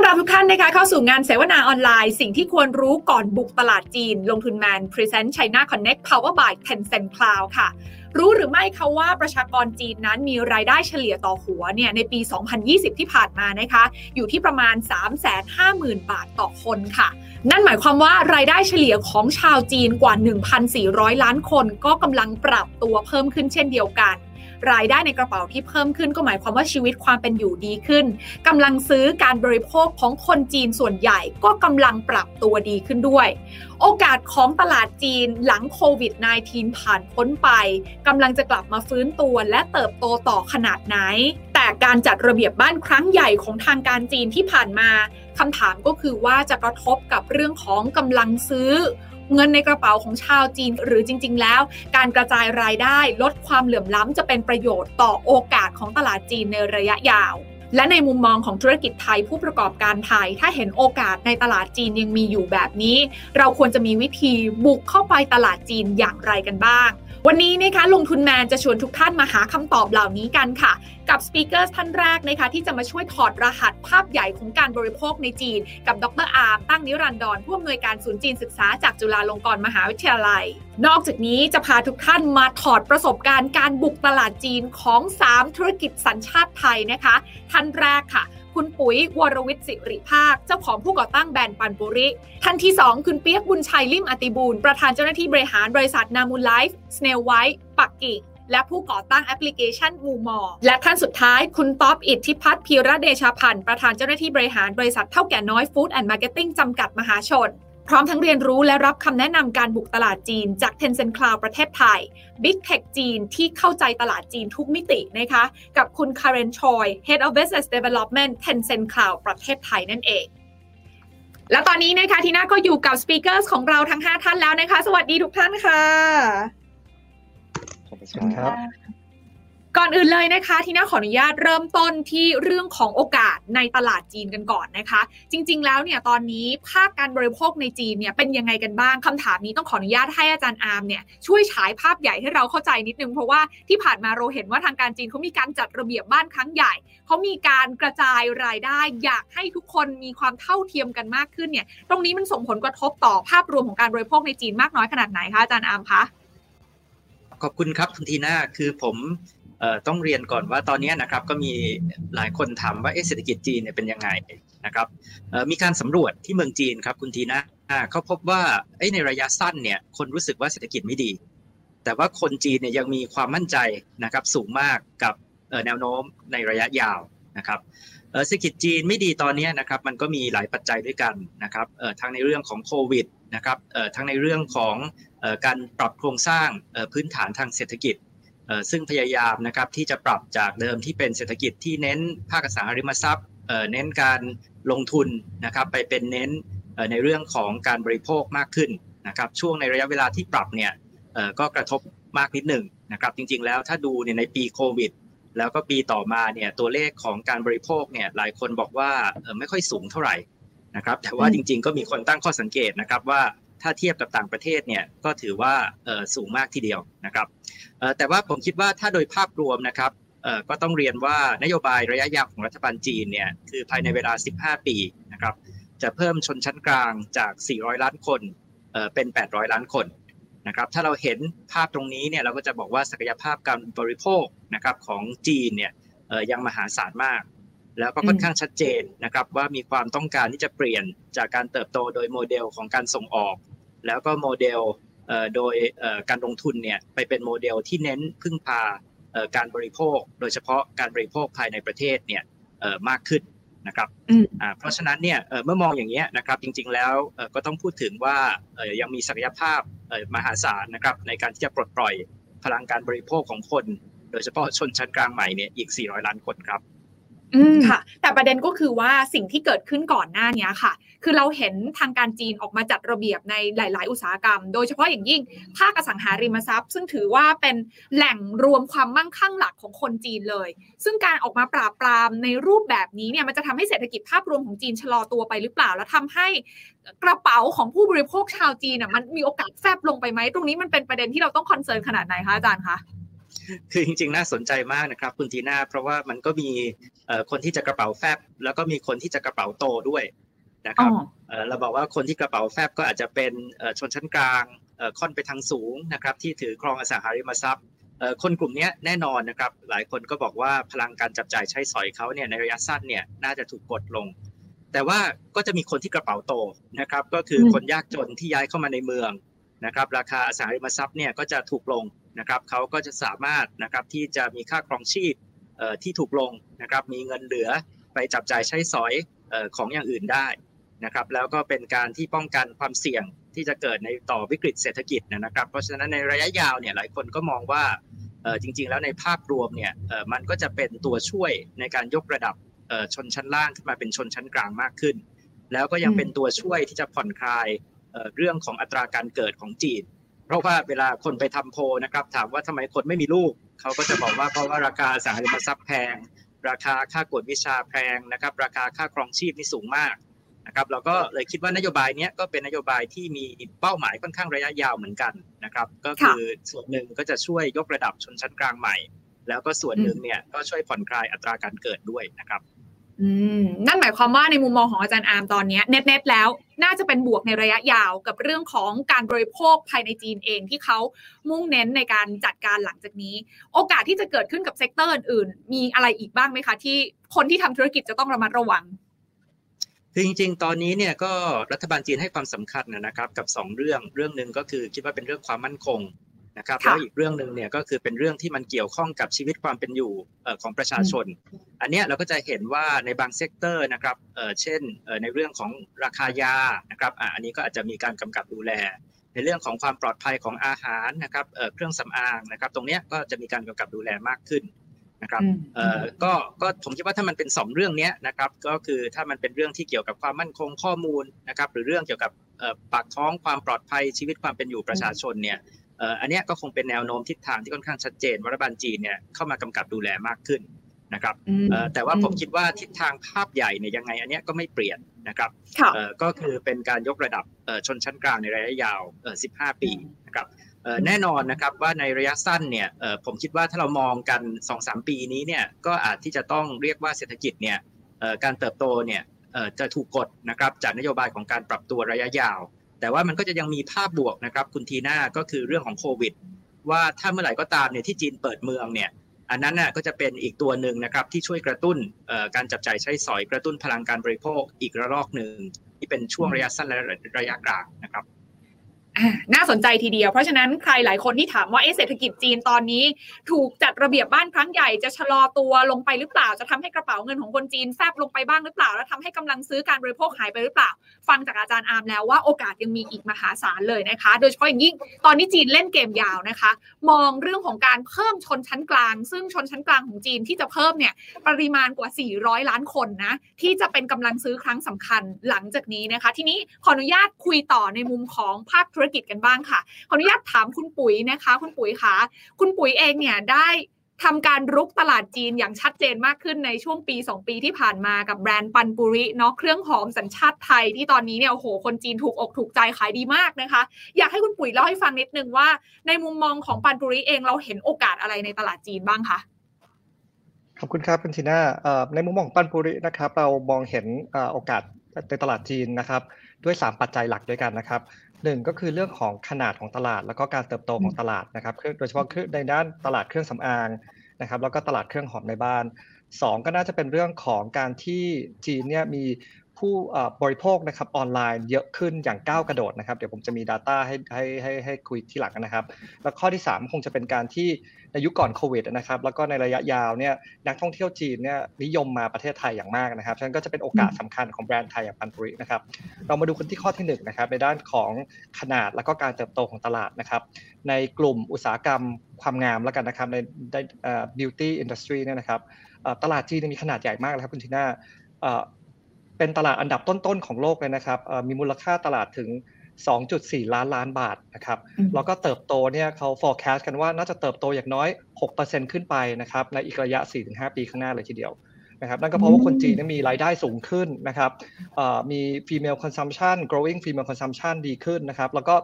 อนรับทุกท่านนะคะเข้าสู่งานเสวนาออนไลน์ สิ่งที่ควรรู้ก่อนบุกตลาดจีน ลงทุนแมน Present China Connect Power by Tencent Cloud ค่ะ รู้หรือไม่คะว่าประชากรจีนนั้นมีรายได้เฉลี่ยต่อหัวเนี่ยในปี 2020 ที่ผ่านมานะคะ อยู่ที่ประมาณ 350,000 บาทต่อคนค่ะ นั่นหมายความว่ารายได้เฉลี่ยของชาวจีนกว่า 1,400 ล้านคน ก็กำลังปรับตัวเพิ่มขึ้นเช่นเดียวกัน รายได้ในกระเป๋าที่เพิ่มขึ้นก็หมายความว่าชีวิตความเป็นอยู่ดีขึ้นกำลังซื้อการบริโภคของคนจีนส่วนใหญ่ก็กำลังปรับตัวดีขึ้นด้วย โอกาสของตลาดจีนหลังโควิด -19 ผ่านพ้นไปกำลังจะกลับมาฟื้นตัวและเติบโตต่อขนาดไหน แต่การจัดระเบียบบ้านครั้งใหญ่ของทางการจีนที่ผ่านมาคำถามก็คือว่าจะกระทบกับเรื่องของกำลังซื้อ เงินในกระเป๋าของชาวจีน หรือจริง ๆ แล้ว การกระจายรายได้ลดความเหลื่อมล้ำจะเป็นประโยชน์ต่อโอกาสของตลาดจีนในระยะยาวและในมุมมองของธุรกิจไทยผู้ประกอบการไทย ถ้าเห็นโอกาสในตลาดจีนยังมีอยู่แบบนี้ เราควรจะมีวิธีบุกเข้าไปตลาดจีนอย่างไรกันบ้าง วันนี้นะคะลงทุนแมนจะชวนทุกท่านมาหาคำตอบเหล่านี้กันค่ะ กับสปีกเกอร์ท่านแรกนะคะที่จะมาช่วยถอดรหัสภาพใหญ่ของการบริโภคในจีน กับดรอาร์มตั้งนิรันดรผู้อำนวยการศูนย์จีนศึกษาจากจุฬาลงกรณ์มหาวิทยาลัย นอกจากนี้จะพาทุกท่านมาถอดประสบการณ์การบุกตลาดจีนของ 3 ธุรกิจสัญชาติไทยนะคะท่านแรกค่ะ คุณปุ๋ยวรวิทย์สิริภาค เจ้าของผู้ก่อตั้งแบรนด์ปันปุริ ท่านที่ 2 คุณเปียกบุญชัยลิมอติบูล ประธานเจ้าหน้าที่บริหารบริษัทนามุไลฟ์สเนลไวท์ปักกิ่งและผู้ก่อตั้งแอปพลิเคชันมูมอและท่านสุดท้ายคุณต๊อปอิทธิพัฒน์พีระเดชาพันธ์ประธานเจ้าหน้าที่บริหารบริษัทเถ้าแก่น้อยฟู้ดแอนด์มาร์เก็ตติ้งจำกัดมหาชน พร้อมทั้งเรียนรู้และรับคำแนะนำการบุกตลาดจีน จาก Tencent Cloud ประเทศไทย Big Tech จีนที่เข้าใจตลาดจีนทุกมิตินะคะ กับคุณ Karen Choi Head of Business Development Tencent Cloud ประเทศไทยนั่นเอง และตอนนี้นะคะทีน่าก็อยู่กับสปีกเกอร์ของเราทั้ง 5 ท่านแล้วนะคะ สวัสดีทุกท่านค่ะสวัสดีครับ ก่อนอื่นเลยนะคะทีน่าขออนุญาตเริ่มต้นที่เรื่องของโอกาสในตลาดจีนกันก่อนนะคะ จริง ๆ แล้วเนี่ยตอนนี้ภาคการบริโภคในจีนเนี่ยเป็นยังไงกันบ้างคำถามนี้ต้องขออนุญาตให้อาจารย์อาร์มเนี่ยช่วยฉายภาพใหญ่ให้เราเข้าใจนิดนึง เพราะว่าที่ผ่านมาเราเห็นว่าทางการจีนเขามีการจัดระเบียบบ้านครั้งใหญ่เขามีการกระจายรายได้ อยากให้ทุกคนมีความเท่าเทียมกันมากขึ้นเนี่ยตรงนี้มันส่งผลกระทบต่อภาพรวมของการบริโภคในจีนมากน้อยขนาดไหนคะอาจารย์อาร์มคะขอบคุณครับคุณทีน่าคือผม ต้องเรียนก่อนว่าตอนนี้นะครับก็มีหลายคนถามว่าเศรษฐกิจจีนเนี่ยเป็นยังไงนะครับมีการสำรวจที่เมืองจีนครับคุณทีน่าเขาพบว่าในระยะสั้นเนี่ยคนรู้สึกว่าเศรษฐกิจไม่ดี แต่ว่าคนจีนเนี่ยยังมีความมั่นใจนะครับสูงมากกับแนวโน้มในระยะยาวนะครับเศรษฐกิจจีนไม่ดีตอนนี้นะครับมันก็มีหลายปัจจัยด้วยกันนะครับทั้งในเรื่องของโควิดนะครับทั้งในเรื่องของการปรับโครงสร้างพื้นฐานทางเศรษฐกิจ ซึ่งพยายามนะครับที่จะปรับจากเดิมที่เป็นเศรษฐกิจที่เน้นภาคอสังหาริมทรัพย์เน้นการลงทุนนะครับไปเป็นเน้นในเรื่องของการบริโภคมากขึ้นนะครับช่วงในระยะเวลาที่ปรับเนี่ยก็กระทบมากนิดหนึ่งนะครับจริงๆแล้วถ้าดูในปีโควิด แล้วก็ปีต่อมาเนี่ยตัวเลขของการบริโภคเนี่ยหลายคนบอกว่าไม่ค่อยสูงเท่าไหร่นะครับแต่ว่าจริงๆก็มีคนตั้งข้อสังเกตนะครับว่า ถ้าเทียบกับต่างประเทศเนี่ยก็ถือว่าสูงมากทีเดียวนะครับแต่ว่าผมคิดว่าถ้าโดยภาพรวมนะครับก็ต้องเรียนว่านโยบายระยะยาวของรัฐบาลจีนเนี่ยคือภายในเวลา 15 ปีนะครับจะเพิ่มชนชั้นกลางจาก 400 ล้านคนเป็น 800 ล้านคนนะครับถ้าเราเห็นภาพตรงนี้เนี่ยเราก็จะบอกว่าศักยภาพการบริโภคนะครับของจีนเนี่ยยังมหาศาลมาก แล้วก็ค่อนข้างชัดเจนนะครับว่ามีความต้องการที่จะเปลี่ยนจากการเติบโตโดยโมเดลของการส่งออก แล้วก็โมเดลโดยการลงทุนเนี่ยไปเป็นโมเดลที่เน้นพึ่งพาการบริโภค โดยเฉพาะการบริโภคภายในประเทศเนี่ยมากขึ้นนะครับเพราะฉะนั้นเนี่ยเมื่อมองอย่างนี้นะครับจริงๆแล้วก็ต้องพูดถึงว่ายังมีศักยภาพมหาศาลนะครับในการที่จะปลดปล่อยพลังการบริโภคของคน โดยเฉพาะชนชั้นกลางใหม่เนี่ยอีก 400 ล้านคนครับอืม ค่ะ แต่ประเด็นก็คือว่าสิ่งที่เกิดขึ้นก่อนหน้านี้ค่ะ คือเราเห็นทางการจีนออกมาจัดระเบียบในหลาย ๆ อุตสาหกรรม โดยเฉพาะอย่างยิ่งภาคอสังหาริมทรัพย์ ซึ่งถือว่าเป็นแหล่งรวมความมั่งคั่งหลักของคนจีนเลย ซึ่งการออกมาปราบปรามในรูปแบบนี้เนี่ยมันจะทำให้เศรษฐกิจภาพรวมของจีนชะลอตัวไปหรือเปล่า แล้วทำให้กระเป๋าของผู้บริโภคชาวจีนอะมันมีโอกาสแฟบลงไปไหมตรงนี้มันเป็นประเด็นที่เราต้อง concern ขนาดไหนคะอาจารย์คะ คือจริงๆน่าสนใจมากนะครับคุณทีน่าเพราะว่ามันก็มีคนที่จะกระเป๋าแฟบแล้วก็มีคนที่จะกระเป๋าโตด้วยนะครับเราบอกว่าคนที่กระเป๋าแฟบก็อาจจะเป็นชนชั้นกลางค่อนไปทางสูงนะครับที่ถือครองอสังหาริมทรัพย์คนกลุ่มนี้แน่นอนนะครับ หลายคนก็บอกว่าพลังการจับจ่ายใช้สอยเขาเนี่ยในระยะสั้นเนี่ยน่าจะถูกกดลง แต่ว่าก็จะมีคนที่กระเป๋าโตนะครับ ก็คือคนยากจนที่ย้ายเข้ามาในเมืองนะครับ ราคาอสังหาริมทรัพย์เนี่ยก็จะถูกลง นะครับเขาก็จะสามารถนะครับที่จะมีค่าครองชีพที่ถูกลงนะครับมีเงินเหลือไปจับจ่ายใช้สอยของอย่างอื่นได้นะครับแล้วก็เป็นการที่ป้องกันความเสี่ยงที่จะเกิดในต่อวิกฤตเศรษฐกิจนะครับ เพราะฉะนั้นในระยะยาวเนี่ยหลายคนก็มองว่าจริง ๆ แล้วในภาพรวมเนี่ยมันก็จะเป็นตัวช่วยในการยกระดับชนชั้นล่างขึ้นมาเป็นชนชั้นกลางมากขึ้น แล้วก็ยังเป็นตัวช่วยที่จะผ่อนคลายเรื่องของอัตราการเกิดของจีน เพราะว่าเวลาคนไปทำโพนะครับ ถามว่าทำไมคนไม่มีลูก เขาก็จะบอกว่าเพราะว่าราคาสังหาริมทรัพย์แพง ราคาค่ากวดวิชาแพงนะครับ ราคาค่าครองชีพนี่สูงมากนะครับ เราก็เลยคิดว่านโยบายนี้ก็เป็นนโยบายที่มีเป้าหมายค่อนข้างระยะยาวเหมือนกันนะครับ ก็คือส่วนหนึ่งก็จะช่วยยกระดับชนชั้นกลางใหม่ แล้วก็ส่วนหนึ่งเนี่ยก็ช่วยผ่อนคลายอัตราการเกิดด้วยนะครับ นั่นหมายความว่าในมุมมองของอาจารย์อาร์มตอนนี้เน็ตๆแล้ว น่าจะเป็นบวกในระยะยาวกับเรื่องของการบริโภคภายในจีนเองที่เขามุ่งเน้นในการจัดการหลังจากนี้ โอกาสที่จะเกิดขึ้นกับ sector อื่นๆ มีอะไรอีกบ้างไหมคะ ที่คนที่ทำธุรกิจจะต้องระมัดระวังคือจริงๆ ตอนนี้เนี่ยก็รัฐบาลจีนให้ความสำคัญนะครับกับ 2 เรื่อง เรื่องหนึ่งก็คือคิดว่าเป็นเรื่องความมั่นคง นะครับแล้วอีกเรื่องหนึ่งเนี่ยก็คือเป็นเรื่องที่มันเกี่ยวข้องกับชีวิตความเป็นอยู่ของประชาชน อันนี้เราก็จะเห็นว่าในบาง sector นะครับเช่นในเรื่องของราคายานะครับอันนี้ก็อาจจะมีการกำกับดูแล ในเรื่องของความปลอดภัยของอาหารนะครับเครื่องสำอางนะครับตรงนี้ก็จะมีการกำกับดูแลมากขึ้นนะครับเอ่อก็ก็ผมคิดว่าถ้ามันเป็น 2 เรื่องนี้นะครับก็คือถ้ามันเป็นเรื่องที่เกี่ยวกับความมั่นคงข้อมูลนะครับหรือเรื่องเกี่ยวกับปากท้องความปลอดภัยชีวิตความเป็นอยู่ประชาชนเนี่ย อันนี้ก็คงเป็นแนวโน้มทิศทางที่ค่อนข้างชัดเจนว่ารัฐบาลจีนเนี่ยเข้ามากำกับดูแลมากขึ้นนะครับแต่ว่าผมคิดว่าทิศทางภาพใหญ่เนี่ยยังไงอันนี้ก็ไม่เปลี่ยนนะครับก็คือเป็นการยกระดับชนชั้นกลางในระยะยาว 15 ปีนะครับแน่นอนนะครับว่าในระยะสั้นเนี่ยผมคิดว่าถ้าเรามองกัน 2-3 ปีนี้เนี่ยก็อาจที่จะต้องเรียกว่าเศรษฐกิจเนี่ยการเติบโตเนี่ยจะถูกกดนะครับจากนโยบายของการปรับตัวระยะยาว แต่ว่ามันก็จะยังมีภาพบวกนะครับคุณทีน่าก็คือเรื่องของโควิด ว่าถ้าเมื่อไหร่ก็ตามเนี่ยที่จีนเปิดเมืองเนี่ยอันนั้นน่ะก็จะเป็นอีกตัวหนึ่งนะครับที่ช่วยกระตุ้นการจับจ่ายใช้สอยกระตุ้นพลังการบริโภคอีกระลอกหนึ่งที่เป็นช่วงระยะสั้นและระยะกลางนะครับ น่าสนใจทีเดียว เพราะฉะนั้นใครหลายคนที่ถามว่าเศรษฐกิจจีนตอนนี้ ถูกจัดระเบียบบ้านครั้งใหญ่จะชะลอตัวลงไปหรือเปล่า จะทำให้กระเป๋าเงินของคนจีนแฟบลงไปบ้างหรือเปล่า แล้วทำให้กำลังซื้อการบริโภคหายไปหรือเปล่า ฟังจากอาจารย์อาร์มแล้วว่าโอกาสยังมีอีกมหาศาลเลยนะคะ โดยเฉพาะอย่างยิ่งตอนนี้จีนเล่นเกมยาวนะคะ มองเรื่องของการเพิ่มชนชั้นกลาง ซึ่งชนชั้นกลางของจีนที่จะเพิ่มเนี่ยปริมาณกว่า 400 ล้านคนนะที่จะเป็นกำลังซื้อครั้งสำคัญหลังจากนี้นะคะ ทีนี้ขออนุญาตคุยต่อในมุมของภาคธุรกิจกันบ้างค่ะขออนุญาตถามคุณปุ๋ยนะคะ คุณปุ๋ยคะคุณปุ๋ยเองเนี่ยได้ทำการรุกตลาดจีนอย่างชัดเจนมากขึ้นในช่วงปี 2 ปีที่ผ่านมากับแบรนด์ปันปุริเนาะเครื่องหอมสัญชาติไทยที่ตอนนี้เนี่ยโอ้โหคนจีนถูกอกถูกใจขายดีมากนะคะ อยากให้คุณปุ๋ยเล่าให้ฟังนิดนึงว่า ในมุมมองของปันปุริเองเราเห็นโอกาสอะไรในตลาดจีนบ้างคะขอบคุณครับคุณทีน่าในมุมมองปันปุรินะครับเรามองเห็นโอกาสในตลาดจีนนะครับด้วย 3 ปัจจัยหลักด้วยกันนะครับ หนึ่งก็คือเรื่องของขนาดของตลาด แล้วก็การเติบโตของตลาดนะครับโดยเฉพาะในด้านตลาดเครื่องสำอางนะครับ แล้วก็ตลาดเครื่องหอมในบ้าน 2 ก็น่าจะเป็นเรื่องของการที่จีนเนี่ยมีผู้บริโภคนะครับออนไลน์เยอะขึ้นอย่างก้าวกระโดดนะครับ เดี๋ยวผมจะมี Data ให้ให้ให้ให้คุยที่หลังนะครับ แล้วข้อที่ 3 คงจะเป็นการที่ในยุคก่อนโควิดนะครับ แล้วก็ในระยะยาวเนี่ยนักท่องเที่ยวจีนเนี่ยนิยมมาประเทศไทยอย่างมากนะครับฉะนั้นก็จะเป็นโอกาสสำคัญของแบรนด์ไทยอย่างปันปุรินะครับ เรามาดูกันที่ข้อที่1นะครับในด้านของขนาดแล้วก็การเติบโตของตลาดนะครับ ในกลุ่มอุตสาหกรรมความงามแล้วกันนะครับใน beauty industry เนี่ยนะครับตลาดจีนมีขนาดใหญ่มากเลยครับคุณทีน่า เป็นตลาดอันดับต้นๆของโลกเลยนะครับมีมูลค่าตลาดถึง 2.4 ล้านล้านบาทนะครับแล้วก็เติบโตเนี่ยเขา forecast กันว่าน่าจะเติบโตอย่างน้อย 6%ขึ้นไปนะครับในอีกระยะ 4-5 ปีข้างหน้าเลยทีเดียวนะครับนั่นก็เพราะว่าคนจีนมีรายได้สูงขึ้นนะครับมี female consumption growing female consumption ดีขึ้นนะครับ แล้วก็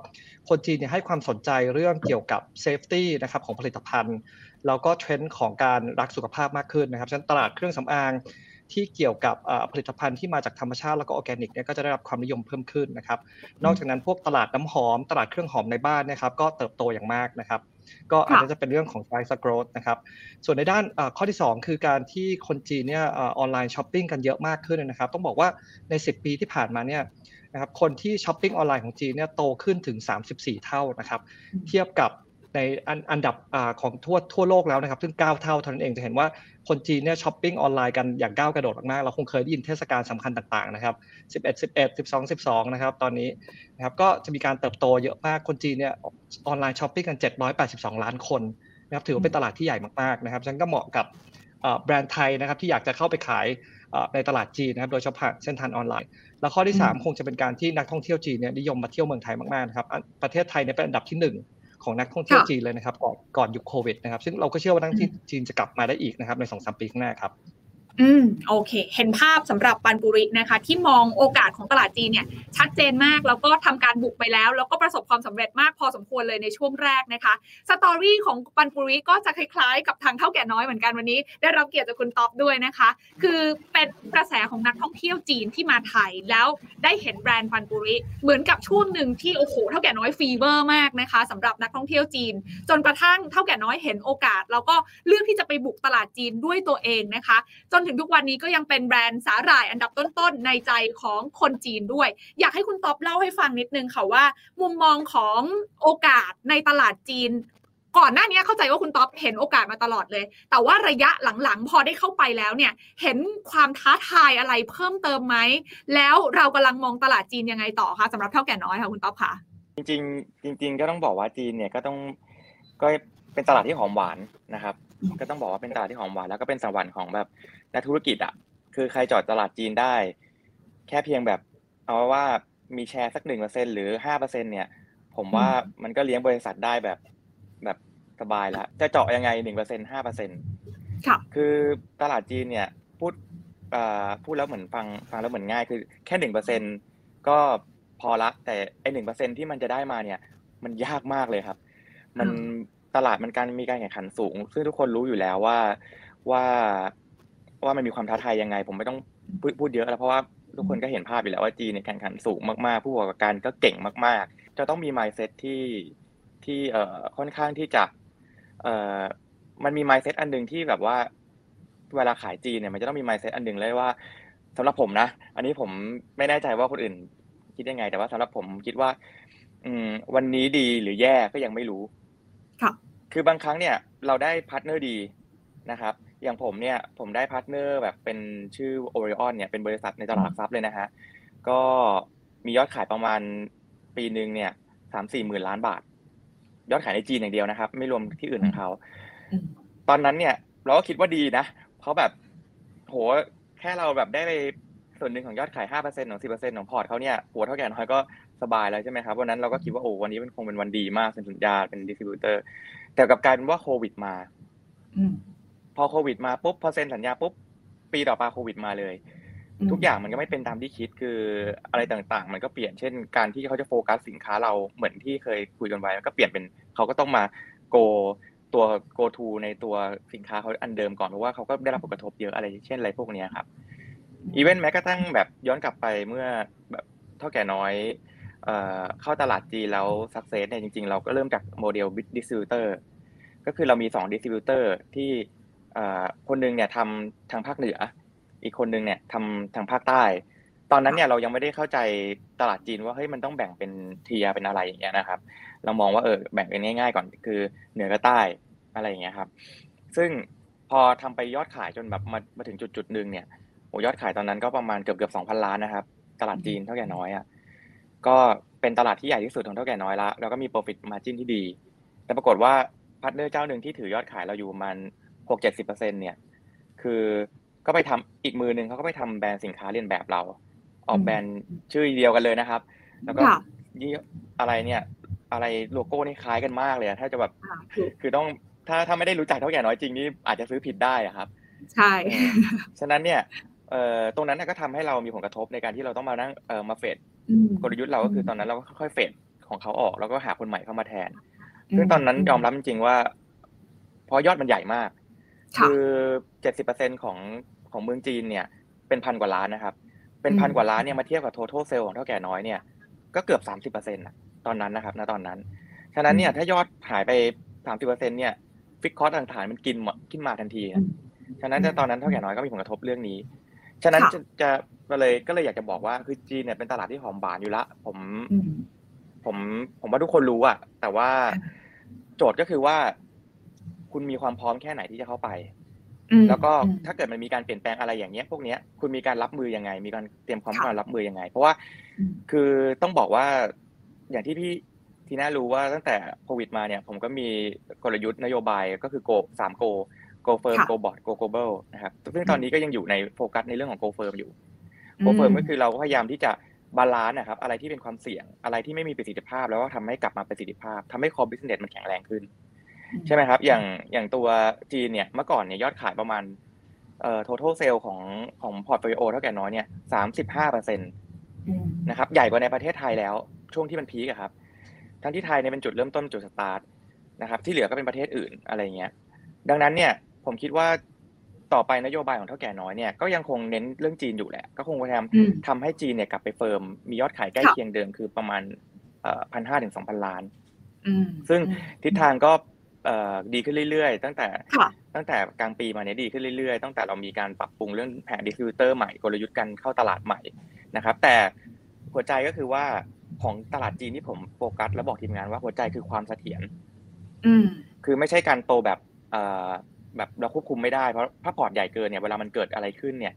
คนจีนให้ความสนใจเรื่องเกี่ยวกับ safety นะครับของผลิตภัณฑ์ แล้วก็เทรนด์ของการรักสุขภาพมากขึ้นนะครับฉะนั้นตลาดเครื่องสำอาง ที่เกี่ยวกับผลิตภัณฑ์ที่มาจากธรรมชาติแล้วก็ออร์แกนิกเนี่ยก็จะได้รับความนิยมเพิ่มขึ้นนะครับ นอกจากนั้นพวกตลาดน้ำหอม ตลาดเครื่องหอมในบ้านนะครับ ก็เติบโตอย่างมากนะครับ ก็อันนี้จะเป็นเรื่องของไ price growth นะครับ ส่วนในด้านข้อที่ 2 คือการที่คนจีนเนี่ย online shopping กันเยอะมากขึ้นนะครับ ต้องบอกว่าใน 10 ปีที่ผ่านมาเนี่ยนะครับคนที่ช้อปปิ้งออนไลน์ของจีนเนี่ยโตขึ้นถึง 34 เท่านะครับ เทียบกับ ในอันดับของทั่วทั่วโลกแล้วนะครับ ซึ่ง 9 เท่าเท่านั้นเองจะเห็นว่าคนจีนเนี่ยช้อปปิ้งออนไลน์กันอย่างก้าวกระโดดมากๆเราคงเคยได้ยินเทศกาลสำคัญต่างๆนะครับ 11 11 12 12 นะครับ ตอนนี้นะครับก็จะมีการเติบโตเยอะมากคนจีนเนี่ย online shopping กัน 782 ล้านคนนะครับถือว่าเป็นตลาดที่ใหญ่มากๆนะครับฉะนั้นก็เหมาะกับแบรนด์ไทยนะครับที่อยากจะเข้าไปขายในตลาดจีนนะครับโดยเฉพาะเส้นทางออนไลน์ แล้วข้อที่ 3 คงจะเป็นการที่นักท่องเที่ยวจีนเนี่ยนิยมมาเที่ยวเมืองไทยมากๆนะครับประเทศไทยเนี่ยเป็นอันดับที่ 1 ของนักท่องเที่ยวจีนเลยนะครับก่อนก่อนยุคโควิดนะครับ ซึ่งเราก็เชื่อว่านักท่องเที่ยวจีนจะกลับมาได้อีกนะครับในสองสามปีข้างหน้าครับ อืมโอเค เห็นภาพสำหรับปันปุรินะคะ ที่มองโอกาสของตลาดจีนเนี่ย ชัดเจนมากแล้วก็ทำการบุกไปแล้ว แล้วก็ประสบความสำเร็จมากพอสมควรเลยในช่วงแรกนะคะสตอรี่ของปันปุริก็จะคล้ายๆ กับทางเท่าแก่น้อยเหมือนกันวันนี้ ได้รับเกียรติจากคุณท็อปด้วยนะคะ คือเป็นกระแสของนักท่องเที่ยวจีนที่มาไทยแล้วได้เห็นแบรนด์ปันปุริเหมือนกับช่วงหนึ่งที่โอ้โหเท่าแก่น้อยฟีเวอร์มากนะคะสำหรับนักท่องเที่ยวจีน จนกระทั่งเท่าแก่น้อยเห็นโอกาส แล้วก็เลือกที่จะไปบุกตลาดจีนด้วยตัวเองนะคะ จนถึงทุกวันนี้ก็ยังเป็นแบรนด์สาหร่ายอันดับต้นๆในใจของคนจีนด้วย อยากให้คุณต๊อบเล่าให้ฟังนิดนึงค่ะว่า มุมมองของโอกาสในตลาดจีน ก่อนหน้านี้เข้าใจว่าคุณต๊อบเห็นโอกาสมาตลอดเลย แต่ว่าระยะหลังๆ พอได้เข้าไปแล้วเนี่ย เห็นความท้าทายอะไรเพิ่มเติมไหมแล้วเรากำลังมองตลาดจีนยังไงต่อคะสำหรับเท่าแก่น้อยค่ะคุณต๊อบค่ะจริงๆจริง ๆ ก็ต้องบอกว่าจีนเนี่ยก็ต้องก็เป็นตลาดที่หอมหวานนะครับ ก็ต้องบอกว่าเป็นตลาดที่หอมหวานแล้วก็เป็นสวรรค์ของแบบ นักธุรกิจอะ คือใครจอดตลาดจีนได้ แค่เพียงแบบเอาว่ามีแชร์สักหนึ่งเปอร์เซ็นหรือห้าเปอร์เซ็นเนี่ย ผมว่ามันก็เลี้ยงบริษัทได้แบบแบบสบายแล้วจะเจาะยังไงหนึ่งเปอร์เซ็นห้าเปอร์เซ็นคือตลาดจีนเนี่ยพูดพูดแล้วเหมือนฟังฟังแล้วเหมือนง่ายคือแค่หนึ่งเปอร์เซ็นก็พอละแต่ไอหนึ่งเปอร์เซ็นที่มันจะได้มาเนี่ย มันยากมากเลยครับ มันตลาดมันการมีการแข่งขันสูง ซึ่งทุกคนรู้อยู่แล้วว่าว่า ว่ามันมีความท้าทายยังไง ผมไม่ต้องพูดเยอะแล้วเพราะว่าทุกคนก็เห็นภาพอยู่แล้วว่าจีนในแข่งขันสูงมากๆ ผู้ประกอบการก็เก่งมาก ๆ จะต้องมี mindset ที่ที่เอ่อค่อนข้างที่จะเอ่อมันมี mindset อันหนึ่งที่แบบว่า เวลาขายจีนเนี่ยมันจะต้องมี mindset อันหนึ่งเลยว่าสำหรับผมนะ อันนี้ผมไม่แน่ใจว่าคนอื่น คิดยังไง แต่ว่าสำหรับผมคิดว่า อืม วันนี้ดีหรือแย่ก็ยังไม่รู้ค่ะคือบางครั้งเนี่ย เราได้ partner ดีนะครับ อย่างผมเนี่ยผมได้ partner แบบเป็นชื่อ Orion เนี่ยเป็นบริษัทในตลาดทรัพย์เลยนะฮะก็มียอดขายประมาณปีหนึ่งเนี่ยสามสี่หมื่นล้านบาท ยอดขายในจีนอย่างเดียวนะครับ ไม่รวมที่อื่นของเขา ตอนนั้นเนี่ย เราก็คิดว่าดีนะ เพราะแบบโหแค่เราแบบได้ไปส่วนหนึ่งของยอดขายห้าเปอร์เซ็นต์ของสิบเปอร์เซ็นต์ของพอร์ตเขาเนี่ยหัวเถ้าแก่น้อยก็สบายแล้วใช่ไหมครับวันนั้นเราก็คิดว่าโอ้วันนี้เป็นคงเป็นวันดีมากเป็นสัญญาเป็น distributor แต่กลับกลายเป็นว่าโควิดมา พอโควิดมาปุ๊บพอเซ็นสัญญาปุ๊บปีต่อมาโควิดมาเลย ทุกอย่างมันก็ไม่เป็นตามที่คิดคืออะไรต่างๆ มันก็เปลี่ยนเช่น การที่เขาจะโฟกัสสินค้าเราเหมือนที่เคยคุยกันไว้ก็เปลี่ยนเป็นเขาก็ต้องมาโกตัว go to ในตัวสินค้าเขาอันเดิมก่อนเพราะว่าเขาก็ได้รับผลกระทบเยอะอะไรเช่นอะไรพวกนี้ครับอีเวนต์แม้กระทั่งแบบย้อนกลับไปเมื่อแบบเท่าแก่น้อยเข้าตลาดจีแล้วสักเซสเนี่ยจริงๆ เราก็เริ่มจากโมเดลdistributor ก็คือเรามี2 distributor ที่ คนหนึ่งเนี่ยทำทางภาคเหนือ อีกคนหนึ่งเนี่ยทำทางภาคใต้ ตอนนั้นเนี่ยเรายังไม่ได้เข้าใจตลาดจีนว่าเฮ้ยมันต้องแบ่งเป็น tier เป็นอะไรอย่างเงี้ยนะครับ เรามองว่าเออแบ่งเป็นง่าย ๆ ก่อนคือเหนือกับใต้อะไรอย่างเงี้ยครับ ซึ่งพอทำไปยอดขายจนแบบมามาถึงจุดจุดหนึ่งเนี่ยโอ้ยอดขายตอนนั้นก็ประมาณเกือบเกือบสองพันล้านนะครับ ตลาดจีนเถ้าแก่น้อยอะก็เป็นตลาดที่ใหญ่ที่สุดของเถ้าแก่น้อยละแล้วก็มี profit margin ที่ดี แต่ปรากฏว่า partner เจ้าหนึ่งที่ถือยอดขายเราอยู่ประมาณ หกเจ็ดสิบเปอร์เซ็นต์เนี่ย คือก็ไปทำอีกมือหนึ่งเขาก็ไปทำแบรนด์สินค้าเลียนแบบเรา ออกแบรนด์ชื่อเดียวกันเลยนะครับ แล้วก็ยี่ห้ออะไรเนี่ย อะไรโลโก้นี่คล้ายกันมากเลยถ้าจะแบบคือต้องถ้าถ้าไม่ได้รู้จักเถ้าแก่น้อยจริงนี่อาจจะซื้อผิดได้อะครับ ใช่ ฉะนั้นเนี่ยเอ่อตรงนั้นก็ทำให้เรามีผลกระทบในการที่เราต้องมานั่งเอ่อมาเฟดกลยุทธ์เราก็คือตอนนั้นเราก็ค่อยๆเฟดของเขาออกแล้วก็หาคนใหม่เข้ามาแทน ซึ่งตอนนั้นยอมรับจริงๆว่า เพราะยอดมันใหญ่มาก คือเจ็ดสิบเปอร์เซ็นของของเมืองจีนเนี่ยเป็นพันกว่าล้านนะครับ เป็นพันกว่าล้านเนี่ยมาเทียบกับ total sale ของเท่าแก่น้อยเนี่ยก็เกือบสามสิบเปอร์เซ็นต์ตอนนั้นนะครับณตอนนั้น ฉะนั้นเนี่ยถ้ายอดหายไปสามสิบเปอร์เซ็นเนี่ยฟิกคอร์สต่างๆมันกินขึ้นมาทันทีฉะนั้นตอนนั้นเถ้าแก่น้อยก็มีผลกระทบเรื่องนี้ ฉะนั้นจะจะเลยก็เลยอยากจะบอกว่าคือจีนเนี่ยเป็นตลาดที่หอมหวานอยู่ละผมผมผมว่าทุกคนรู้อะแต่ว่าโจทย์ก็คือว่า คุณมีความพร้อมแค่ไหนที่จะเข้าไป แล้วก็ถ้าเกิดมันมีการเปลี่ยนแปลงอะไรอย่างเงี้ย พวกเนี้ยคุณมีการรับมือยังไง มีการเตรียมความพร้อมรับมือยังไง เพราะว่าคือต้องบอกว่าอย่างที่พี่ทีน่ารู้ว่าตั้งแต่โควิดมาเนี่ย ผมก็มีกลยุทธ์นโยบายก็คือโกสามโก go firm go board go global นะครับซึ่งตอนนี้ก็ยังอยู่ในโฟกัสในเรื่องของ go firm อยู่ go firm ก็คือเราก็พยายามที่จะ balance นะครับ อะไรที่เป็นความเสี่ยงอะไรที่ไม่มีประสิทธิภาพ แล้วก็ทำให้กลับมาประสิทธิภาพทำให้ core business มันแข็งแรงขึ้น ใช่ไหมครับ อย่างอย่างตัวจีนเนี่ยเมื่อก่อนเนี่ยยอดขายประมาณเอ่อ total sale ของของ portfolio เถ้าแก่น้อยเนี่ยสามสิบห้าเปอร์เซ็นต์นะครับใหญ่กว่าในประเทศไทยแล้ว ช่วงที่มัน peak ครับ ทั้งที่ไทยเนี่ยเป็นจุดเริ่มต้นจุดสตาร์ทนะครับ ที่เหลือก็เป็นประเทศอื่นอะไรเงี้ย ดังนั้นเนี่ยผมคิดว่าต่อไปนโยบายของเถ้าแก่น้อยเนี่ยก็ยังคงเน้นเรื่องจีนอยู่แหละ ก็คงพยายามทำให้จีนเนี่ยกลับไป firm มียอดขายใกล้เคียงเดิมคือประมาณพันห้าถึงสองพันล้าน ซึ่งทิศทางก็ ดีขึ้นเรื่อยๆ ตั้งแต่ตั้งแต่กลางปีมาเนี้ยดีขึ้นเรื่อยๆ ตั้งแต่เรามีการปรับปรุงเรื่องแผน distributor ใหม่กลยุทธ์การเข้าตลาดใหม่นะครับ แต่หัวใจก็คือว่าของตลาดจีนที่ผมโฟกัส แล้วบอกทีมงานว่าหัวใจคือความเสถียรคือไม่ใช่การโตแบบแบบเราควบคุมไม่ได้เพราะถ้าพอร์ตใหญ่เกินเนี่ยเวลามันเกิดอะไรขึ้นเนี่ย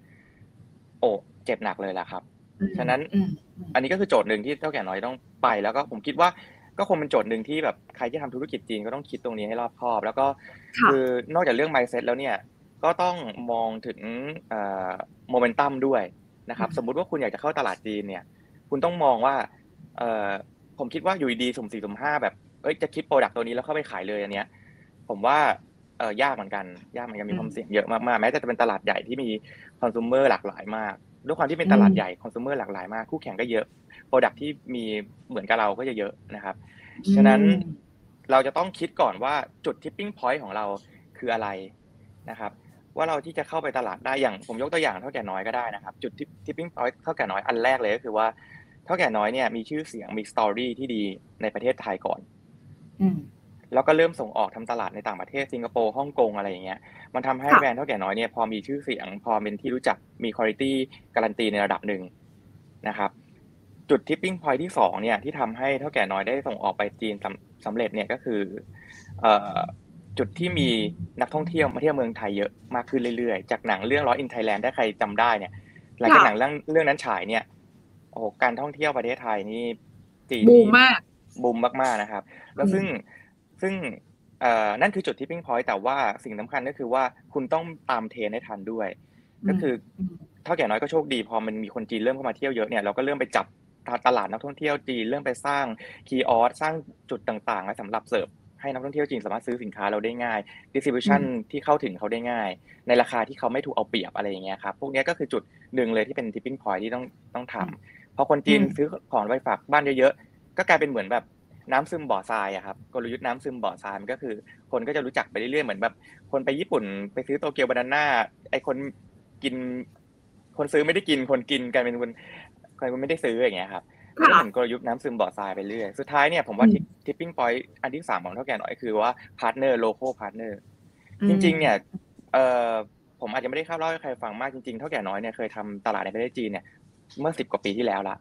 โอ้เจ็บหนักเลยแหละครับ ฉะนั้นอันนี้ก็คือโจทย์หนึ่งที่เถ้าแก่น้อยต้องไปแล้วก็ผมคิดว่า ก็คงเป็นโจทย์หนึ่งที่แบบใครที่ทำธุรกิจจีนก็ต้องคิดตรงนี้ให้รอบคอบ แล้วก็คือนอกจากเรื่อง mindset แล้วเนี่ยก็ต้องมองถึงโมเมนตัมด้วยนะครับสมมุติว่าคุณอยากจะเข้าตลาดจีนเนี่ย คุณต้องมองว่าผมคิดว่าอยู่ดีสุ่มสี่สุ่มห้าแบบเอ้ยจะคิด product ตัวนี้แล้วเข้าไปขายเลยอันเนี้ย ผมว่าเออยากเหมือนกันยากเหมือนกันมีความเสี่ยงเยอะมากๆแม้จะเป็นตลาดใหญ่ที่มี consumer หลากหลายมากด้วยความที่เป็นตลาดใหญ่ consumer หลากหลายมากคู่แข่งก็เยอะ โปรดักที่มีเหมือนกับเราก็จะเยอะนะครับฉะนั้นเราจะต้องคิดก่อนว่าจุด tipping point ของเราคืออะไรนะครับ ว่าเราที่จะเข้าไปตลาดได้อย่างผมยกตัวอย่างเท่าแก่น้อยก็ได้นะครับ จุด tipping point เท่าแก่น้อยอันแรกเลยก็คือว่าเท่าแก่น้อยเนี่ยมีชื่อเสียงมีสตอรี่ที่ดีในประเทศไทยก่อนแล้วก็เริ่มส่งออกทำตลาดในต่างประเทศสิงคโปร์ฮ่องกงอะไรอย่างเงี้ยมันทำให้แบรนด์เท่าแก่น้อยเนี่ยพอมีชื่อเสียง พอเป็นที่รู้จักมีคุณภาพการันตีในระดับหนึ่งนะครับ จุด tipping point ที่สองเนี่ยที่ทำให้เถ้าแก่น้อยได้ส่งออกไปจีนสำสำเร็จเนี่ยก็คือจุดที่มีนักท่องเที่ยวมาเที่ยวเมืองไทยเยอะมากขึ้นเรื่อยๆ จากหนังเรื่อง Lost in Thailand ถ้าใครจำได้เนี่ยหลังจากหนังเรื่องเรื่องนั้นฉายเนี่ยโอ้การท่องเที่ยวประเทศไทยนี่จีนบูมมากบูมมากๆนะครับ แล้วซึ่งซึ่งนั่นคือจุด tipping point แต่ว่าสิ่งสำคัญก็คือว่าคุณต้องตามเทรนด์ให้ทันด้วย ก็คือเถ้าแก่น้อยก็โชคดีพอมันมีคนจีนเริ่มเข้ามาเที่ยวเยอะเนี่ยเราก็เริ่มไปจับ ตลาดนักท่องเที่ยวจีนเริ่มไปสร้าง kiosk สร้างจุดต่างๆไว้สำหรับเสิร์ฟให้นักท่องเที่ยวจีนสามารถซื้อสินค้าเราได้ง่าย distribution ที่เข้าถึงเขาได้ง่าย ในราคาที่เขาไม่ถูกเอาเปรียบอะไรอย่างเงี้ยครับพวกนี้ก็คือจุดหนึ่งเลยที่เป็น tipping point ที่ต้องต้องทำพอคนจีนซื้อของไปฝากบ้านเยอะๆก็กลายเป็นเหมือนแบบน้ำซึมบ่อทรายอะครับกลยุทธ์น้ำซึมบ่อทรายมันก็คือ คนก็จะรู้จักไปเรื่อยๆเหมือนแบบ คนไปญี่ปุ่นไปซื้อโตเกียวบานาน่าไอคนกิน คนซื้อไม่ได้กินคนกินกันเป็นคน คนไม่ได้ซื้ออย่างเงี้ยครับก็เหมือนกลยุทธ์น้ำซึมบ่อทรายไปเรื่อยสุดท้ายเนี่ยผมว่า tipping point อันที่สามของเถ้าแก่น้อยคือว่า partner local partner จริง ๆ เนี่ยเอ่อผมอาจจะไม่ได้ข้าเล่าให้ใครฟังมากจริงๆเถ้าแก่น้อยเนี่ยเคยทำตลาดในประเทศจีนเนี่ยเมื่อสิบกว่าปีที่แล้วละ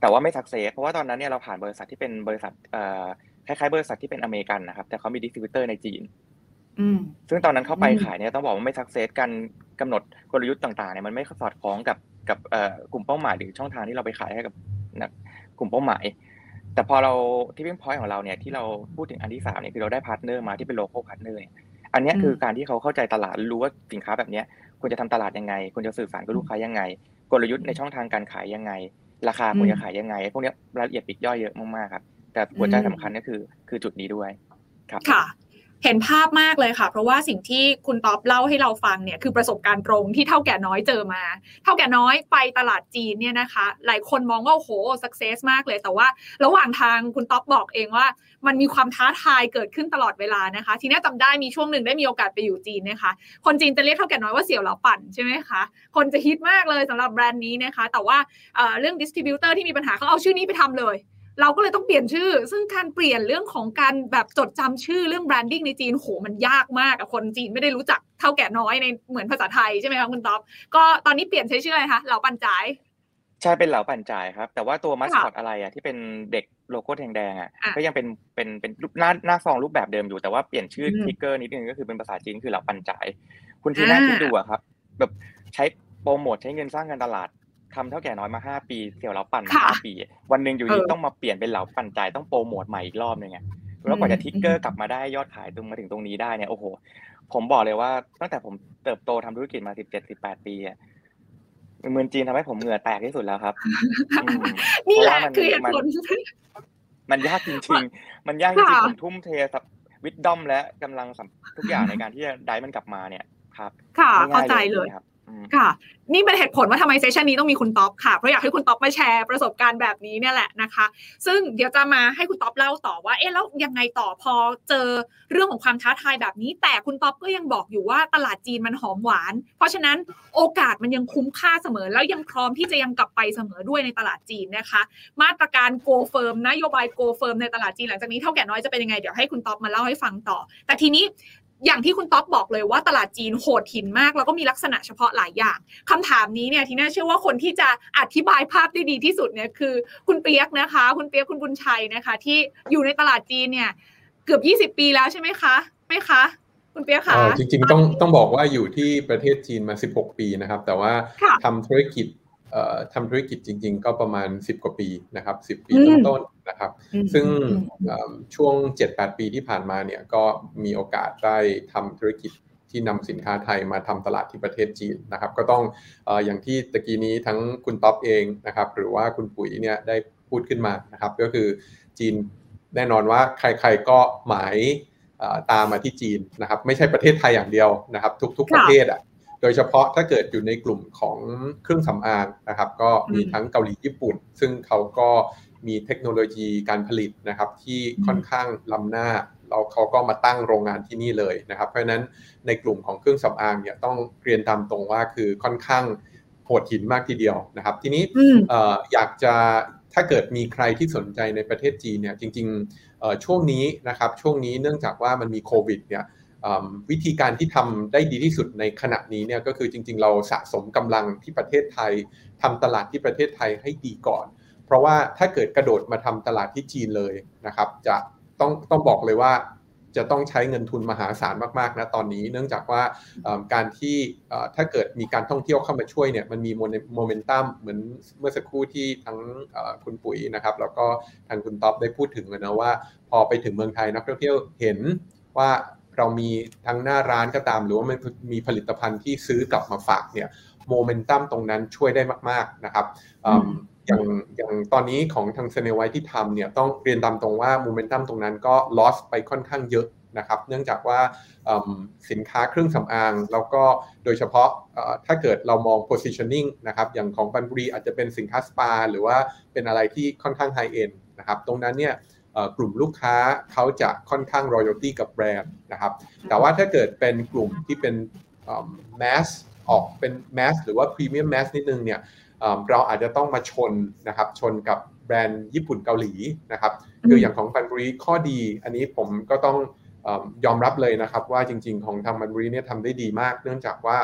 แต่ว่าไม่ success เพราะว่าตอนนั้นเนี่ยเราผ่านบริษัทที่เป็นบริษัทเอ่อคล้ายๆบริษัทที่เป็นอเมริกันนะครับแต่เขามี distributor ในจีน ซึ่งตอนนั้นเข้าไปขายเนี่ยต้องบอกว่าไม่ success กันกำหนดกลยุทธ์ต่างๆเนี่ยมันไม่สอดคล้องกับกับกลุ่มเป้าหมายหรือช่องทางที่เราไปขายให้กับกลุ่มเป้าหมาย แต่พอเรา tipping point ของเราเนี่ยที่เราพูดถึงอันที่สามเนี่ยคือเราได้ partner มาที่เป็น local partner อันนี้คือการที่เขาเข้าใจตลาดรู้ว่าสินค้าแบบนี้ควรจะทำตลาดยังไงควรจะสื่อสารกับลูกค้ายังไง กลยุทธ์ในช่องทางการขายยังไง ราคาควรจะขายยังไงพวกนี้รายละเอียดปิดย่อยเยอะมากๆครับแต่หัวใจสำคัญก็คือคือจุดนี้ด้วยครับค่ะ เห็นภาพมากเลยค่ะ เพราะว่าสิ่งที่คุณต๊อบเล่าให้เราฟังเนี่ยคือประสบการณ์ตรงที่เท่าแก่น้อยเจอมา เท่าแก่น้อยไปตลาดจีนเนี่ยนะคะ หลายคนมองว่าโอ้โหสักเซสมากเลย แต่ว่าระหว่างทางคุณต๊อบบอกเองว่า มันมีความท้าทายเกิดขึ้นตลอดเวลานะคะ ทีนี้จำได้มีช่วงหนึ่งได้มีโอกาสไปอยู่จีนนะคะ คนจีนจะเรียกเถ้าแก่น้อยว่าเสี่ยวเหลาปั่นใช่ไหมคะคนจะฮิตมากเลยสำหรับแบรนด์นี้นะคะ แต่ว่าเรื่อง distributor ที่มีปัญหาเขาเอาชื่อนี้ไปทำเลย เราก็เลยต้องเปลี่ยนชื่อ ซึ่งการเปลี่ยนเรื่องของการแบบจดจำชื่อเรื่อง branding ในจีนโหมันยากมากอะคนจีนไม่ได้รู้จักเถ้าแก่น้อยในเหมือนภาษาไทยใช่ไหมคะคุณต๊อบก็ตอนนี้เปลี่ยนใช้ชื่ออะไรคะเหล่าปันจ่ายใช่เป็นเหล่าปันจ่ายครับ แต่ว่าตัวมัสคอตอะไรอะที่เป็นเด็กโลโก้แดงๆอะก็ยังเป็นเป็นเป็นรูปหน้าหน้าซองรูปแบบเดิมอยู่แต่ว่าเปลี่ยนชื่อสติกเกอร์นิดนึงก็คือเป็นภาษาจีนคือเหล่าปันจ่ายคุณทีน่าคิดดูอะครับ แบบใช้โปรโมทใช้เงินสร้างการตลาด ทำเท่าแก่น้อยมาห้าปีเสี่ยวเหลาปั่นมาห้าปี วันหนึ่งอยู่ดีต้องมาเปลี่ยนเป็นเหลาปั่นจ่ายต้องโปรโมทใหม่อีกรอบนึงไงแล้วกว่าจะทิกเกอร์กลับมาได้ยอดขายตรงมาถึงตรงนี้ได้เนี่ยโอ้โห ผมบอกเลยว่าตั้งแต่ผมเติบโตทำธุรกิจมาสิบเจ็ดสิบแปดปีอะเมืองจีนทำให้ผมเหงื่อแตกที่สุดแล้วครับนี่แหละคือเหตุผลมันยากจริง ๆ มันยากจริงๆผมทุ่มเทwisdom และกำลังทุกอย่างในการที่จะได้มันกลับมาเนี่ยครับ ค่ะเข้าใจเลยครับ ค่ะ นี่เป็นเหตุผลว่าทำไม session นี้ต้องมีคุณท็อปค่ะ เพราะอยากให้คุณท็อปมาแชร์ประสบการณ์แบบนี้เนี่ยแหละนะคะ ซึ่งเดี๋ยวจะมาให้คุณท็อปเล่าต่อว่า เอ๊ะแล้วยังไงต่อพอเจอเรื่องของความท้าทายแบบนี้ แต่คุณท็อปก็ยังบอกอยู่ว่าตลาดจีนมันหอมหวาน เพราะฉะนั้นโอกาสมันยังคุ้มค่าเสมอ แล้วยังพร้อมที่จะยังกลับไปเสมอด้วยในตลาดจีนนะคะ มาตรการ go firm นโยบาย go firm ในตลาดจีนหลังจากนี้เถ้าแก่น้อยจะเป็นยังไงเดี๋ยวให้คุณท็อปมาเล่าให้ฟังต่อ แต่ทีนี้ อย่างที่คุณต๊อบบอกเลยว่าตลาดจีนโหดหินมาก แล้วก็มีลักษณะเฉพาะหลายอย่างคำถามนี้เนี่ยทีน่าเชื่อว่าคนที่จะอธิบายภาพได้ดีที่สุดเนี่ยคือ คุณเปียกนะคะ คุณเปียกคุณบุญชัยนะคะ ที่อยู่ในตลาดจีนเนี่ยเกือบ 20 ปีแล้วใช่ไหมคะไหมคะคุณเปียกคะจริงๆต้องต้องบอกว่าอยู่ที่ประเทศจีนมา 16 ปีนะครับ แต่ว่าทำธุรกิจ ทำธุรกิจจริง ๆ ก็ประมาณ 10 กว่าปีนะครับ 10 ปีต้นๆนะครับ ซึ่งช่วง 7-8 ปีที่ผ่านมาเนี่ยก็มีโอกาสได้ทำธุรกิจที่นำสินค้าไทยมาทำตลาดที่ประเทศจีนนะครับ ก็ต้องอย่างที่ตะกี้นี้ทั้งคุณท็อปเองนะครับ หรือว่าคุณปุ๋ยเนี่ยได้พูดขึ้นมานะครับ ก็คือจีนแน่นอนว่าใครๆก็หมายตามมาที่จีนนะครับ ไม่ใช่ประเทศไทยอย่างเดียวนะครับ ทุกๆประเทศอะ โดยเฉพาะถ้าเกิดอยู่ในกลุ่มของเครื่องสำอางนะครับ ก็มีทั้งเกาหลีญี่ปุ่น ซึ่งเขาก็มีเทคโนโลยีการผลิตนะครับ ที่ค่อนข้างล้ำหน้าเราเขาก็มาตั้งโรงงานที่นี่เลยนะครับ เพราะฉะนั้นในกลุ่มของเครื่องสำอางเนี่ยต้องเรียนตามตรงว่าคือค่อนข้างโหดหินมากทีเดียวนะครับ ทีนี้อยากจะถ้าเกิดมีใครที่สนใจในประเทศจีนเนี่ยจริงๆช่วงนี้นะครับช่วงนี้เนื่องจากว่ามันมีโควิดเนี่ย วิธีการที่ทำได้ดีที่สุดในขณะนี้เนี่ยก็คือจริง ๆ เราสะสมกำลังที่ประเทศไทยทำตลาดที่ประเทศไทยให้ดีก่อน เพราะว่าถ้าเกิดกระโดดมาทำตลาดที่จีนเลยนะครับ จะต้องต้องบอกเลยว่าจะต้องใช้เงินทุนมหาศาลมากๆนะตอนนี้ เนื่องจากว่าการที่ถ้าเกิดมีการท่องเที่ยวเข้ามาช่วยเนี่ยมันมีโมเมนตัมเหมือนเมื่อสักครู่ที่ทั้งคุณปุ๋ยนะครับ แล้วก็ทางคุณท็อปได้พูดถึงนะว่า พอไปถึงเมืองไทยนักท่องเที่ยวเห็นว่า เรามีทั้งหน้าร้านก็ตาม หรือว่ามันมีผลิตภัณฑ์ที่ซื้อกลับมาฝากเนี่ยโมเมนตัมตรงนั้นช่วยได้มากๆนะครับอย่างอย่างตอนนี้ของทางเซเนไวที่ทำเนี่ยต้องเรียนตามตรงว่าโมเมนตัมตรงนั้นก็ลอสไปค่อนข้างเยอะนะครับ เนื่องจากว่าสินค้าเครื่องสำอาง แล้วก็โดยเฉพาะถ้าเกิดเรามอง positioning นะครับ อย่างของบันบุรีอาจจะเป็นสินค้าสปา หรือว่าเป็นอะไรที่ค่อนข้างไฮเอ็นนะครับ ตรงนั้นเนี่ย กลุ่มลูกค้าเขาจะค่อนข้าง royalty กับแบรนด์นะครับแต่ว่าถ้าเกิดเป็นกลุ่มที่เป็น mass ออกเป็น mass หรือว่า premium mass นิดนึงเนี่ยเราอาจจะต้องมาชนนะครับชนกับแบรนด์ญี่ปุ่นเกาหลีนะครับคืออย่างของบันบุรีข้อดี อันนี้ผมก็ต้องยอมรับเลยนะครับว่าจริง ๆ ของทางบันบุรีเนี่ยทำได้ดีมาก เนื่องจากว่า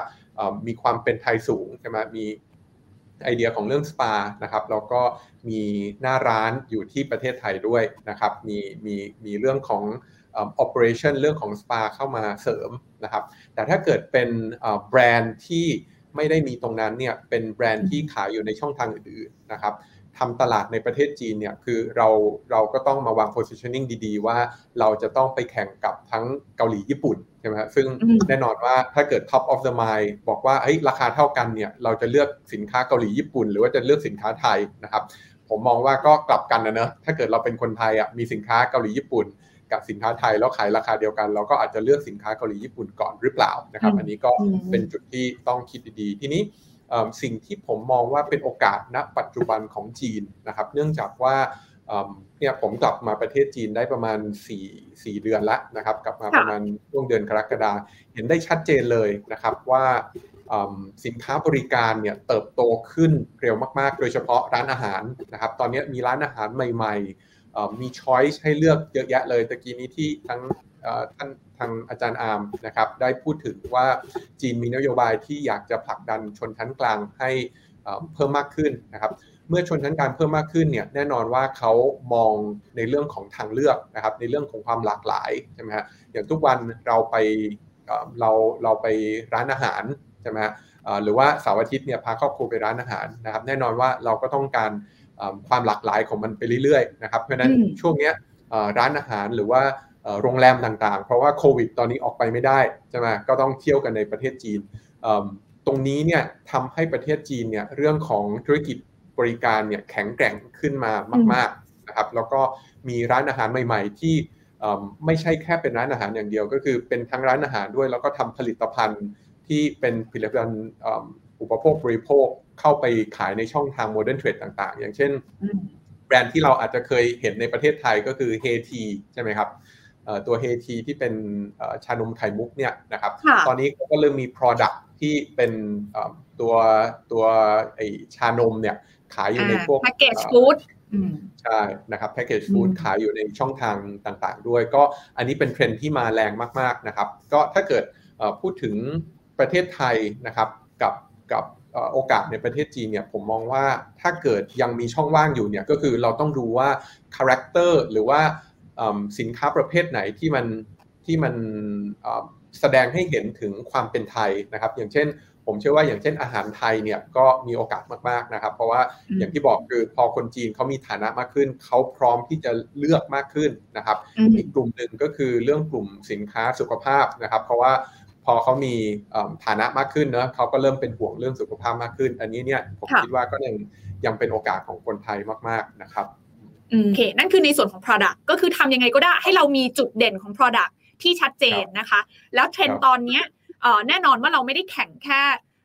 มีความเป็นไทยสูงใช่ไหมมี ไอเดียของเรื่องสปานะครับแล้วก็มีหน้าร้านอยู่ที่ประเทศไทยด้วยนะครับ มีมีมีเรื่องของ operation เรื่องของสปาเข้ามาเสริมนะครับ แต่ถ้าเกิดเป็นแบรนด์ที่ไม่ได้มีตรงนั้นเนี่ยเป็นแบรนด์ที่ขายอยู่ในช่องทางอื่นๆนะครับทำตลาดในประเทศจีนเนี่ยคือเราเราก็ต้องมาวาง positioning ดีๆ ว่าเราจะต้องไปแข่งกับทั้งเกาหลีญี่ปุ่น ช่ไหมซึ่งแน่นอนว่าถ้าเกิด top of the mind บอกว่าเฮ้ยราคาเท่ากันเนี่ยเราจะเลือกสินค้าเกาหลีญี่ปุ่น หรือว่าจะเลือกสินค้าไทยนะครับ ผมมองว่าก็กลับกันนะเนอะถ้าเกิดเราเป็นคนไทยอะมีสินค้าเกาหลีญี่ปุ่น กับสินค้าไทยแล้วขายราคาเดียวกัน เราก็อาจจะเลือกสินค้าเกาหลีญี่ปุ่นก่อนหรือเปล่านะครับ อันนี้ก็เป็นจุดที่ต้องคิดดีๆ ทีนี้สิ่งที่ผมมองว่าเป็นโอกาสณปัจจุบันของจีนนะครับ เนื่องจากว่า เนี่ยผมกลับมาประเทศจีนได้ประมาณ4 4เดือนละนะครับ กลับมาประมาณช่วงเดือนกรกฎาเห็นได้ชัดเจนเลยนะครับว่าสินค้าบริการเนี่ยเติบโตขึ้นเร็วมาก ๆ โดยเฉพาะร้านอาหารนะครับ ตอนนี้มีร้านอาหารใหม่ๆ มีช้อยส์ให้เลือกเยอะแยะเลยตะกี้นี้ที่ทั้งท่านทางอาจารย์อาร์มนะครับได้พูดถึงว่าจีนมีนโยบายที่อยากจะผลักดันชนชั้นกลางให้เพิ่มมากขึ้นนะครับ เมื่อชนชั้นกลางเพิ่มมากขึ้นเนี่ยแน่นอนว่าเขามองในเรื่องของทางเลือกนะครับในเรื่องของความหลากหลายใช่ไหมฮะอย่างทุกวันเราไปเราเราไปร้านอาหารใช่ไหมฮะหรือว่าเสาร์อาทิตย์เนี่ยพาครอบครัวไปร้านอาหารนะครับ แน่นอนว่าเราก็ต้องการความหลากหลายของมันไปเรื่อยๆนะครับเพราะฉะนั้นช่วงนี้ร้านอาหารหรือว่าโรงแรมต่างๆ เพราะว่าโควิดตอนนี้ออกไปไม่ได้ใช่ไหมก็ต้องเที่ยวกันในประเทศจีน ตรงนี้เนี่ยทำให้ประเทศจีนเนี่ยเรื่องของธุรกิจ บริการเนี่ยแข็งแกร่งขึ้นมามากๆนะครับแล้วก็มีร้านอาหารใหม่ ๆ ที่ไม่ใช่แค่เป็นร้านอาหารอย่างเดียว ก็คือเป็นทั้งร้านอาหารด้วย แล้วก็ทำผลิตภัณฑ์ที่เป็นผลิตภัณฑ์อุปโภคบริโภคเข้าไปขายในช่องทางโมเดิร์นเทรดต่าง ๆ อย่างเช่น แบรนด์ที่เราอาจจะเคยเห็นในประเทศไทยก็คือเฮทีใช่ไหมครับตัวเฮทีที่เป็นชานมไข่มุกเนี่ยนะครับ ตอนนี้ก็เริ่มมี Product ที่เป็นตัวตัวไอชานมเนี่ย ขายอยู่ในพวกแพ็กเกจฟู้ดใช่นะครับแพ็กเกจฟู้ดขายอยู่ในช่องทางต่างๆ ด้วย ก็อันนี้เป็นเทรนที่มาแรงมากๆนะครับ ก็ถ้าเกิดพูดถึงประเทศไทยนะครับกับกับโอกาสในประเทศจีนเนี่ยผมมองว่าถ้าเกิดยังมีช่องว่างอยู่เนี่ยก็คือเราต้องดูว่าcharacter หรือว่าสินค้าประเภทไหนที่มันที่มันแสดงให้เห็นถึงความเป็นไทยนะครับ อย่างเช่น ผมเชื่อว่าอย่างเช่นอาหารไทยเนี่ยก็มีโอกาสมากๆนะครับ เพราะว่าอย่างที่บอกคือพอคนจีนเขามีฐานะมากขึ้น เขาพร้อมที่จะเลือกมากขึ้นนะครับอีกกลุ่มหนึ่งก็คือเรื่องกลุ่มสินค้าสุขภาพนะครับ เพราะว่าพอเขามีฐานะมากขึ้นเนาะเขาก็เริ่มเป็นห่วงเรื่องสุขภาพมากขึ้น อันนี้เนี่ยผมคิดว่าก็ยังยังเป็นโอกาสของคนไทยมากๆนะครับโอเค นั่นคือในส่วนของ Product ก็คือทำยังไงก็ได้ให้เรามีจุดเด่นของ Product ที่ชัดเจนนะคะ แล้วเทรนตอนนี้ แน่นอนว่าเราไม่ได้แข่งแค่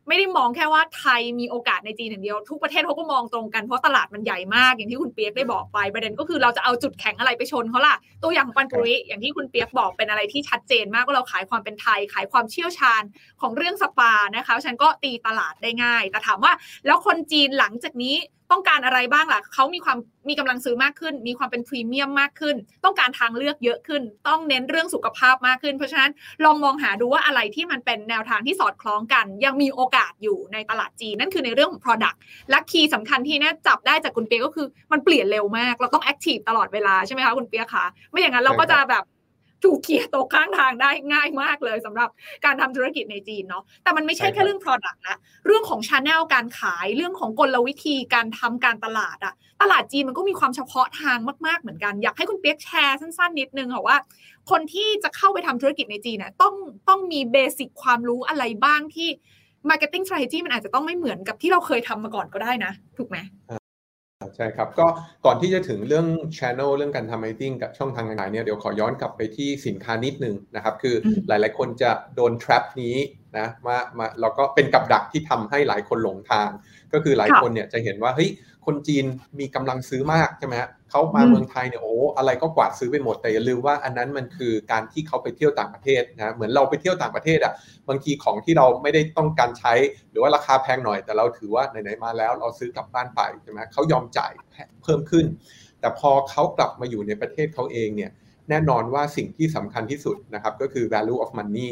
ไม่ได้มองแค่ว่าไทยมีโอกาสในจีนอย่างเดียว ทุกประเทศเขาก็มองตรงกันเพราะตลาดมันใหญ่มากอย่างที่คุณเปียกได้บอกไปประเด็นก็คือเราจะเอาจุดแข็งอะไรไปชนเขาล่ะตัวอย่างปันปุริอย่างที่คุณเปียกบอกเป็นอะไรที่ชัดเจนมากว่าเราขายความเป็นไทย ขายความเชี่ยวชาญของเรื่องสปานะคะฉันก็ตีตลาดได้ง่าย แต่ถามว่าแล้วคนจีนหลังจากนี้ต้องการอะไรบ้างล่ะเขามีความมีกำลังซื้อมากขึ้น มีความเป็นพรีเมียมมากขึ้น ต้องการทางเลือกเยอะขึ้น ต้องเน้นเรื่องสุขภาพมากขึ้น เพราะฉะนั้นลองมองหาดูว่าอะไรที่มันเป็นแนวทางที่สอดคล้องกัน ยังมีโอกาสอยู่ในตลาดจีน นั่นคือในเรื่องของ Product และ key สำคัญที่น่าจับได้จากคุณเปียก็คือมันเปลี่ยนเร็วมาก เราต้อง active ตลอดเวลาใช่ไหมคะคุณเปียคะไม่อย่างนั้นเราก็จะแบบ ถูกเขี่ยตกข้างทางได้ง่ายมากเลยสำหรับการทำธุรกิจในจีนเนาะแต่มันไม่ใช่แค่เรื่อง Product นะเรื่องของ channel การขายเรื่องของกลวิธีการทำการตลาดอะตลาดจีนมันก็มีความเฉพาะทางมาก ๆเหมือนกันอยากให้คุณเปียแชร์สั้น ๆ นิดนึงค่ะว่า คนที่จะเข้าไปทำธุรกิจในจีนน่ะต้องต้องมี basic ความรู้อะไรบ้างที่ Marketing Strategy มันอาจจะต้องไม่เหมือนกับที่เราเคยทำมาก่อนก็ได้นะ ถูกไหม ใช่ครับ ก็ก่อนที่จะถึงเรื่อง Channel เรื่องการทำ marketing กับช่องทางการขายเนี่ยเดี๋ยวขอย้อนกลับไปที่สินค้านิดนึงนะครับ คือหลาย ๆ คนจะโดน trap นี้นะมามาแล้วก็เป็นกับดักที่ทำให้หลายคนหลงทาง ก็คือหลายคนเนี่ยจะเห็นว่าเฮ้ยคนจีนมีกำลังซื้อมากใช่ไหม เขามาเมืองไทยเนี่ยโอ้อะไรก็กวาดซื้อไปหมดแต่อย่าลืมว่าอันนั้นมันคือการที่เขาไปเที่ยวต่างประเทศนะเหมือนเราไปเที่ยวต่างประเทศอะบางทีของที่เราไม่ได้ต้องการใช้ หรือว่าราคาแพงหน่อยแต่เราถือว่าไหนๆมาแล้วเราซื้อกลับบ้านไปใช่ไหมเขายอมจ่ายเพิ่มขึ้น แต่พอเขากลับมาอยู่ในประเทศเขาเองเนี่ยแน่นอนว่าสิ่งที่สำคัญที่สุดนะครับก็คือ value of money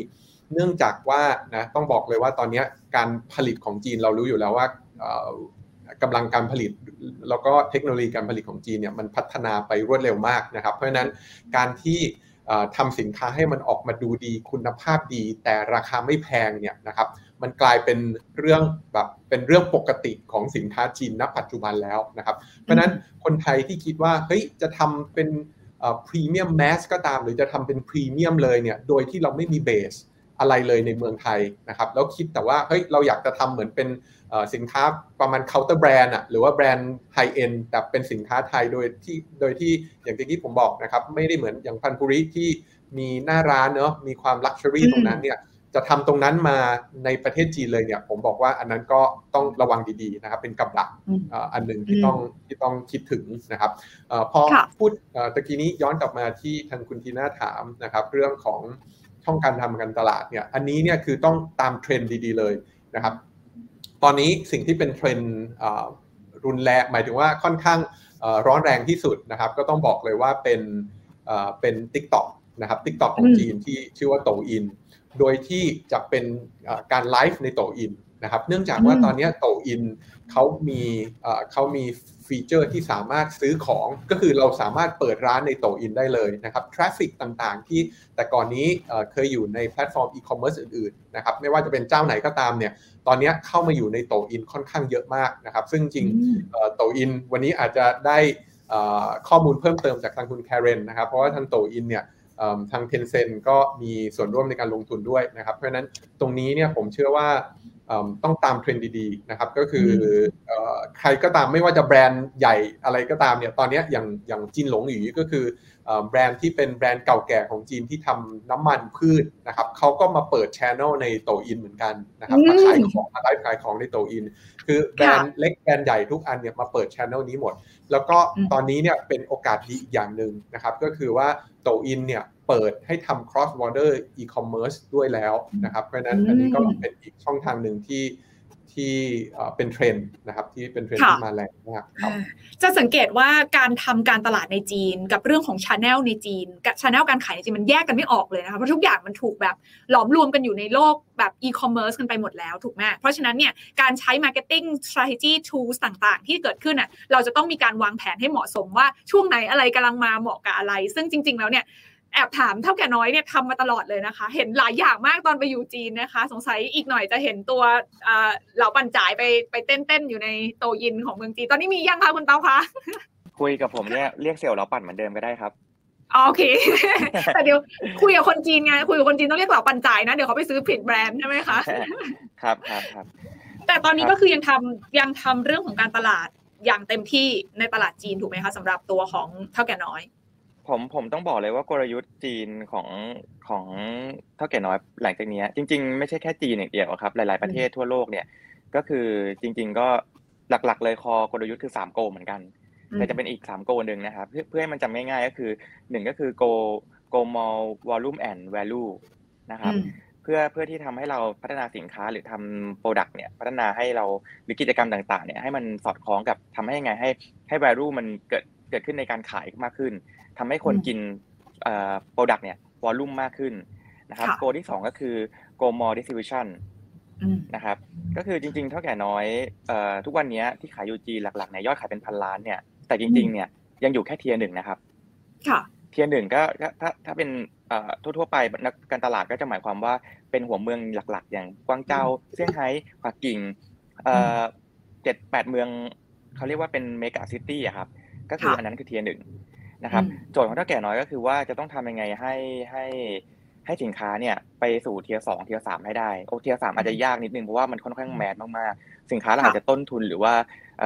เนื่องจากว่านะต้องบอกเลยว่าตอนนี้การผลิตของจีนเรารู้อยู่แล้วว่า กำลังการผลิต แล้วก็เทคโนโลยีการผลิตของจีนเนี่ยมันพัฒนาไปรวดเร็วมากนะครับ เพราะฉะนั้นการที่ทำสินค้าให้มันออกมาดูดีคุณภาพดี แต่ราคาไม่แพงเนี่ยนะครับมันกลายเป็นเรื่องแบบเป็นเรื่องปกติของสินค้าจีนณปัจจุบันแล้วนะครับ เพราะฉะนั้นคนไทยที่คิดว่าเฮ้ยจะทำเป็น premium mass ก็ตาม หรือจะทำเป็นพรีเมียมเลยเนี่ยโดยที่เราไม่มี base อะไรเลยในเมืองไทยนะครับแล้วคิดแต่ว่าเฮ้ยเราอยากจะทำเหมือนเป็นสินค้าประมาณ counter brand อะหรือว่าแบรนด์ high-end แต่เป็นสินค้าไทยโดยที่โดยที่อย่างที่ผมบอกนะครับไม่ได้เหมือนอย่างปัญญ์ปุริที่มีหน้าร้านเนาะมีความ luxury ตรงนั้นเนี่ยจะทำตรงนั้นมาในประเทศจีนเลยเนี่ยผมบอกว่าอันนั้นก็ต้องระวังดีๆนะครับเป็นกับดักอันหนึ่งที่ต้องที่ต้องคิดถึงนะครับพอพูดตะกี้นี้ย้อนกลับมาที่ทางคุณทีน่าถามนะครับเรื่องของ ช่องทางการทำการตลาดเนี่ยอันนี้เนี่ยคือต้องตามเทรนด์ดีๆเลยนะครับ ตอนนี้สิ่งที่เป็นเทรนด์รุนแรงหมายถึงว่าค่อนข้างร้อนแรงที่สุดนะครับ ก็ต้องบอกเลยว่าเป็นเป็น TikTok นะครับ TikTok ของจีนที่ชื่อว่า Douyin โดยที่จะเป็นการไลฟ์ใน Douyin นะครับ เนื่องจากว่าตอนนี้ Douyin เขามีเขามี ฟีเจอร์ที่สามารถซื้อของก็คือเราสามารถเปิดร้านใน Douyin ได้เลยนะครับ traffic ต่างๆ ที่แต่ก่อนนี้เคยอยู่ในแพลตฟอร์มอีคอมเมิร์ซอื่นๆนะครับไม่ว่าจะเป็นเจ้าไหนก็ตามเนี่ยตอนนี้เข้ามาอยู่ใน Douyin ค่อนข้างเยอะมากนะครับซึ่งจริง Douyin วันนี้อาจจะได้ข้อมูลเพิ่มเติมจากทางคุณแคเรนนะครับเพราะว่าทาง Douyin เนี่ยทาง Tencent ก็มีส่วนร่วมในการลงทุนด้วยนะครับเพราะฉะนั้นตรงนี้เนี่ยผมเชื่อว่า ต้องตามเทรนด์ดีๆนะครับก็คือใครก็ตามไม่ว่าจะแบรนด์ใหญ่อะไรก็ตามเนี่ยตอนนี้อย่างอย่างจินหลงหยูก็คือแบรนด์ที่เป็นแบรนด์เก่าแก่ของจีนที่ทำน้ำมันพืชนะครับเขาก็มาเปิดช ANNEL ในโตอินเหมือนกันนะครับมาขายของมาไลฟ์ขายของใน Douyin คือแบรนด์เล็กแบรนด์ใหญ่ทุกอันเนี่ยมาเปิดช ANNEL นี้หมด แล้วก็ตอนนี้เนี่ยเป็นโอกาสดีอีกอย่างหนึ่งนะครับก็คือว่า Douyin เนี่ย เปิดให้ทำ cross border e-commerce ด้วยแล้วนะครับ เพราะนั้นอันนี้ก็เป็นอีกช่องทางหนึ่งที่ที่เป็นเทรนด์นะครับที่เป็นเทรนด์ที่มาแรงมากครับจะสังเกตว่าการทำการตลาดในจีน กับเรื่องของ channel ในจีนกับ channel การขายในจีนมันแยกกันไม่ออกเลยนะคะเพราะทุกอย่างมันถูกแบบหลอมรวมกันอยู่ในโลกแบบอีคอมเมิร์ซกันไปหมดแล้วถูกไหมเพราะฉะนั้นเนี่ยการใช้ marketing strategy tools ต่างๆ ที่เกิดขึ้นอะเราจะต้องมีการวางแผนให้เหมาะสมว่าช่วงไหนอะไรกำลังมาเหมาะกับอะไร ซึ่งจริง ๆ แล้วเนี่ย แอบถามเท่าแก่น้อยเนี่ยทำมาตลอดเลยนะคะ เห็นหลายอย่างมากตอนไปอยู่จีนนะคะ สงสัยอีกหน่อยจะเห็นตัวเหล่าปันจ่ายไปไปเต้นๆอยู่ในโตยินของเมืองจีนตอนนี้มียังคะคุณเต้าคะคุยกับผมเนี่ยเรียกเซลล์เหล่าปั่นเหมือนเดิมก็ได้ครับโอเค แต่เดี๋ยวคุยกับคนจีนไงคุยกับคนจีนต้องเรียกเหล่าปันจ่ายนะเดี๋ยวเขาไปซื้อผิดแบรนด์ใช่ไหมคะครับครับครับแต่ตอนนี้ก็คือยังทำยังทำเรื่องของการตลาดอย่างเต็มที่ในตลาดจีนถูกไหมคะสำหรับตัวของเท่าแก่น้อย ผมผมต้องบอกเลยว่ากลยุทธ์จีนของของเท่าแก่น้อยหลังจากนี้จริง ๆ ไม่ใช่แค่จีนอย่างเดียวครับ หลาย ๆประเทศทั่วโลกเนี่ย ก็คือจริง ๆ ก็หลักๆ เลยคอกลยุทธ์คือสามโกเหมือนกันแต่จะเป็นอีกสามโกหนึ่งนะครับเพื่อเพื่อให้มันจำง่ายๆก็คือหนึ่งก็คือโกโกมอลvolume and value นะครับเพื่อเพื่อที่ทำให้เราพัฒนาสินค้าหรือทำ product เนี่ยพัฒนาให้เราหรือกิจกรรมต่างๆเนี่ยให้มันสอดคล้องกับทำให้ยังไงให้ให้ value มันเกิดเกิดขึ้นในการขายมากขึ้น ทำให้คนกิน product เนี่ย volume มากขึ้นนะครับ go ที่ 2 ก็คือ go more distribution นะครับก็คือจริงๆ เถ้าแก่น้อยทุกวันนี้ที่ขายอยู่จีนหลักๆเนี่ยยอดขายเป็นพันล้านเนี่ยแต่จริงๆเนี่ยยังอยู่แค่ tier หนึ่งนะครับ tier หนึ่งก็ถ้าถ้าเป็นทั่วๆไปนักการตลาดก็จะหมายความว่าเป็นหัวเมืองหลักๆ อย่างกวางเจาเซี่ยงไฮ้ปักกิ่งเจ็ดแปดเมืองเขาเรียกว่าเป็น mega city อะครับก็คืออันนั้นคือ tier หนึ่ง นะครับโจทย์ของเถ้าแก่น้อยก็คือว่าจะต้องทำยังไงให้ให้ให้สินค้าเนี่ยไปสู่ tier สอง tier สามให้ได้โอ tier สามอาจจะยากนิดนึงเพราะว่ามันค่อนข้าง mass มากๆสินค้าเราอาจจะต้นทุนหรือว่า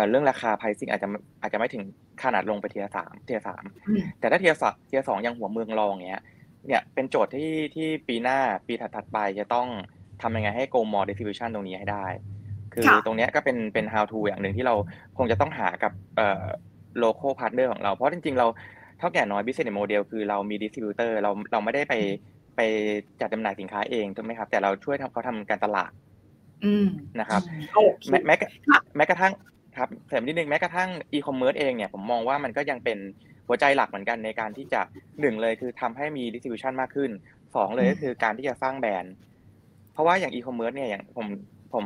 เรื่องราคา pricing อาจจะอาจจะไม่ถึงขนาดลงไป tier สาม tier สามแต่ถ้า tier ส tier สองอย่างหัวเมืองรองเนี้ยเนี่ยเป็นโจทย์ที่ที่ปีหน้าปีถัดๆไปจะต้องทำยังไงให้ go more distribution ตรงนี้ให้ได้ คือตรงนี้ก็เป็นเป็น how to อย่างหนึ่งที่เราคงจะต้องหากับเอ่อ local partner ของเรา เพราะจริงๆเรา เถ้าแก่น้อย business model คือเรามี distributor เราเราไม่ได้ไปไปจัดจำหน่ายสินค้าเองถูกไหมครับ แต่เราช่วยทำเขาทำการตลาดนะครับแม้แม้แม้กระทั่งครับเสริมนิดนึงแม้กระทั่ง e-commerce เองเนี่ยผมมองว่ามันก็ยังเป็นหัวใจหลักเหมือนกันในการที่จะหนึ่งเลยคือทำให้มี distribution มากขึ้นสองเลยก็คือการที่จะสร้างแบรนด์เพราะว่าอย่าง e-commerce เนี่ยอย่างผมผม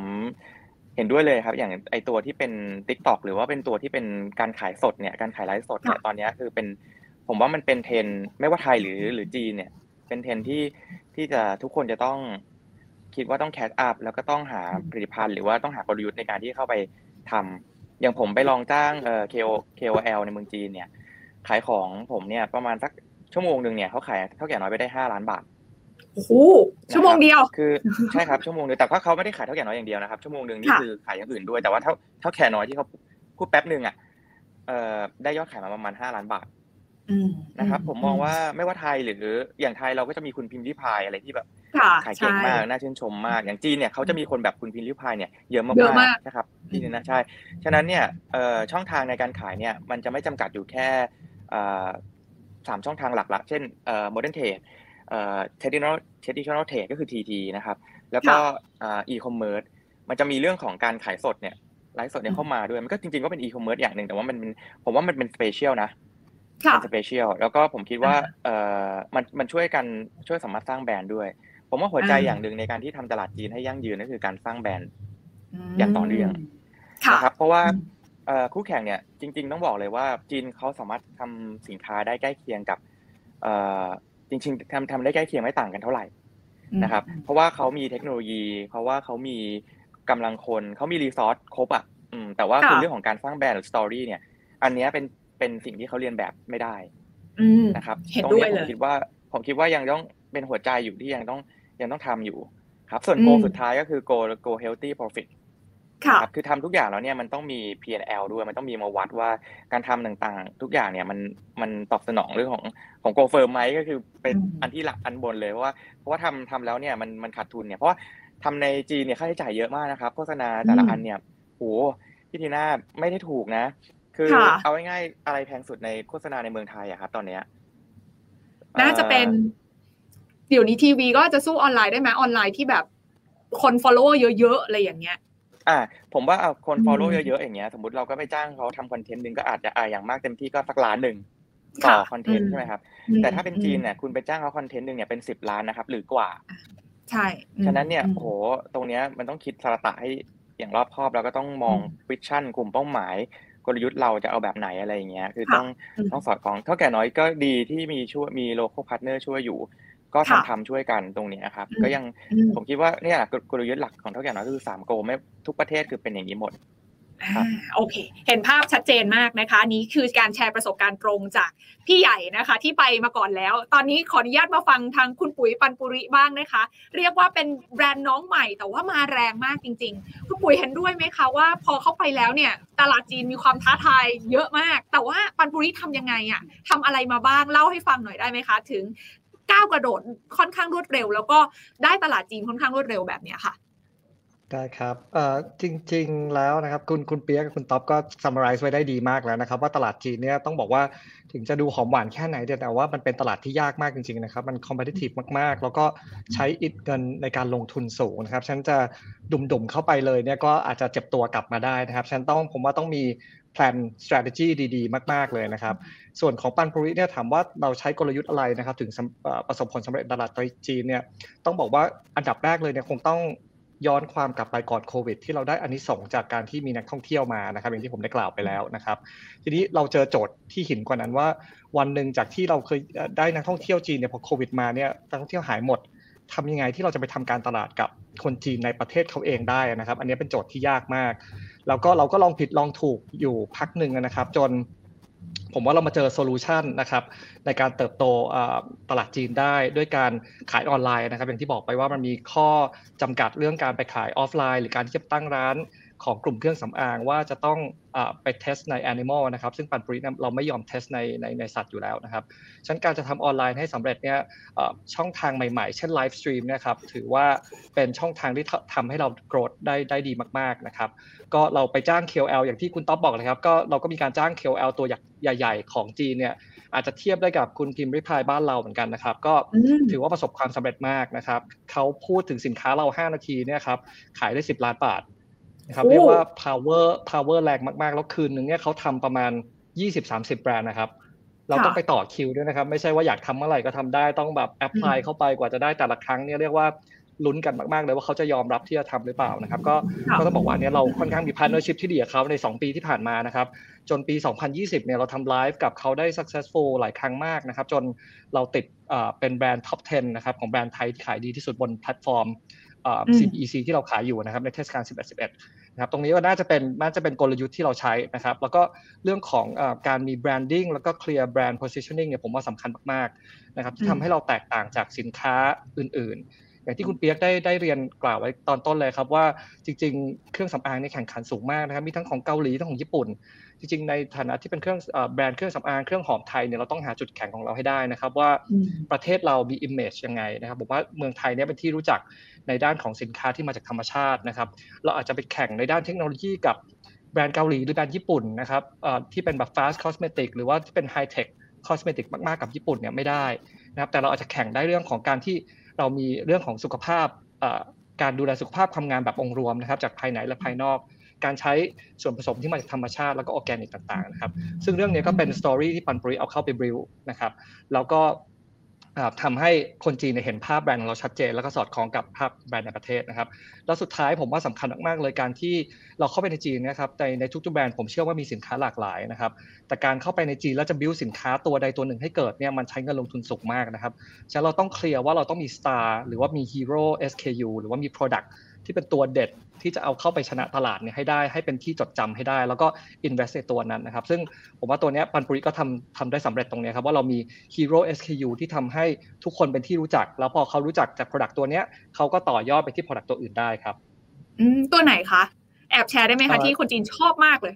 เห็นด้วยเลยครับ อย่างไอตัวที่เป็น TikTok หรือว่าเป็นตัวที่เป็นการขายสดเนี่ยการขายไลฟ์สดเนี่ยตอนนี้คือเป็น ผมว่ามันเป็นเทรนด์ไม่ว่าไทยหรือหรือจีนเนี่ย เป็นเทรนด์ที่ที่จะทุกคนจะต้องคิดว่าต้องแคสอัพแล้วก็ต้องหาผลิตภัณฑ์หรือว่าต้องหากลยุทธ์ในการที่เข้าไปทำอย่างผมไปลองจ้างเอ่อ KO KOL ในเมืองจีนเนี่ย ขายของผมเนี่ยประมาณสักชั่วโมงหนึ่งเนี่ยเขาขายเท่าแก่น้อยไปได้ห้าล้านบาทโอ้โหชั่วโมงเดียวคือใช่ครับชั่วโมงเดียวแต่ว่าเขาไม่ได้ขายเท่าแก่น้อยอย่างเดียวนะครับชั่วโมงหนึ่งนี่คือขายอย่างอื่นด้วยแต่ว่าเท่าเท่าแก่น้อยที่เขาพูดแป๊บหนึ่งอะเอ่อได้ยอดขายมาประมาณห้าล้านบาท นะครับผมมองว่าไม่ว่าไทยหรืออย่างไทยเราก็จะมีคุณพิมพ์ริพายอะไรที่แบบขายเก่งมากน่าชื่นชมมาก อย่างจีนเนี่ยเขาจะมีคนแบบคุณพิมพ์ริพายเนี่ยเยอะมากๆนะครับที่นี่นะใช่ฉะนั้นเนี่ยช่องทางในการขายเนี่ยมันจะไม่จำกัดอยู่แค่สามช่องทางหลักๆ เช่นเอ่อ modern trade เอ่อ traditional traditional trade ก็คือ TT นะครับแล้วก็อ่า e-commerce มันจะมีเรื่องของการขายสดเนี่ยไลฟ์สดเนี่ยเข้ามาด้วยมันก็จริงๆก็เป็น e-commerce อย่างหนึ่งแต่ว่ามันเป็นผมว่ามันเป็น special นะ เป็น special แล้วก็ผมคิดว่าเอ่อมันมันช่วยกันช่วยสามารถสร้างแบรนด์ด้วย ผมว่าหัวใจอย่างหนึ่งในการที่ทำตลาดจีนให้ยั่งยืนก็คือการสร้างแบรนด์อย่างต่อเนื่องนะครับเพราะว่าคู่แข่งเนี่ยจริง ๆ ต้องบอกเลยว่าจีนเขาสามารถทำสินค้าได้ใกล้เคียงกับจริงๆทำทำได้ใกล้เคียงไม่ต่างกันเท่าไหร่นะครับ เพราะว่าเขามีเทคโนโลยี เพราะว่าเขามีกำลังคนเขามี resource ครบอะแต่ว่าคือเรื่องของการสร้างแบรนด์หรือ story เนี่ย อันนี้เป็น เป็นสิ่งที่เขาเลียนแบบไม่ได้นะครับตรงนี้ผมคิดว่าผมคิดว่ายังต้องเป็นหัวใจอยู่ที่ยังต้องยังต้องทำอยู่ ครับ ส่วน Go สุดท้ายก็คือ Go Go healthy profit ครับคือทำทุกอย่างแล้วเนี่ยมันต้องมี P&L ด้วยมันต้องมีมาวัดว่าการทำต่างๆ ทุกอย่างเนี่ยมันมันตอบสนองเรื่องของของ Go firm ไหมก็คือเป็นอันที่หลักอันบนเลยเพราะว่าเพราะว่าทำทำแล้วเนี่ยมันมันขาดทุนเนี่ยเพราะว่าทำในจีนเนี่ยค่าใช้จ่ายเยอะมากนะครับโฆษณาแต่ละอันเนี่ยโหพี่ทีน่าไม่ได้ถูกนะ คือเอาง่ายๆอะไรแพงสุดในโฆษณาในเมืองไทยอะครับตอนเนี้ยน่าจะเป็น เดี๋ยวนี้ทีวีก็จะสู้ออนไลน์ได้ไหมออนไลน์ที่แบบคน follow เยอะๆอะไรอย่างเงี้ย อ่า ผมว่าเอาคน follow เยอะๆอย่างเงี้ย สมมติเราก็ไปจ้างเขาทำคอนเทนต์หนึ่งก็อาจจะอ่าอย่างมากเต็มที่ก็สักล้านหนึ่งต่อคอนเทนต์ใช่ไหมครับ แต่ถ้าเป็นจีนเนี่ยคุณไปจ้างเขาคอนเทนต์หนึ่งเนี่ยเป็นสิบล้านนะครับ หรือกว่า ใช่ ฉะนั้นเนี่ยโอ้โหตรงเนี้ยมันต้องคิดสระตะให้อย่างรอบคอบแล้วก็ต้องมอง vision กลุ่มเป้าหมายก ลยุทธ์เราจะเอาแบบไหนอะไรอย่างเงี้ยคือต้องต้องสอดคล้องเถ้าแก่น้อยก็ดีที่มีช่วยมี local partner ช่วยอยู่ ก็ทำทำช่วยกันตรงนี้ครับ ก็ยังผมคิดว่าเนี่ยกลยุทธ์หลักของเถ้าแก่น้อยคือสาม Go ในทุกประเทศคือเป็นอย่างนี้หมด โอเค เห็นภาพชัดเจนมากนะคะ นี้คือการแชร์ประสบการณ์ตรงจากพี่ใหญ่นะคะ ที่ไปมาก่อนแล้ว ตอนนี้ขออนุญาตมาฟังทางคุณปุ๋ยปันปุริบ้างนะคะ เรียกว่าเป็นแบรนด์น้องใหม่แต่ว่ามาแรงมากจริง ๆ คุณปุ๋ยเห็นด้วยไหมคะว่า พอเข้าไปแล้วเนี่ย ตลาดจีนมีความท้าทายเยอะมาก แต่ว่าปันปุริทำยังไงอะทำอะไรมาบ้างเล่าให้ฟังหน่อยได้ไหมคะ ถึงก้าวกระโดดค่อนข้างรวดเร็ว แล้วก็ได้ตลาดจีนค่อนข้างรวดเร็วแบบนี้ค่ะ ได้ครับเอ่อจริง ๆ แล้วนะครับคุณคุณเปียกกับคุณท็อปก็ summarize ไว้ได้ดีมากแล้วนะครับ ว่าตลาดจีนเนี่ยต้องบอกว่าถึงจะดูหอมหวานแค่ไหนแต่ว่ามันเป็นตลาดที่ยากมากจริง ๆ นะครับ มัน competitive มาก ๆ แล้วก็ใช้อิดเงินในการลงทุนสูงนะครับฉันจะดุ่มๆเข้าไปเลยเนี่ยก็อาจจะเจ็บตัวกลับมาได้นะครับฉันต้องผมว่าต้องมีแพลน strategy ดีๆ มาก ๆ เลยนะครับ ส่วนของปันปุริเนี่ยถามว่าเราใช้กลยุทธ์อะไรนะครับ ถึงประสบผลสำเร็จตลาดจีนเนี่ยต้องบอกว่าอันดับแรกเลยเนี่ยคงต้อง ย้อนความกลับไปก่อนโควิด ที่เราได้อานิสงส์จากการที่มีนักท่องเที่ยวมานะครับอย่างที่ผมได้กล่าวไปแล้วนะครับ ทีนี้เราเจอโจทย์ที่หินกว่านั้นว่า วันหนึ่งจากที่เราเคยได้นักท่องเที่ยวจีนเนี่ยพอโควิดมาเนี่ยนักท่องเที่ยวหายหมดทำยังไงที่เราจะไปทำการตลาดกับคนจีนในประเทศเขาเองได้นะครับ อันนี้เป็นโจทย์ที่ยากมาก แล้วก็เราก็ลองผิดลองถูกอยู่พักหนึ่งนะครับ จน ผมว่าเรามาเจอ solution นะครับในการเติบโตตลาดจีนได้ด้วยการขายออนไลน์นะครับ อย่างที่บอกไปว่ามันมีข้อจำกัดเรื่องการไปขายออฟไลน์ หรือการที่จะตั้งร้าน ของกลุ่มเครื่องสำอางว่าจะต้องอไป test ใน animal นะครับ ซึ่งปัญญ์ปุริเราไม่ยอม test ในในในสัตว์อยู่แล้วนะครับฉะนั้นการจะทำออนไลน์ให้สำเร็จเนี่ยช่องทางใหม่ๆ เช่น livestream นะครับถือว่าเป็นช่องทางที่ทำให้เรา grow ได้ได้ดีมากๆนะครับก็เราไปจ้าง KOL อย่างที่คุณต๊อบบอกเลยครับก็เราก็มีการจ้าง KOL ตัวใหญ่ๆ ของจีนเนี่ยอาจจะเทียบได้กับคุณพิมรี่พายบ้านเราเหมือนกันนะครับ ก็ถือว่าประสบความสำเร็จมากนะครับเขาพูดถึงสินค้าเรา 5 นาทีเนี่ยครับขายได้ 10 ล้านบาท นะครับเรียกว่า power power แรงมากๆ แล้วคืนนึงเนี่ยเขาทำประมาณ 20-30 แบรนด์นะครับเราต้องไปต่อคิวด้วยนะครับ ไม่ใช่ว่าอยากทำเมื่อไหร่ก็ทำได้ต้องแบบ apply เข้าไปกว่าจะได้แต่ละครั้งเนี่ยเรียกว่าลุ้นกันมาก ๆ เลยว่าเขาจะยอมรับที่จะทำหรือเปล่านะครับ ก็ก็ต้องบอกว่าเนี่ยเราค่อนข้างมี partnership ที่ดีกับเขาใน 2 ปีที่ผ่านมานะครับ จนปี 2020 เนี่ยเราทำไลฟ์กับเขาได้ successful หลายครั้งมากนะครับ จนเราติดเป็นแบรนด์ top 10 นะครับ ของแบรนด์ไทยที่ขายดีที่สุดบนแพลตฟอร์ม CBEC ที่เราขายอยู่นะครับในเทศกาล 11 11 นะครับตรงนี้ก็น่าจะเป็นน่าจะเป็นกลยุทธ์ที่เราใช้นะครับ แล้วก็เรื่องของอการมี branding แล้วก็ clear brand positioning เนี่ยผมว่าสำคัญมากๆนะครับที่ทำให้เราแตกต่างจากสินค้าอื่นๆ อย่างที่คุณเปียกได้ได้เรียนกล่าวไว้ตอนต้นเลยครับว่าจริง ๆ เครื่องสำอางในแข่งขันสูงมากนะครับมีทั้งของเกาหลีทั้งของญี่ปุ่น จริง ๆ ในฐานะที่เป็นเครื่องแบรนด์เครื่องสำอางเครื่องหอมไทยเนี่ยเราต้องหาจุดแข็งของเราให้ได้นะครับ ว่าประเทศเรามี image ยังไงนะครับผมว่าเมืองไทยเนี่ยเป็นที่รู้จักในด้านของสินค้าที่มาจากธรรมชาตินะครับ เราอาจจะไปแข่งในด้านเทคโนโลยีกับแบรนด์เกาหลีหรือแบรนด์ญี่ปุ่นนะครับที่เป็นแบบ fast cosmetic หรือว่าที่เป็น high tech cosmetic มากๆกับญี่ปุ่นเนี่ยไม่ได้นะครับแต่เราอาจจะแข่งได้เรื่องของการที่ เรามีเรื่องของสุขภาพการดูแลสุขภาพความงามแบบองค์รวมนะครับจากภายในและภายนอก การใช้ส่วนผสมที่มาจากธรรมชาติแล้วก็ออร์แกนิกต่างๆนะครับซึ่งเรื่องนี้ก็เป็น story ที่ปัญญ์ปุริเอาเข้าไป build นะครับแล้วก็ ทำให้คนจีนเห็นภาพแบรนด์ของเราชัดเจน แล้วก็สอดคล้องกับภาพแบรนด์ในประเทศนะครับ แล้วสุดท้ายผมว่าสำคัญมากๆเลยการที่เราเข้าไปในจีนนะครับในในทุกๆแบรนด์ผมเชื่อว่ามีสินค้าหลากหลายนะครับ แต่การเข้าไปในจีนแล้วจะบิวสินค้าตัวใดตัวหนึ่งให้เกิดเนี่ยมันใช้เงินลงทุนสูงมากนะครับฉะนั้นเราต้อง clear ว่าเราต้องมี star หรือว่ามี hero SKU หรือว่ามี Product ที่เป็นตัวเด็ดที่จะเอาเข้าไปชนะตลาดเนี่ยให้ได้ให้เป็นที่จดจำให้ได้ แล้วก็ invest ในตัวนั้นนะครับ ซึ่งผมว่าตัวนี้ปัญญ์ปุริก็ทำทำได้สำเร็จตรงนี้ครับว่าเรามี hero SKU ที่ทำให้ทุกคนเป็นที่รู้จัก แล้วพอเขารู้จักจาก product ตัวนี้เขาก็ต่อยอดไปที่ product ตัวอื่นได้ครับอืมตัวไหนคะแอบแชร์ได้ไหมคะที่คนจีนชอบมากเลย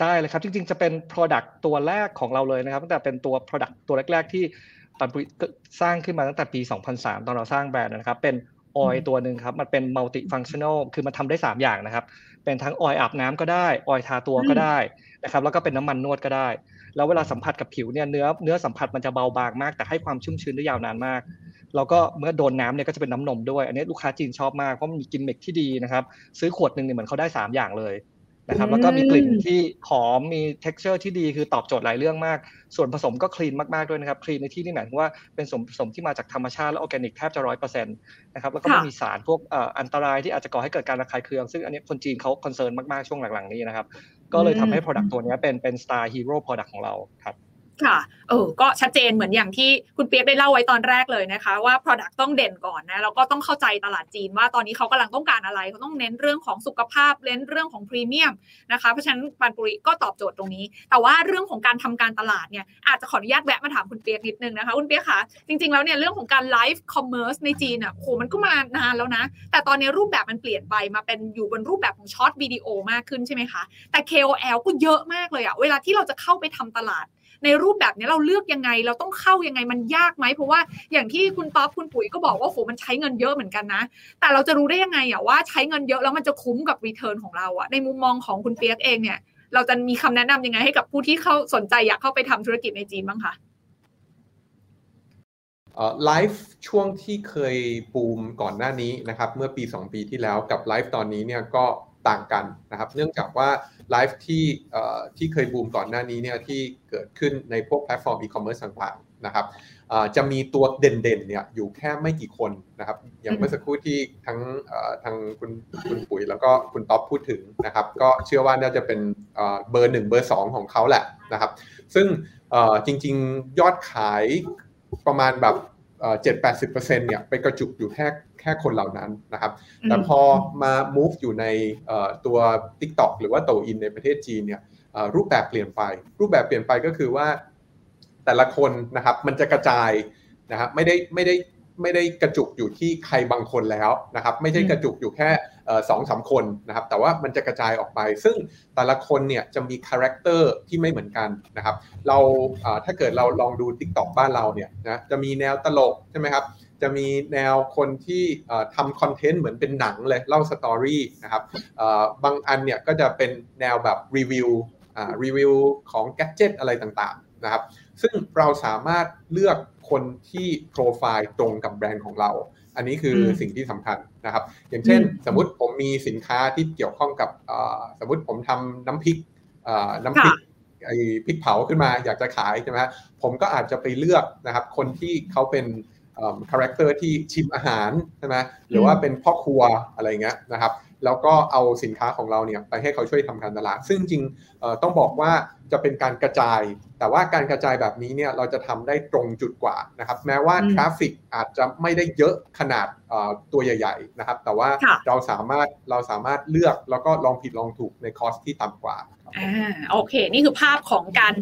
ได้เลยครับจริงๆจะเป็น product ตัวแรกของเราเลยนะครับตั้งแต่เป็นตัว product ตัวแรก ๆ ที่ปัญญ์ปุริสร้างขึ้นมาตั้งแต่ปี 2003 ตอนเราสร้างแบรนด์นะครับเป็น ออยตัวหนึ่งครับ มันเป็น multifunctional คือมันทำได้ 3 อย่างนะครับ เป็นทั้งออยอาบน้ำก็ได้ ออยทาตัวก็ได้นะครับ แล้วก็เป็นน้ำมันนวดก็ได้ แล้วเวลาสัมผัสกับผิวเนี่ยเนื้อเนื้อสัมผัสมันจะเบาบางมาก แต่ให้ความชุ่มชื้นได้ยาวนานมาก แล้วก็เมื่อโดนน้ำเนี่ยก็จะเป็นน้ำนมด้วย อันนี้ลูกค้าจีนชอบมากเพราะมันมีกินเมกที่ดีนะครับ ซื้อขวดหนึ่งเนี่ยเหมือนเขาได้ 3 อย่างเลย นะครับแล้วก็มีกลิ่นที่หอมมี t e x t อร์ที่ดีคือตอบโจทย์หลายเรื่องมาก ส่วนผสมก็ clean มาก ๆ ด้วยนะครับ clean ในที่นี่หมายถึงว่าเป็นส่วนผสมที่มาจากธรรมชาติและออร์แกนิกแทบจะร้อยเปอร์เซ็นต์นะครับแล้วก็ไม่มีสารพวกอันตรายที่อาจจะก่อให้เกิดการระคายเคือง ซึ่งอันนี้คนจีนเขา concern มาก ๆ ช่วงหลัง ๆ นี้นะครับ ก็เลยทำให้ Product ตัวนี้เป็นเป็น star hero product ของเราครับ ค่ะ เออ ก็ชัดเจนเหมือนอย่างที่คุณเปียกได้เล่าไว้ตอนแรกเลยนะคะ ว่า Product ต้องเด่นก่อนนะ แล้วก็ต้องเข้าใจตลาดจีนว่าตอนนี้เขากำลังต้องการอะไร เขาต้องเน้นเรื่องของสุขภาพ เน้นเรื่องของพรีเมียมนะคะ เพราะฉะนั้นปัญญ์ปุริก็ตอบโจทย์ตรงนี้ แต่ว่าเรื่องของการทำการตลาดเนี่ย อาจจะขออนุญาตแวะมาถามคุณเปียกนิดนึงนะคะ คุณเปียกคะ จริงๆ แล้วเนี่ยเรื่องของการ live commerce ในจีนอะโห มันก็มานานแล้วนะ แต่ตอนนี้รูปแบบมันเปลี่ยนไปมาเป็นอยู่บนรูปแบบของ short video มากขึ้นใช่ไหมคะ แต่ KOL ก็เยอะมากเลยอะเวลาที่เราจะเข้าไปทำตลาด ในรูปแบบนี้เราเลือกยังไง เราต้องเข้ายังไงมันยากไหมเพราะว่าอย่างที่คุณต๊อบคุณปุ๋ยก็บอกว่าโหมันใช้เงินเยอะเหมือนกันนะ แต่เราจะรู้ได้ยังไงอะว่าใช้เงินเยอะแล้วมันจะคุ้มกับ return ของเราอะในมุมมองของคุณเปียกเองเนี่ย เราจะมีคำแนะนำยังไงให้กับผู้ที่เข้าสนใจอยากเข้าไปทำธุรกิจในจีนบ้างคะไลฟ์ช่วงที่เคยบูมก่อนหน้านี้นะครับเมื่อปี 2 ปีที่แล้วกับไลฟ์ตอนนี้เนี่ยก็ต่างกันนะครับ เนื่องจากว่า ไลฟ์ที่ที่เคยบูมก่อนหน้านี้เนี่ยที่เกิดขึ้นในพวกแพลตฟอร์มอีคอมเมิร์ซต่างๆนะครับจะมีตัวเด่นๆเนี่ยอยู่แค่ไม่กี่คนนะครับ อย่างเมื่อสักครู่ที่ทั้งทางคุณคุณปุ๋ยแล้วก็คุณท็อปพูดถึงนะครับ ก็เชื่อว่าน่าจะเป็นเบอร์หนึ่งเบอร์สองของเขาแหละนะครับ ซึ่งจริงๆยอดขายประมาณแบบเจ็ดแปดสิบเปอร์เซ็นต์เนี่ยไปกระจุกอยู่แค่ แค่คนเหล่านั้นนะครับ แต่พอมา move อยู่ในตัว TikTok หรือว่าโต่วอินในประเทศจีนเนี่ยรูปแบบเปลี่ยนไป รูปแบบเปลี่ยนไปก็คือว่า แต่ละคนนะครับมันจะกระจายนะครับไม่ได้ไม่ได้ไม่ได้กระจุกอยู่ที่ใครบางคนแล้วนะครับ ไม่ใช่กระจุกอยู่แค่สองสามคนนะครับ แต่ว่ามันจะกระจายออกไป ซึ่งแต่ละคนเนี่ยจะมี character ที่ไม่เหมือนกันนะครับ เราถ้าเกิดเราลองดู TikTok บ้านเราเนี่ยนะจะมีแนวตลกใช่ไหมครับ จะมีแนวคนที่ทำคอนเทนต์เหมือนเป็นหนังเลยเล่า story นะครับบางอันเนี่ยก็จะเป็นแนวแบบรีวิวรีวิวของ gadget อะไรต่างๆนะครับ ซึ่งเราสามารถเลือกคนที่โปรไฟล์ตรงกับแบรนด์ของเรา อันนี้คือสิ่งที่สำคัญนะครับ อย่างเช่น สมมติผมมีสินค้าที่เกี่ยวข้องกับสมมติผมทำน้ำพริกน้ำพริกไอ้พริกเผาขึ้นมาอยากจะขายใช่ไหมผมก็อาจจะไปเลือกนะครับ คนที่เขาเป็น character ที่ชิมอาหารใช่ไหมหรือว่าเป็นพ่อครัวอะไรเงี้ยนะครับแล้วก็เอาสินค้าของเราเนี่ยไปให้เขาช่วยทำการตลาด ซึ่งจริงต้องบอกว่าจะเป็นการกระจาย แต่ว่าการกระจายแบบนี้เนี่ยเราจะทำได้ตรงจุดกว่านะครับแม้ว่า traffic อาจจะไม่ได้เยอะขนาดตัวใหญ่ๆนะครับแต่ว่าเราสามารถเราสามารถเลือกแล้วก็ลองผิดลองถูกใน cost ที่ต่ำกว่า อ่าโอเค นี่คือภาพของการ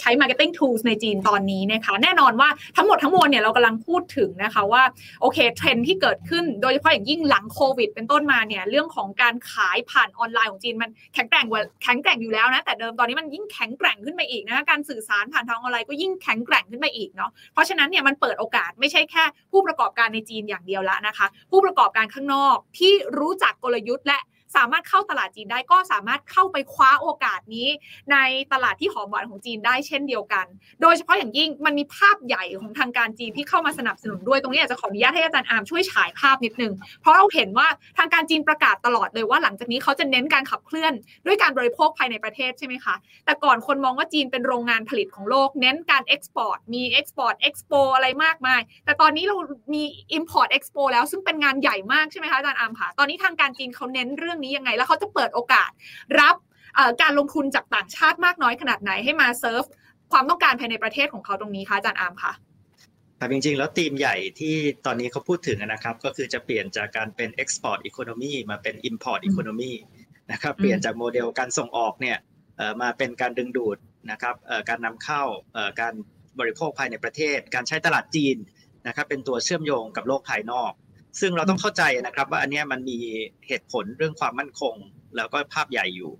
ใช้ Marketing Tools ในจีนตอนนี้นะคะ แน่นอนว่าทั้งหมดทั้งมวลเนี่ยเรากำลังพูดถึงนะคะว่า โอเคเทรนที่เกิดขึ้นโดยเฉพาะอย่างยิ่งหลังโควิด เป็นต้นมาเนี่ยเรื่องของการขายผ่านออนไลน์ของจีนมันแข็งแกร่งกว่าแข็งแกร่งอยู่แล้วนะแต่เดิมตอนนี้มันยิ่งแข็งแกร่งขึ้นไปอีกนะคะการสื่อสารผ่านทางออนไลน์ก็ยิ่งแข็งแกร่งขึ้นไปอีกเนาะเพราะฉะนั้นเนี่ยมันเปิดโอกาสไม่ใช่แค่ ผู้ประกอบการในจีนอย่างเดียวละนะคะ ผู้ประกอบการข้างนอกที่รู้จักกลยุทธ์และ สามารถเข้าตลาดจีนได้ก็สามารถเข้าไปคว้าโอกาสนี้ในตลาดที่หอมหวานของจีนได้เช่นเดียวกัน โดยเฉพาะอย่างยิ่งมันมีภาพใหญ่ของทางการจีนที่เข้ามาสนับสนุนด้วยตรงนี้อยากจะขออนุญาตให้อาจารย์อาร์มช่วยฉายภาพนิดนึง เพราะเราเห็นว่าทางการจีนประกาศตลอดเลยว่าหลังจากนี้เขาจะเน้นการขับเคลื่อนด้วยการบริโภคภายในประเทศใช่ไหมคะ แต่ก่อนคนมองว่าจีนเป็นโรงงานผลิตของโลก เน้นการ export มี export expo อะไรมากมาย แต่ตอนนี้เรามี import expo แล้วซึ่งเป็นงานใหญ่มากใช่ไหมคะอาจารย์อาร์มค่ะตอนนี้ทางการจีนเขาเน้นเรื่องนี้ยังไง แล้วเขาจะเปิดโอกาสรับการลงทุนจากต่างชาติมากน้อยขนาดไหนให้มาเซิร์ฟความต้องการภายในประเทศของเขาตรงนี้คะอาจารย์อาร์มคะแต่จริงๆ แล้วธีมใหญ่ที่ตอนนี้เขาพูดถึงนะครับ ก็คือจะเปลี่ยนจากการเป็น export economy มาเป็น import economy นะครับเปลี่ยนจากโมเดลการส่งออกเนี่ยมาเป็นการดึงดูดนะครับการนำเข้าการบริโภคภายในประเทศ การใช้ตลาดจีนนะครับเป็นตัวเชื่อมโยงกับโลกภายนอก ซึ่งเราต้องเข้าใจนะครับ ว่าอันนี้มันมีเหตุผลเรื่องความมั่นคง แล้วก็ภาพใหญ่อยู่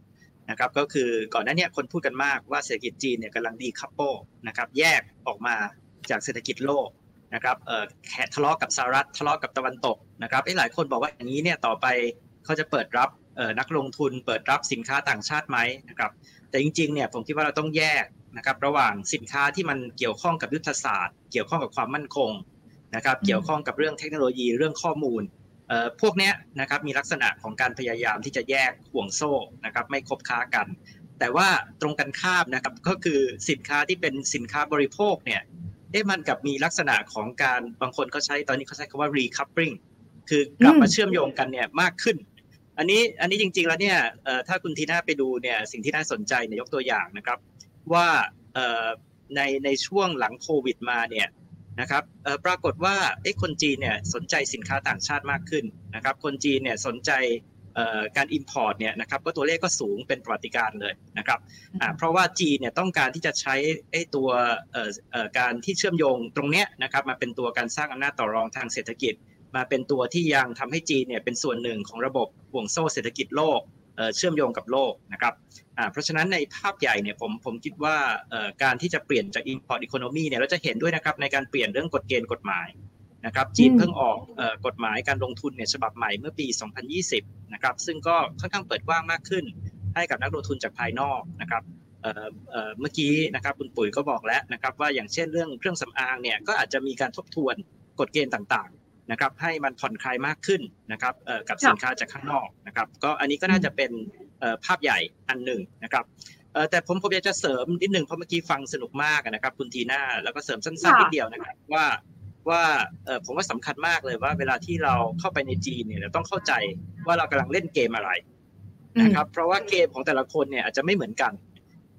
นะครับ ก็คือก่อนหน้านี้คนพูดกันมากว่าเศรษฐกิจจีนเนี่ยกำลังดีคัพโปนะครับแยกออกมาจากเศรษฐกิจโลกนะครับเอ่อแข่ทะเลาะกับสหรัฐทะเลาะกับตะวันตกนะครับหลายคนบอกว่าอย่างนี้เนี่ยต่อไปเขาจะเปิดรับเอ่อนักลงทุนเปิดรับสินค้าต่างชาติไหมนะครับ แต่จริงๆเนี่ยผมคิดว่าเราต้องแยกนะครับระหว่างสินค้าที่มันเกี่ยวข้องกับยุทธศาสตร์ เกี่ยวข้องกับความมั่นคง นะครับเกี่ยวข้องกับเรื่องเทคโนโลยีเรื่องข้อมูลพวกนี้นะครับมีลักษณะของการพยายามที่จะแยกห่วงโซ่นะครับไม่คบค้ากัน แต่ว่าตรงกันข้ามนะครับก็คือสินค้าที่เป็นสินค้าบริโภคเนี่ยเอ๊ะมันกับมีลักษณะของการบางคนเขาใช้ตอนนี้เขาใช้คำว่า recoupling คือกลับมาเชื่อมโยงกันเนี่ยมากขึ้น อันนี้อันนี้จริงๆแล้วเนี่ยถ้าคุณทีน่าไปดูเนี่ยสิ่งที่น่าสนใจเนี่ยยกตัวอย่างนะครับ ว่าในในช่วงหลังโควิดมาเนี่ย นะครับปรากฏว่าคนจีนเนี่ยสนใจสินค้าต่างชาติมากขึ้นนะครับ คนจีนเนี่ยสนใจการ Import เนี่ยนะครับก็ตัวเลขก็สูงเป็นประวัติการเลยนะครับเพราะว่าจีนเนี่ยต้องการที่จะใช้ไอ้ตัวการที่เชื่อมโยงตรงเนี้ยนะครับมาเป็นตัวการสร้างอำนาจต่อรองทางเศรษฐกิจ มาเป็นตัวที่ยังทำให้จีนเนี่ยเป็นส่วนหนึ่งของระบบห่วงโซ่เศรษฐกิจโลก เชื่อมโยงกับโลกนะครับเพราะฉะนั้นในภาพใหญ่เนี่ยผมผมคิดว่าการที่จะเปลี่ยนจาก import economy เนี่ยเราจะเห็นด้วยนะครับในการเปลี่ยนเรื่องกฎเกณฑ์กฎหมายนะครับจีนเพิ่งออกกฎหมายการลงทุนเนี่ยฉบับใหม่เมื่อปี 2020 นะครับซึ่งก็ค่อนข้างเปิดกว้างมากขึ้น ให้กับนักลงทุนจากภายนอกนะครับเมื่อกี้นะครับคุณปุ๋ยก็บอกแล้วนะครับว่าอย่างเช่นเรื่องเครื่องสำอางเนี่ยก็อาจจะมีการทบทวนกฎเกณฑ์ต่าง นะครับให้มันผ่อนคลายมากขึ้นนะครับกับสินค้าจากข้างนอกนะครับก็อันนี้ก็น่าจะเป็นภาพใหญ่อันหนึ่งนะครับแต่ผมผมอยากจะเสริมนิดหนึ่งเพราะเมื่อกี้ฟังสนุกมากนะครับคุณทีน่าแล้วก็เสริมสั้นๆนิดเดียวนะครับว่าว่าผมว่าสำคัญมากเลยว่าเวลาที่เราเข้าไปในจีนเนี่ยเราต้องเข้าใจว่าเรากำลังเล่นเกมอะไรนะครับเพราะว่าเกมของแต่ละคนเนี่ยอาจจะไม่เหมือนกัน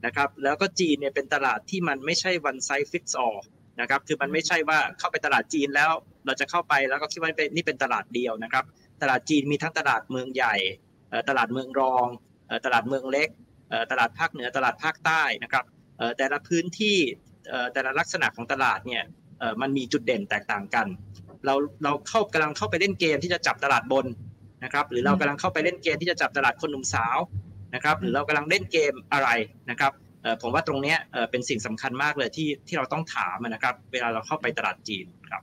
นะครับแล้วก็จีนเนี่ยเป็นตลาดที่มันไม่ใช่ one size fits all นะครับ คือมันไม่ใช่ว่าเข้าไปตลาดจีนแล้วเราจะเข้าไปแล้วก็คิดว่านี่เป็นตลาดเดียวนะครับ ตลาดจีนมีทั้งตลาดเมืองใหญ่ ตลาดเมืองรอง ตลาดเมืองเล็ก ตลาดภาคเหนือ ตลาดภาคใต้นะครับ แต่ละพื้นที่แต่ละลักษณะของตลาดเนี่ยมันมีจุดเด่นแตกต่างกัน เราเราเข้ากำลังเข้าไปเล่นเกมที่จะจับตลาดบนนะครับ หรือเรากำลังเข้าไปเล่นเกมที่จะจับตลาดคนหนุ่มสาวนะครับ หรือเรากำลังเล่นเกมอะไรนะครับ ผมว่าตรงนี้เป็นสิ่งสำคัญมากเลยที่ที่เราต้องถามนะครับ เวลาเราเข้าไปตลาดจีนครับ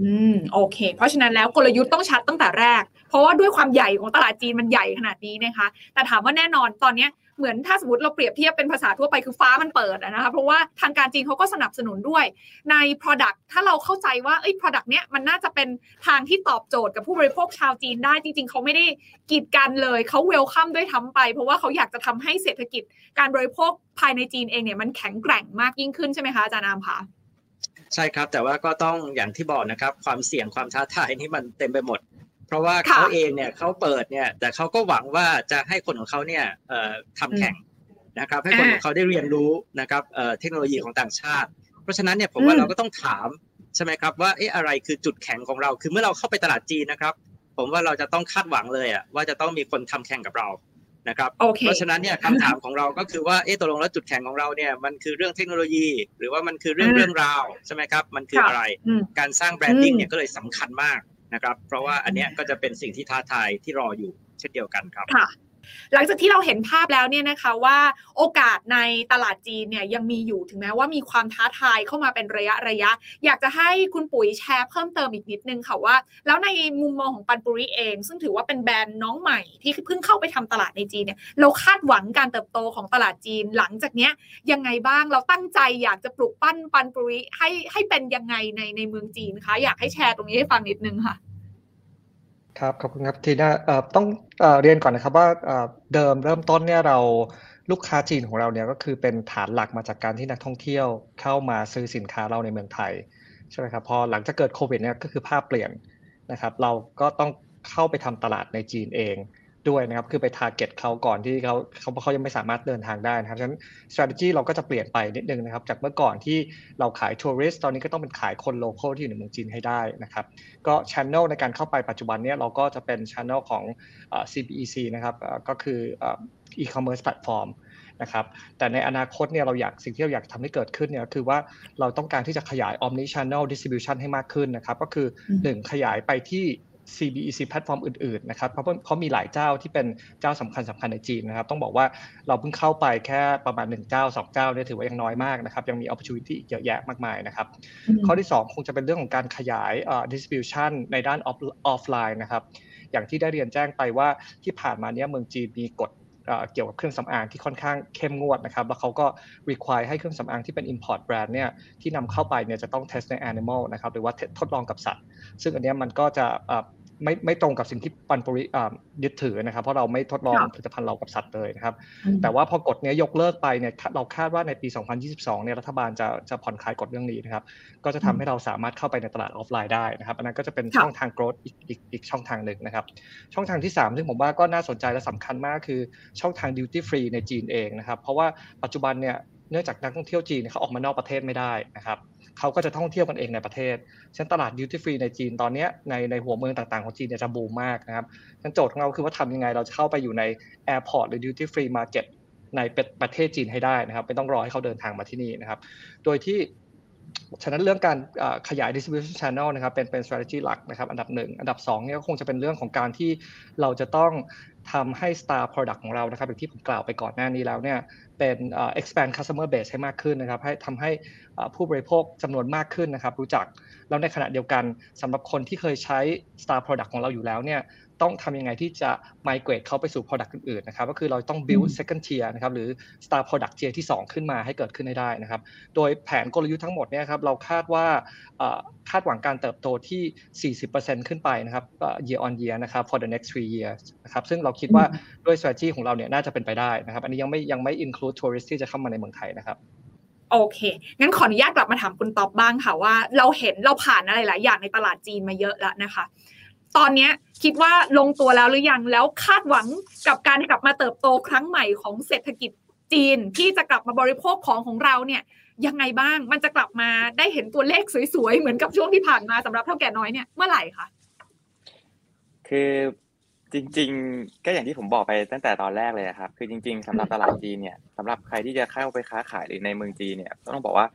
อืมโอเค เพราะฉะนั้นแล้วกลยุทธ์ต้องชัดตั้งแต่แรก เพราะว่าด้วยความใหญ่ของตลาดจีนมันใหญ่ขนาดนี้นะคะ แต่ถามว่าแน่นอนตอนนี้ เหมือนถ้าสมมติเราเปรียบเทียบเป็นภาษาทั่วไปคือฟ้ามันเปิดนะคะเพราะว่าทางการจีนเขาก็สนับสนุนด้วยใน Product ถ้าเราเข้าใจว่าเอ้ย Product เนี้ยมันน่าจะเป็นทางที่ตอบโจทย์กับผู้บริโภคชาวจีนได้จริง ๆเขาไม่ได้กีดกันเลยเขาเวลคัมด้วยทำไป เพราะว่าเขาอยากจะทำให้เศรษฐกิจการบริโภคภายในจีนเองเนี่ยมันแข็งแกร่งมากยิ่งขึ้นใช่ไหมคะอาจารย์อามคะใช่ครับแต่ว่าก็ต้องอย่างที่บอกนะครับ ความเสี่ยงความท้าทายนี่มันเต็มไปหมด เพราะว่าเขาเองเนี่ยเขาเปิดเนี่ย แต่เขาก็หวังว่าจะให้คนของเขาเนี่ยทำแข่งนะครับ ให้คนของเขาได้เรียนรู้นะครับเทคโนโลยีของต่างชาติ เพราะฉะนั้นเนี่ยผมว่าเราก็ต้องถามใช่ไหมครับว่าเอ๊ะอะไรคือจุดแข็งของเรา คือเมื่อเราเข้าไปตลาดจีนนะครับ ผมว่าเราจะต้องคาดหวังเลยอะว่าจะต้องมีคนทำแข่งกับเรานะครับ เพราะฉะนั้นเนี่ยคำถามของเราก็คือว่าเอ๊ะตกลงแล้วจุดแข็งของเราเนี่ยมันคือเรื่องเทคโนโลยี หรือว่ามันคือเรื่องเรื่องราวใช่ไหมครับ มันคืออะไร การสร้างแบรนดิ้งเนี่ยก็เลยสำคัญมาก นะครับ เพราะว่าอันนี้ก็จะเป็นสิ่งที่ท้าทายที่รออยู่เช่นเดียวกันครับค่ะ หลังจากที่เราเห็นภาพแล้วเนี่ยนะคะว่าโอกาสในตลาดจีนเนี่ยยังมีอยู่ถึงแม้ว่ามีความท้าทายเข้ามาเป็นระยะระยะ อยากจะให้คุณปุ๋ยแชร์เพิ่มเติมอีกนิดนึงค่ะว่า แล้วในมุมมองของปันปุริเอง ซึ่งถือว่าเป็นแบรนด์น้องใหม่ที่เพิ่งเข้าไปทำตลาดในจีนเนี่ยเราคาดหวังการเติบโตของตลาดจีนหลังจากเนี้ยยังไงบ้างเราตั้งใจอยากจะปลุกปั้นปันปุริให้ให้เป็นยังไงในในเมืองจีนคะอยากให้แชร์ตรงนี้ให้ฟังนิดนึงค่ะ ครับขอบคุณครับทีน่าต้องเรียนก่อนนะครับว่าเดิมเริ่มต้นเนี่ยเราลูกค้าจีนของเราเนี่ยก็คือเป็นฐานหลักมาจากการที่นักท่องเที่ยวเข้ามาซื้อสินค้าเราในเมืองไทยใช่ไหมครับพอหลังจากเกิดโควิดเนี่ยก็คือภาพเปลี่ยนนะครับ เราก็ต้องเข้าไปทำตลาดในจีนเอง ด้วยนะครับ คือไป target เขาก่อนที่เขาเขาเขายังไม่สามารถเดินทางได้นะครับ ฉะนั้น strategy เราก็จะเปลี่ยนไปนิดนึงนะครับ จากเมื่อก่อนที่เราขาย tourist ตอนนี้ก็ต้องเป็นขายคน local ที่อยู่ในเมืองจีนให้ได้นะครับ ก็ channel ในการเข้าไปปัจจุบันนี้เราก็จะเป็น channel ของ CBEC นะครับ ก็คือ e-commerce platform นะครับแต่ในอนาคตเนี่ยเราอยากสิ่งที่เราอยากทำให้เกิดขึ้นเนี่ยคือว่าเราต้องการที่จะขยาย omni channel distribution ให้มากขึ้นนะครับ ก็คือหนึ่งขยายไปที่ CBEC แพลตฟอร์มอื่นๆนะครับเพราะเขามีหลายเจ้าที่เป็นเจ้าสำคัญสำคัญในจีนนะครับ ต้องบอกว่าเราเพิ่งเข้าไปแค่ประมาณ1เจ้า2เจ้าเนี่ยถือว่ายังน้อยมากนะครับยังมี opportunity อีกเยอะแยะมากมายนะครับ ข้อที่ 2 คงจะเป็นเรื่องของการขยาย distribution ในด้านออฟไลน์นะครับอย่างที่ได้เรียนแจ้งไปว่าที่ผ่านมาเนี้ยเมืองจีนมีกฎ เกี่ยวกับเครื่องสำอางที่ค่อนข้างเข้มงวดนะครับ แล้วเขาก็ require ให้เครื่องสำอางที่เป็น import brand เนี่ยที่นำเข้าไปเนี่ยจะต้อง test ใน animal นะครับ หรือว่าทดลองกับสัตว์ ซึ่งอันนี้มันก็จะ ไม่ไม่ตรงกับสิ่งที่ปันปุริยึดถือนะครับ เพราะเราไม่ทดลองผลิตภัณฑ์เรากับสัตว์เลยนะครับ แต่ว่าพอกฎนี้ยกเลิกไปเนี่ยเราคาดว่าในปี 2022 เนี่ยรัฐบาลจะจะผ่อนคลายกฎเรื่องนี้นะครับ ก็จะทำให้เราสามารถเข้าไปในตลาดออฟไลน์ได้นะครับ อันนั้นก็จะเป็นช่องทางโกรธอีกอีกอีกช่องทางหนึ่งนะครับ ช่องทางที่ 3 ซึ่งผมว่าก็น่าสนใจและสำคัญมากคือช่องทาง duty free ในจีนเองนะครับ เพราะว่าปัจจุบันเนี่ย เนื่องจากนักท่องเที่ยวจีนเขาออกมานอกประเทศไม่ได้นะครับเขาก็จะท่องเที่ยวกันเองในประเทศฉะนั้นตลาด duty free ในจีนตอนนี้ในในหัวเมืองต่างๆของจีนจะบูมมากนะครับงั้นโจทย์ของเราคือว่าทำยังไงเราจะเข้าไปอยู่ใน airport หรือ duty free market ในประเทศจีนให้ได้นะครับ ไม่ต้องรอให้เขาเดินทางมาที่นี่นะครับ โดยที่ ฉะนั้นเรื่องการขยาย distribution channel นะครับเป็นเป็น strategy หลักนะครับอันดับหนึ่งอันดับ2เนี่ยก็คงจะเป็นเรื่องของการที่เราจะต้องทำให้ star product ของเรานะครับอย่างที่ผมกล่าวไปก่อนหน้านี้แล้วเนี่ยเป็น expand customer base ให้มากขึ้นนะครับให้ทำให้ผู้บริโภคจำนวนมากขึ้นนะครับรู้จัก แล้วในขณะเดียวกันสำหรับคนที่เคยใช้ star product ของเราอยู่แล้วเนี่ย ต้องทำยังไงที่จะ migrate เขาไปสู่ product อื่นๆนะครับก็คือเราต้อง build second tier นะครับหรือ star product tier ที่ 2 ขึ้นมาให้เกิดขึ้นได้นะครับ โดยแผนกลยุทธ์ทั้งหมดเนี่ยครับเราคาดว่าคาดหวังการเติบโตที่ 40%ขึ้นไปนะครับ year on year นะครับ for the next three years นะครับซึ่งเราคิดว่าด้วย strategy ของเราเนี่ยน่าจะเป็นไปได้นะครับ อันนี้ยังไม่ยังไม่ include tourist ที่จะเข้ามาในเมืองไทยนะครับโอเค งั้นขออนุญาตกลับมาถามคุณต๊อบบ้างค่ะว่า เราเห็นเราผ่านอะไรหลายอย่างในตลาดจีนมาเยอะแล้วนะคะ ตอนนี้คิดว่าลงตัวแล้วหรือยังแล้วคาดหวังกับการกลับมาเติบโตครั้งใหม่ของเศรษฐกิจจีนที่จะกลับมาบริโภคของของเราเนี่ยยังไงบ้างมันจะกลับมาได้เห็นตัวเลขสวยๆ เหมือนกับช่วงที่ผ่านมาสำหรับเท่าแก่น้อยเนี่ยเมื่อไหร่คะคือจริง ๆ ก็อย่างที่ผมบอกไปตั้งแต่ตอนแรกเลยครับ คือจริง ๆสำหรับตลาดจีนเนี่ยสำหรับใครที่จะเข้าไปค้าขายหรือในเมืองจีนเนี่ยต้องบอกว่า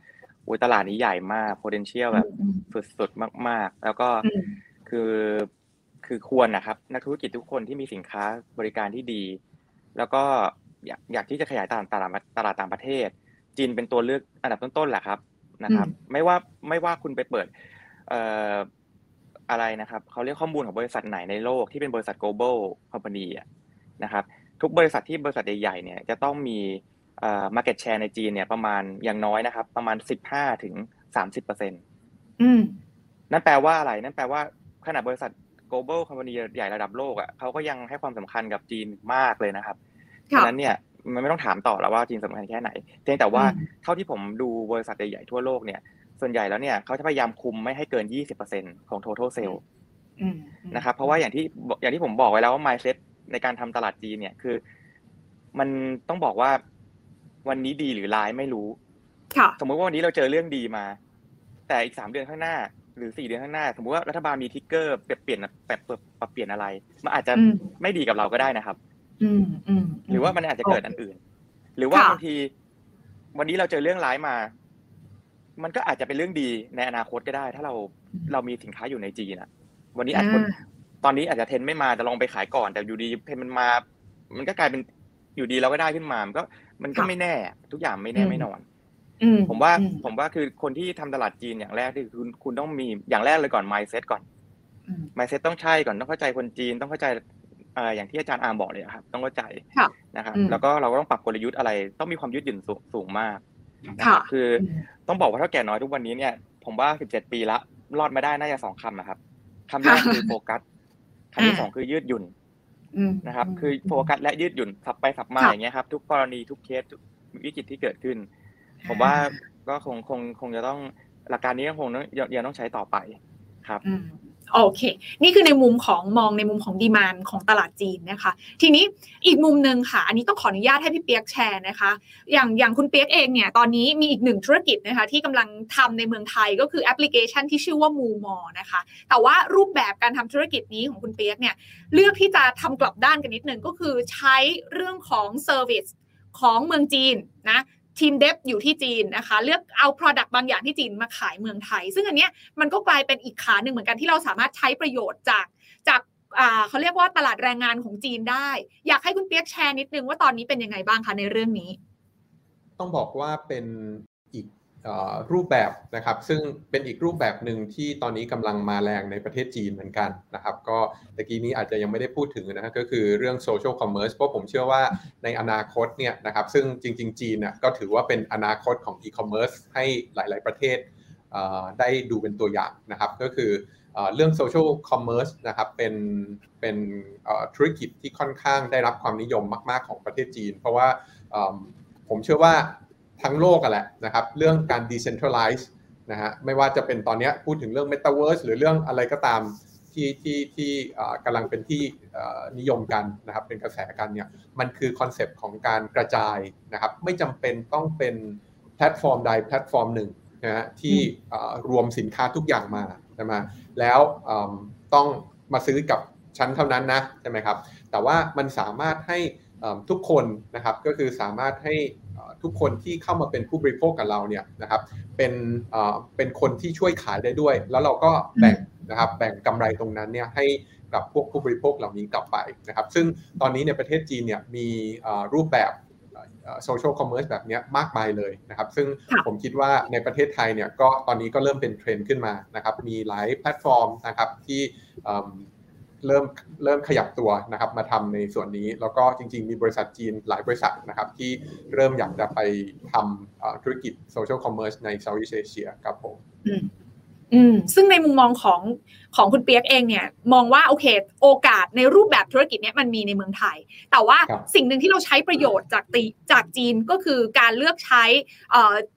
อุ้ยตลาดนี้ใหญ่มาก potential แบบสุดๆมาก ๆ แล้วก็คือ คือควรนะครับ นักธุรกิจทุกคนที่มีสินค้าบริการที่ดี แล้วก็อยากอยากที่จะขยายตลาดตลาดตลาดต่างประเทศ จีนเป็นตัวเลือกอันดับต้นๆแหละครับนะครับ ไม่ว่าไม่ว่าคุณไปเปิดเอ่ออะไรนะครับเขาเรียกข้อมูลของบริษัทไหนในโลกที่เป็นบริษัท global company นะครับ ทุกบริษัทที่บริษัทใหญ่ๆเนี่ยจะต้องมีเอ่อ market share ในจีนเนี่ยประมาณอย่างน้อยนะครับ ประมาณสิบห้าถึงสามสิบเปอร์เซ็นต์นั่นแปลว่าอะไร นั่นแปลว่าขนาดบริษัท global company ใหญ่ระดับโลกอะเขาก็ยังให้ความสำคัญกับจีนมากเลยนะครับฉะนั้นเนี่ยมันไม่ต้องถามต่อแล้วว่าจีนสำคัญแค่ไหนเพียงแต่ว่าเท่าที่ผมดูบริษัทใหญ่ๆทั่วโลกเนี่ยส่วนใหญ่แล้วเนี่ยเขาจะพยายามคุมไม่ให้เกิน 20%ของ total sale นะครับเพราะว่าอย่างที่อย่างที่ผมบอกไว้แล้วว่า mindset ในการทำตลาดจีนเนี่ยคือ มันต้องบอกว่าวันนี้ดีหรือร้ายไม่รู้ค่ะสมมติว่าวันนี้เราเจอเรื่องดีมา แต่อีกสามเดือนข้างหน้า หรือสี่เดือนข้างหน้า สมมติว่ารัฐบาลมีทิกเกอร์เปลี่ยนแบบปรับเปลี่ยนอะไรมันอาจจะไม่ดีกับเราก็ได้นะครับ อืมอืมหรือว่ามันอาจจะเกิดอันอื่น หรือว่าบางที วันนี้เราเจอเรื่องร้ายมา มันก็อาจจะเป็นเรื่องดีในอนาคตก็ได้ ถ้าเราเรามีสินค้าอยู่ในจีนอะวันนี้อาจจะตอนนี้อาจจะเทนไม่มาจะลองไปขายก่อน แต่อยู่ดีเทนมันมา มันก็กลายเป็นอยู่ดีเราก็ได้ขึ้นมา มันก็มันก็ไม่แน่ ทุกอย่างไม่แน่ไม่นอน ผมว่าผมว่าคือคนที่ทำตลาดจีนอย่างแรกที่คุณคุณต้องมีอย่างแรกเลยก่อน mindset ก่อน mindset ต้องใช่ก่อนต้องเข้าใจคนจีนต้องเข้าใจอย่างที่อาจารย์อาร์มบอกเลยครับ ต้องเข้าใจนะครับแล้วก็เราก็ต้องปรับกลยุทธ์อะไร ต้องมีความยืดหยุ่นสูงมากนะครับคือต้องบอกว่าถ้าแก่น้อยทุกวันนี้เนี่ย ผมว่าสิบเจ็ดปีละรอดมาได้น่าจะสองคำนะครับคำแรกคือโฟกัสคำที่สองคือยืดหยุ่นนะครับ คือโฟกัสและยืดหยุ่นสับไปสับมาอย่างเงี้ยครับ ทุกกรณีทุกเคสวิกฤตที่เกิดขึ้น ผมว่าก็คงคงคงจะต้องหลักการนี้คงยังต้องใช้ต่อไปครับโอเค นี่คือในมุมของมองในมุมของ demand ของตลาดจีนนะคะ ทีนี้อีกมุมหนึ่งค่ะ อันนี้ต้องขออนุญาตให้พี่เปียกแชร์นะคะ อย่างอย่างคุณเปียกเองเนี่ย ตอนนี้มีอีกหนึ่งธุรกิจนะคะ ที่กำลังทำในเมืองไทยก็คือแอปพลิเคชันที่ชื่อว่ามูมอนะคะ แต่ว่ารูปแบบการทำธุรกิจนี้ของคุณเปียกเนี่ย เลือกที่จะทำกลับด้านกันนิดนึงก็คือใช้เรื่องของ service ของเมืองจีนนะ ทีม dev อยู่ที่จีนนะคะ เลือกเอา Product บางอย่างที่จีนมาขายเมืองไทย ซึ่งอันเนี้ยมันก็กลายเป็นอีกขาหนึ่งเหมือนกันที่เราสามารถใช้ประโยชน์จากจากเขาเรียกว่าตลาดแรงงานของจีนได้ อยากให้คุณเปียกแชร์นิดนึงว่าตอนนี้เป็นยังไงบ้างคะในเรื่องนี้ ต้องบอกว่าเป็นอีก รูปแบบนะครับ ซึ่งเป็นอีกรูปแบบหนึ่งที่ตอนนี้กำลังมาแรงในประเทศจีนเหมือนกันนะครับ ก็ตะกี้นี้อาจจะยังไม่ได้พูดถึงนะก็คือเรื่อง social commerce เพราะผมเชื่อว่าในอนาคตเนี่ยนะครับ ซึ่งจริง ๆ จีนเนี่ยก็ถือว่าเป็นอนาคตของอีคอมเมิร์ซให้หลาย ๆ ประเทศได้ดูเป็นตัวอย่างนะครับ ก็คือเรื่อง social commerce นะครับเป็นเป็นธุรกิจที่ค่อนข้างได้รับความนิยมมาก ๆ ของประเทศจีน เพราะว่าผมเชื่อว่า ทั้งโลกกันแหละนะครับเรื่องการ decentralize นะฮะไม่ว่าจะเป็นตอนนี้พูดถึงเรื่อง metaverse หรือเรื่องอะไรก็ตามที่ที่ที่กำลังเป็นที่นิยมกันนะครับเป็นกระแสกันเนี่ยมันคือ concept ของการกระจายนะครับไม่จำเป็นต้องเป็นแพลตฟอร์มใดแพลตฟอร์มหนึ่งนะฮะที่รวมสินค้าทุกอย่างมาใช่ไหมแล้วต้องมาซื้อกับฉันเท่านั้นนะใช่ไหมครับแต่ว่ามันสามารถให้ทุกคนนะครับก็คือสามารถให้ ทุกคนที่เข้ามาเป็นผู้บริโภคกับเราเนี่ยนะครับเป็นเป็นคนที่ช่วยขายได้ด้วย แล้วเราก็แบ่งนะครับแบ่งกำไรตรงนั้นเนี่ยให้กับพวกผู้บริโภคเหล่านี้กลับไปนะครับ ซึ่งตอนนี้ในประเทศจีนเนี่ยมีรูปแบบ social commerce แบบนี้มากมายเลยนะครับ ซึ่งผมคิดว่าในประเทศไทยเนี่ยก็ตอนนี้ก็เริ่มเป็นเทรนด์ขึ้นมานะครับ มีหลายแพลตฟอร์มนะครับที่ เริ่มเริ่มขยับตัวนะครับมาทำในส่วนนี้ แล้วก็จริง ๆ มีบริษัทจีนหลายบริษัทนะครับที่เริ่มอยากจะไปทำธุรกิจ social commerce ใน Southeast Asia ครับผม อืมซึ่งในมุมมองของของคุณเปียกเองเนี่ย มองว่าโอเค โอกาสในรูปแบบธุรกิจเนี้ยมันมีในเมืองไทย แต่ว่าสิ่งหนึ่งที่เราใช้ประโยชน์จากตีจากจีนก็คือการเลือกใช้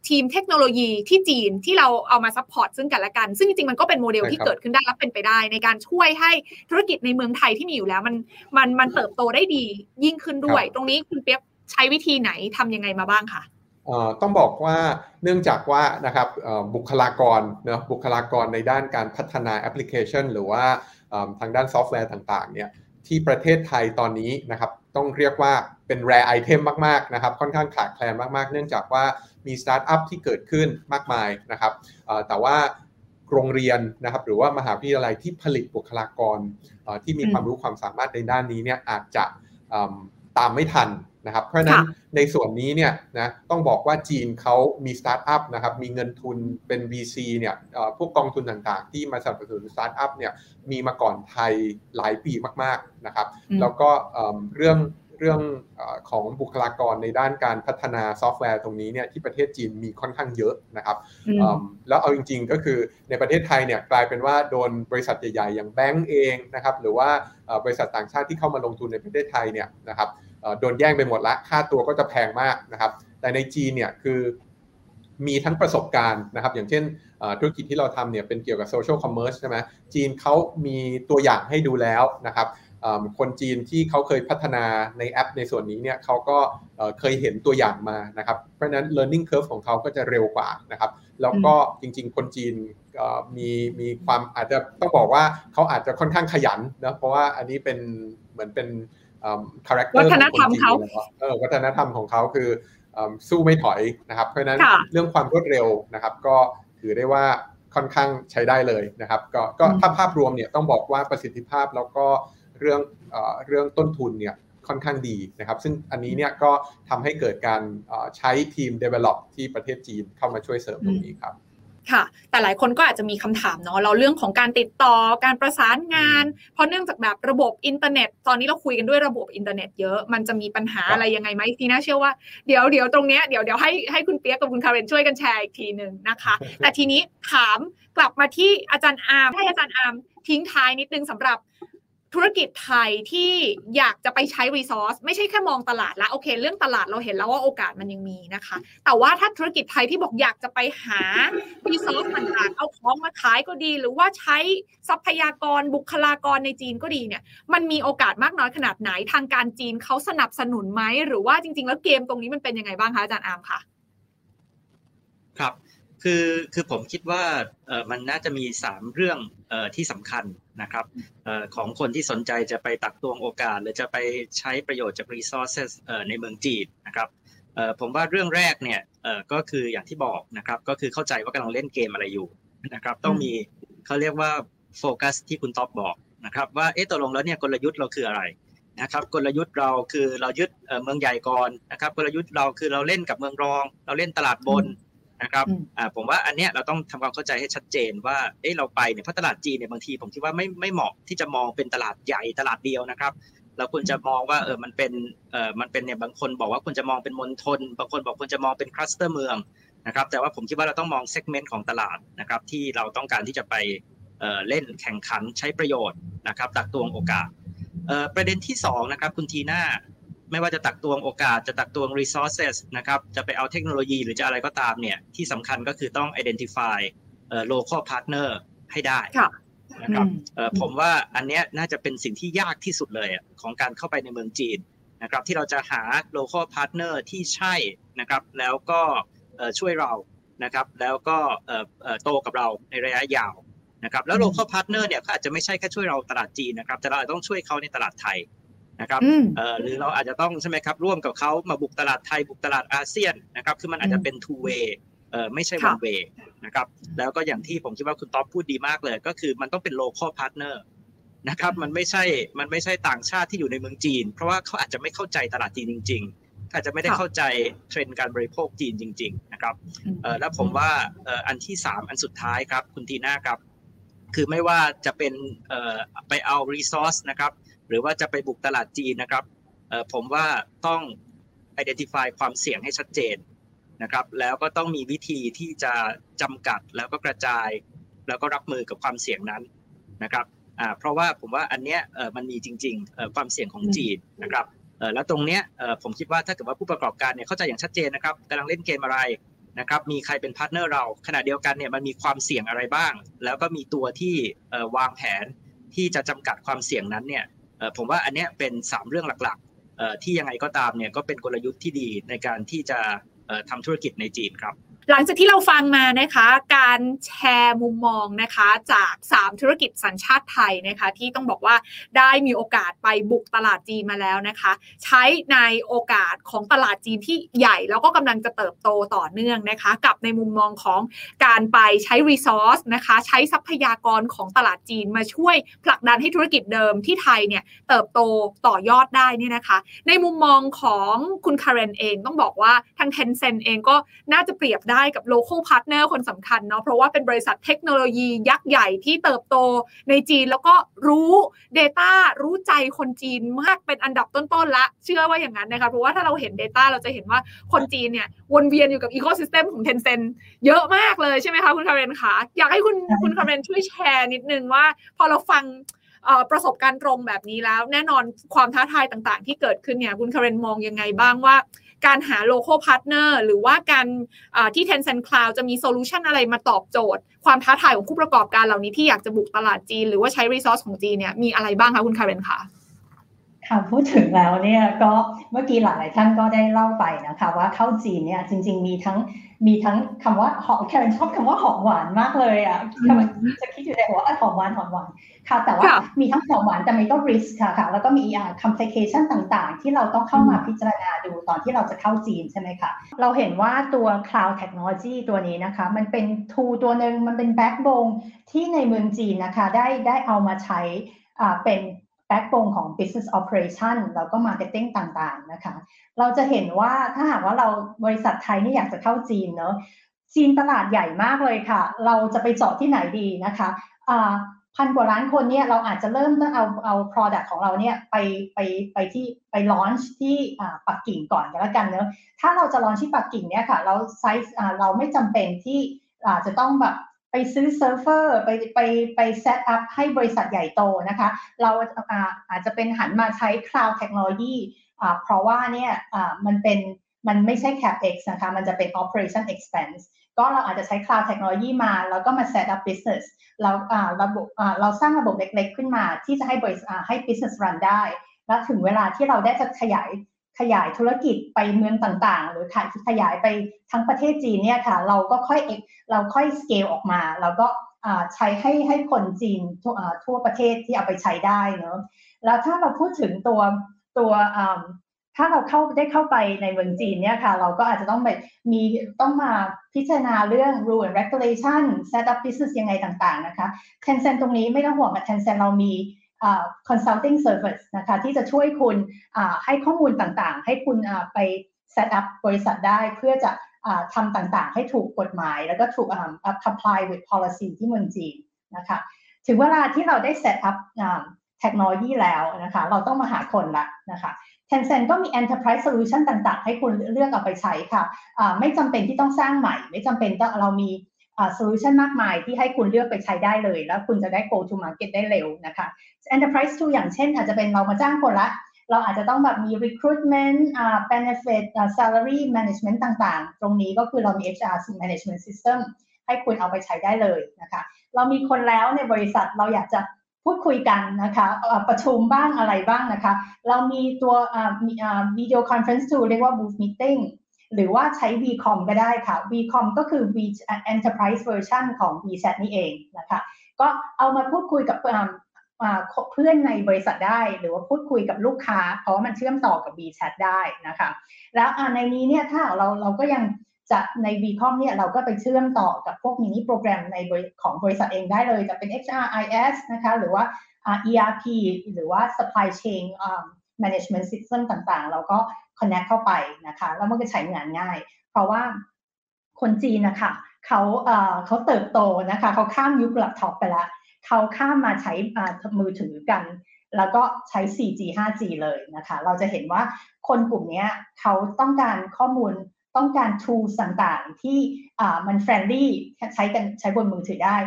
ทีมเทคโนโลยีที่จีนที่เราเอามา support ซึ่งกันและกัน ซึ่งจริงๆมันก็เป็นโมเดลที่เกิดขึ้นได้และเป็นไปได้ ในการช่วยให้ธุรกิจในเมืองไทยที่มีอยู่แล้วมันมันมันเติบโตได้ดียิ่งขึ้นด้วย ตรงนี้คุณเปียกใช้วิธีไหนทำยังไงมาบ้างคะ ต้องบอกว่าเนื่องจากว่านะครับบุคลากรเนะบุคลากรในด้านการพัฒนาแอปพลิเคชัน หรือว่าทางด้านซอฟต์แวร์ต่างๆเนี่ยที่ประเทศไทยตอนนี้นะครับต้องเรียกว่าเป็น rare item มากๆนะครับค่อนข้างขาดแคลนมากๆ เนื่องจากว่ามีสตาร์ทอัพที่เกิดขึ้นมากมายนะครับแต่ว่าโรงเรียนนะครับหรือว่ามหาวิทยาลัยที่ผลิตบุคลากรที่มีความรู้ความสามารถในด้านนี้เนี่ยอาจจะตามไม่ทัน นะครับ เพราะฉะนั้นในส่วนนี้เนี่ยนะต้องบอกว่าจีนเขามีสตาร์ทอัพนะครับมีเงินทุนเป็น VC เนี่ยพวกกองทุนต่างๆ ที่มาสนับสนุนสตาร์ทอัพเนี่ยมีมาก่อนไทยหลายปีมากๆนะครับ แล้วก็เรื่องเรื่องของบุคลากรในด้านการพัฒนาซอฟต์แวร์ตรงนี้เนี่ยที่ประเทศจีนมีค่อนข้างเยอะนะครับแล้วเอาจริง ๆ ก็คือในประเทศไทยเนี่ยกลายเป็นว่าโดนบริษัทใหญ่ๆ อย่างแบงก์เองนะครับหรือว่าบริษัทต่างชาติที่เข้ามาลงทุนในประเทศไทยเนี่ยนะครับ โดนแย่งไปหมดละค่าตัวก็จะแพงมากนะครับแต่ในจีนเนี่ยคือมีทั้งประสบการณ์นะครับ อย่างเช่นธุรกิจที่เราทำเนี่ยเป็นเกี่ยวกับโซเชียลคอมเมอร์สใช่ไหมจีนเขามีตัวอย่างให้ดูแล้วนะครับคนจีนที่เขาเคยพัฒนาในแอปในส่วนนี้เนี่ยเขาก็เคยเห็นตัวอย่างมานะครับ เพราะนั้น learning curve ของเขาก็จะเร็วกว่านะครับ แล้วก็จริงๆ คนจีนมีมีความอาจจะต้องบอกว่าเขาอาจจะค่อนข้างขยันนะเพราะว่าอันนี้เป็นเหมือนเป็น character วัฒนธรรมเขาเออวัฒนธรรมของเขาคือสู้ไม่ถอยนะครับ เพราะฉะนั้นเรื่องความรวดเร็วนะครับ ก็ถือได้ว่าค่อนข้างใช้ได้เลยนะครับ ก็ก็ถ้าภาพรวมเนี่ยต้องบอกว่าประสิทธิภาพแล้วก็เรื่องเรื่องต้นทุนเนี่ยค่อนข้างดีนะครับ ซึ่งอันนี้เนี่ยก็ทำให้เกิดการใช้ทีม develop ที่ประเทศจีนเข้ามาช่วยเสริมตรงนี้ครับ ค่ะ แต่หลายคนก็อาจจะมีคำถามเนาะเราเรื่องของการติดต่อการประสานงาน เพราะเนื่องจากแบบระบบอินเทอร์เน็ต ตอนนี้เราคุยกันด้วยระบบอินเทอร์เน็ตเยอะมันจะมีปัญหาอะไรยังไงไหมทีน่าเชื่อว่าเดี๋ยวเดี๋ยวตรงเนี้ยเดี๋ยวเดี๋ยวให้ให้คุณเปียกกับคุณคาเรนช่วยกันแชร์อีกทีหนึ่งนะคะ แต่ทีนี้ถามกลับมาที่อาจารย์อาร์มให้อาจารย์อาร์มทิ้งท้ายนิดนึงสำหรับ ธุรกิจไทยที่อยากจะไปใช้ resource ไม่ใช่แค่มองตลาดละโอเค เรื่องตลาดเราเห็นแล้วว่าโอกาสมันยังมีนะคะ แต่ว่าถ้าธุรกิจไทยที่บอกอยากจะไปหา resource ต่างๆเอาของมาขายก็ดี หรือว่าใช้ทรัพยากรบุคลากรในจีนก็ดีเนี่ย มันมีโอกาสมากน้อยขนาดไหนทางการจีนเขาสนับสนุนไหมหรือว่าจริง ๆ แล้วเกมตรงนี้มันเป็นยังไงบ้างคะอาจารย์อาร์มคะครับ คือคือผมคิดว่าเออมันน่าจะมีสามเรื่องเออที่สำคัญนะครับเออของคนที่สนใจจะไปตักตวงโอกาส หรือจะไปใช้ประโยชน์จาก resources เออในเมืองจีนนะครับเออผมว่าเรื่องแรกเนี่ยเออก็คืออย่างที่บอกนะครับก็คือเข้าใจว่ากำลังเล่นเกมอะไรอยู่นะครับต้องมีเขาเรียกว่าโฟกัสที่คุณท็อปบอกนะครับว่าเอ๊ะตกลงแล้วเนี่ยกลยุทธ์เราคืออะไรนะครับกลยุทธ์เราคือเรายึดเมืองใหญ่ก่อนนะครับกลยุทธ์เราคือเราเล่นกับเมืองรอง เราเล่นตลาดบน นะครับอ่าผมว่าอันเนี้ยเราต้องทำความเข้าใจให้ชัดเจนว่าเอ้เราไปเนี่ยเพราะตลาดจีนเนี่ยบางทีผมคิดว่าไม่ไม่เหมาะที่จะมองเป็นตลาดใหญ่ตลาดเดียวนะครับเราควรจะมองว่าเออมันเป็นเออมันเป็นเนี่ยบางคนบอกว่าควรจะมองเป็นมณฑลบางคนบอกควรจะมองเป็นคลัสเตอร์เมืองนะครับแต่ว่าผมคิดว่าเราต้องมองเซกเมนต์ของตลาดนะครับที่เราต้องการที่จะไปเเล่นแข่งขันใช้ประโยชน์นะครับตักตวงโอกาสประเด็นที่2นะครับคุณทีน่า ไม่ว่าจะตักตวงโอกาสจะตักตวง resources นะครับจะไปเอาเทคโนโลยีหรือจะอะไรก็ตามเนี่ยที่สำคัญก็คือต้อง identify local partner ให้ได้นะครับผมว่าอันนี้น่าจะเป็นสิ่งที่ยากที่สุดเลยของการเข้าไปในเมืองจีนนะครับที่เราจะหา local partner ที่ใช่นะครับแล้วก็ช่วยเรานะครับแล้วก็โตกับเราในระยะยาวนะครับแล้ว local partner เนี่ยเขาอาจจะไม่ใช่แค่ช่วยเราตลาดจีนนะครับแต่เราต้องช่วยเขาในตลาดไทย นะครับหรือเราอาจจะต้องใช่ไหมครับร่วมกับเขามาบุกตลาดไทยบุกตลาดอาเซียนนะครับคือมันอาจจะเป็น two way เออไม่ใช่ one way นะครับแล้วก็อย่างที่ผมคิดว่าคุณท็อปพูดดีมากเลย ก็คือมันต้องเป็น local partner นะครับมันไม่ใช่มันไม่ใช่ต่างชาติที่อยู่ในเมืองจีน เพราะว่าเขาอาจจะไม่เข้าใจตลาดจีนจริง ๆอาจจะไม่ได้เข้าใจเทรนด์การบริโภคจีนจริง ๆ นะครับเออแล้วผมว่าเอออันที่สามอันสุดท้ายครับ คุณทีน่าครับ คือไม่ว่าจะเป็นเออไปเอา resource นะครับ หรือว่าจะไปบุกตลาดจีนนะครับผมว่าต้อง identify ความเสี่ยงให้ชัดเจนนะครับ แล้วก็ต้องมีวิธีที่จะจำกัดแล้วก็กระจาย แล้วก็รับมือกับความเสี่ยงนั้นนะครับเพราะว่าผมว่าอันเนี้ยมันมีจริงๆความเสี่ยงของจีนนะครับแล้วตรงเนี้ยผมคิดว่าถ้าเกิดว่าผู้ประกอบการเนี่ยเข้าใจอย่างชัดเจนนะครับกำลังเล่นเกมอะไรนะครับมีใครเป็น partner เราขณะเดียวกันเนี่ยมันมีความเสี่ยงอะไรบ้าง แล้วก็มีตัวที่วางแผนที่จะจำกัดความเสี่ยงนั้นเนี่ย ผมว่าอันนี้เป็น 3 เรื่องหลักๆที่ยังไงก็ตามเนี่ยก็เป็นกลยุทธ์ที่ดีในการที่จะทำธุรกิจในจีนครับ หลังจากที่เราฟังมานะคะ การแชร์มุมมองนะคะ จาก 3 ธุรกิจสัญชาติไทยนะคะ ที่ต้องบอกว่าได้มีโอกาสไปบุกตลาดจีนมาแล้วนะคะ ใช้ในโอกาสของตลาดจีนที่ใหญ่แล้วก็กำลังจะเติบโตต่อเนื่องนะคะ กับในมุมมองของการไปใช้ resource นะคะ ใช้ทรัพยากรของตลาดจีนมาช่วยผลักดันให้ธุรกิจเดิมที่ไทยเนี่ยเติบโตต่อยอดได้นี่นะคะ ในมุมมองของคุณคาร์เรนเองต้องบอกว่าทาง Tencent เองก็น่าจะเปรียบได้กับ local partner คนสำคัญเนาะเพราะว่าเป็นบริษัทเทคโนโลยียักษ์ใหญ่ที่เติบโตในจีนแล้วก็รู้ Data รู้ใจคนจีนมากเป็นอันดับต้นๆละ เชื่อว่าอย่างนั้นนะคะเพราะว่าถ้าเราเห็น Data เราจะเห็นว่าคนจีนเนี่ยวนเวียนอยู่กับ ecosystem ของ Tencent เยอะมากเลยใช่ไหมคะคุณคาเรนคะอยากให้คุณคุณคาเรนช่วยแชร์นิดนึงว่า พอเราฟังประสบการณ์ตรงแบบนี้แล้ว แน่นอนความท้าทายต่างๆ ที่เกิดขึ้นเนี่ยคุณคาเรนมองยังไงบ้างว่า การหา local partner หรือว่าการที่ Tencent Cloud จะมี solution อะไรมาตอบโจทย์ ความท้าทายของผู้ประกอบการเหล่านี้ที่อยากจะบุกตลาดจีน หรือว่าใช้ resource ของจีนเนี่ยมีอะไรบ้างคะคุณคาร์เรนคะค่ะพูดถึงแล้วเนี่ยก็เมื่อกี้หลายท่านก็ได้เล่าไปนะคะว่าเข้าจีนเนี่ยจริง ๆ มีทั้ง มีทั้งคำว่าหอมแครนชอบคำว่าหอมหวานมากเลยอะจะคิดอยู่ในหัวหอมหวานหอมหวานค่ะ แต่ว่ามีทั้งหอมหวานแต่มีก็ริสค่ะค่ะ แล้วก็มีอ่า complication ต่างๆ ที่เราต้องเข้ามาพิจารณาดูตอนที่เราจะเข้าจีนใช่ไหมคะ เราเห็นว่าตัว cloud technology ตัวนี้นะคะ มันเป็น tool ตัวหนึ่งมันเป็น backbone ที่ในเมืองจีนนะคะ ได้ได้เอามาใช้อ่าเป็น backbone ของ business operation แล้วก็ marketing ต่างๆ นะคะ เราจะเห็นว่าถ้าหากว่าเราบริษัทไทยนี่อยากจะเข้าจีนเนาะจีนตลาดใหญ่มากเลยค่ะ เราจะไปเจาะที่ไหนดีนะคะพันกว่าล้านคนเนี่ยเราอาจจะเริ่มต้องเอาเอา product ของเราเนี่ยไปไปไปที่ไป launch ที่ปักกิ่งก่อนกันแล้วกันเนอะถ้าเราจะ launch ที่ปักกิ่งเนี่ยค่ะ เราไซส์เราไม่จำเป็นที่จะต้องแบบ ไปซื้อเซิร์ฟเวอร์ไปไปไปเซตอัพให้บริษัทใหญ่โตนะคะ เราอาจจะเป็นหันมาใช้ cloud technology เพราะว่าเนี่ยมันเป็นมันไม่ใช่ capex นะคะ มันจะเป็น operation expense ก็เราอาจจะใช้ cloud technology มาแล้วก็มา set up business เราระบบเราสร้างระบบเล็กๆ ขึ้นมาที่จะให้บริษัทให้ business run ได้ แล้วถึงเวลาที่เราได้จะขยาย ขยายธุรกิจไปเมืองต่างๆ หรือขยายไปทั้งประเทศจีนเนี่ยค่ะ เราก็ค่อยเราค่อยสเกลออกมา แล้วก็ใช้ให้ให้คนจีนทั่วประเทศที่เอาไปใช้ได้เนาะแล้วถ้าเราพูดถึงตัวตัวถ้าเราเข้าได้เข้าไปในเมืองจีนเนี่ยค่ะ เราก็อาจจะต้องแบบมีต้องมาพิจารณาเรื่อง rule and regulation set up business ยังไงต่างๆนะคะ Tencent ตรงนี้ไม่ต้องห่วงกับ Tencent เรามี consulting service นะคะที่จะช่วยคุณให้ข้อมูลต่างๆ ให้คุณไป set up บริษัทได้เพื่อจะทำต่างๆ ให้ถูกกฎหมาย แล้วก็ถูก comply with policy ที่เมืองจีนนะคะถึงเวลาที่เราได้ set up เทคโนโลยีแล้วนะคะเราต้องมาหาคนละนะคะ Tencent ก็มี enterprise solution ต่างๆ ให้คุณเลือกเอาไปใช้ค่ะไม่จำเป็นที่ต้องสร้างใหม่ ไม่จำเป็นต้องเรามี โซลูชันมากมายที่ให้คุณเลือกไปใช้ได้เลย แล้วคุณจะได้ go to market ได้เร็วนะคะ enterprise tool อย่างเช่น อาจจะเป็นเรามาจ้างคนละ เราอาจจะต้องแบบมี recruitment uh, benefit uh, salary management ต่างๆ ตรงนี้ก็คือเรามี HR management system ให้คุณเอาไปใช้ได้เลยนะคะ เรามีคนแล้วในบริษัทเราอยากจะพูดคุยกันนะคะประชุมบ้างอะไรบ้างนะคะ เรามีตัววิดีโอคอนเฟรนซ์ทูเรียกว่า booth meeting หรือว่าใช้ vcom ก็ได้ค่ะ vcom ก็คือ v enterprise version ของ vchat นี่เองนะคะ ก็เอามาพูดคุยกับเพื่อนในบริษัทได้ หรือว่าพูดคุยกับลูกค้า เพราะว่ามันเชื่อมต่อกับ vchat ได้นะคะ แล้วในนี้เนี่ยถ้าเราเราก็ยังจะใน vcom เนี่ยเราก็ไปเชื่อมต่อกับพวกมินิโปรแกรมในของบริษัทเองได้เลยจะเป็น HRIS นะคะหรือว่า ERP หรือว่า supply chain management system ต่างๆ เราก็ connect เข้าไปนะคะ แล้วมันก็ใช้งานง่าย เพราะว่าคนจีนนะคะเขาเขาเติบโตนะคะเขาข้ามยุคแล็ปท็อปไปแล้วเขาข้ามมาใช้มือถือกัน แล้วก็ใช้ 4G 5G เลยนะคะ เราจะเห็นว่าคนกลุ่มนี้เขาต้องการข้อมูลต้องการ tools ต่างๆ ที่มัน friendly ใช้กันใช้บนมือถือได้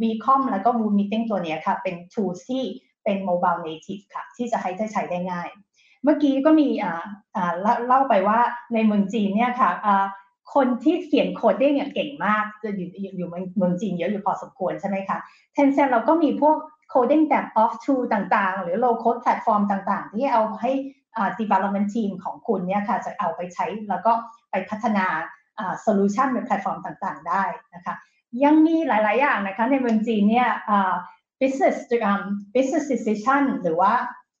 WeCom แล้วก็ VooV Meeting ตัวนี้ค่ะ เป็น tools ที่เป็น mobile native ค่ะ ที่จะให้ใช้ได้ง่าย เมื่อกี้ก็มีเล่าไปว่าในเมืองจีนเนี่ยค่ะคนที่เขียน coding เก่งมากจะอยู่อยู่เมืองจีนเยอะอยู่พอสมควรใช่ไหมคะ Tencent เราก็มีพวก coding แบบ off tool ต่างๆ หรือ low code platform ต่างๆ ที่เอาให้ development team ของคุณเนี่ยค่ะจะเอาไปใช้แล้วก็ไปพัฒนาโซลูชันในแพลตฟอร์มต่างๆ ได้นะคะยังมีหลาย ๆ อย่างนะคะในเมืองจีนเนี่ย business business decision หรือว่า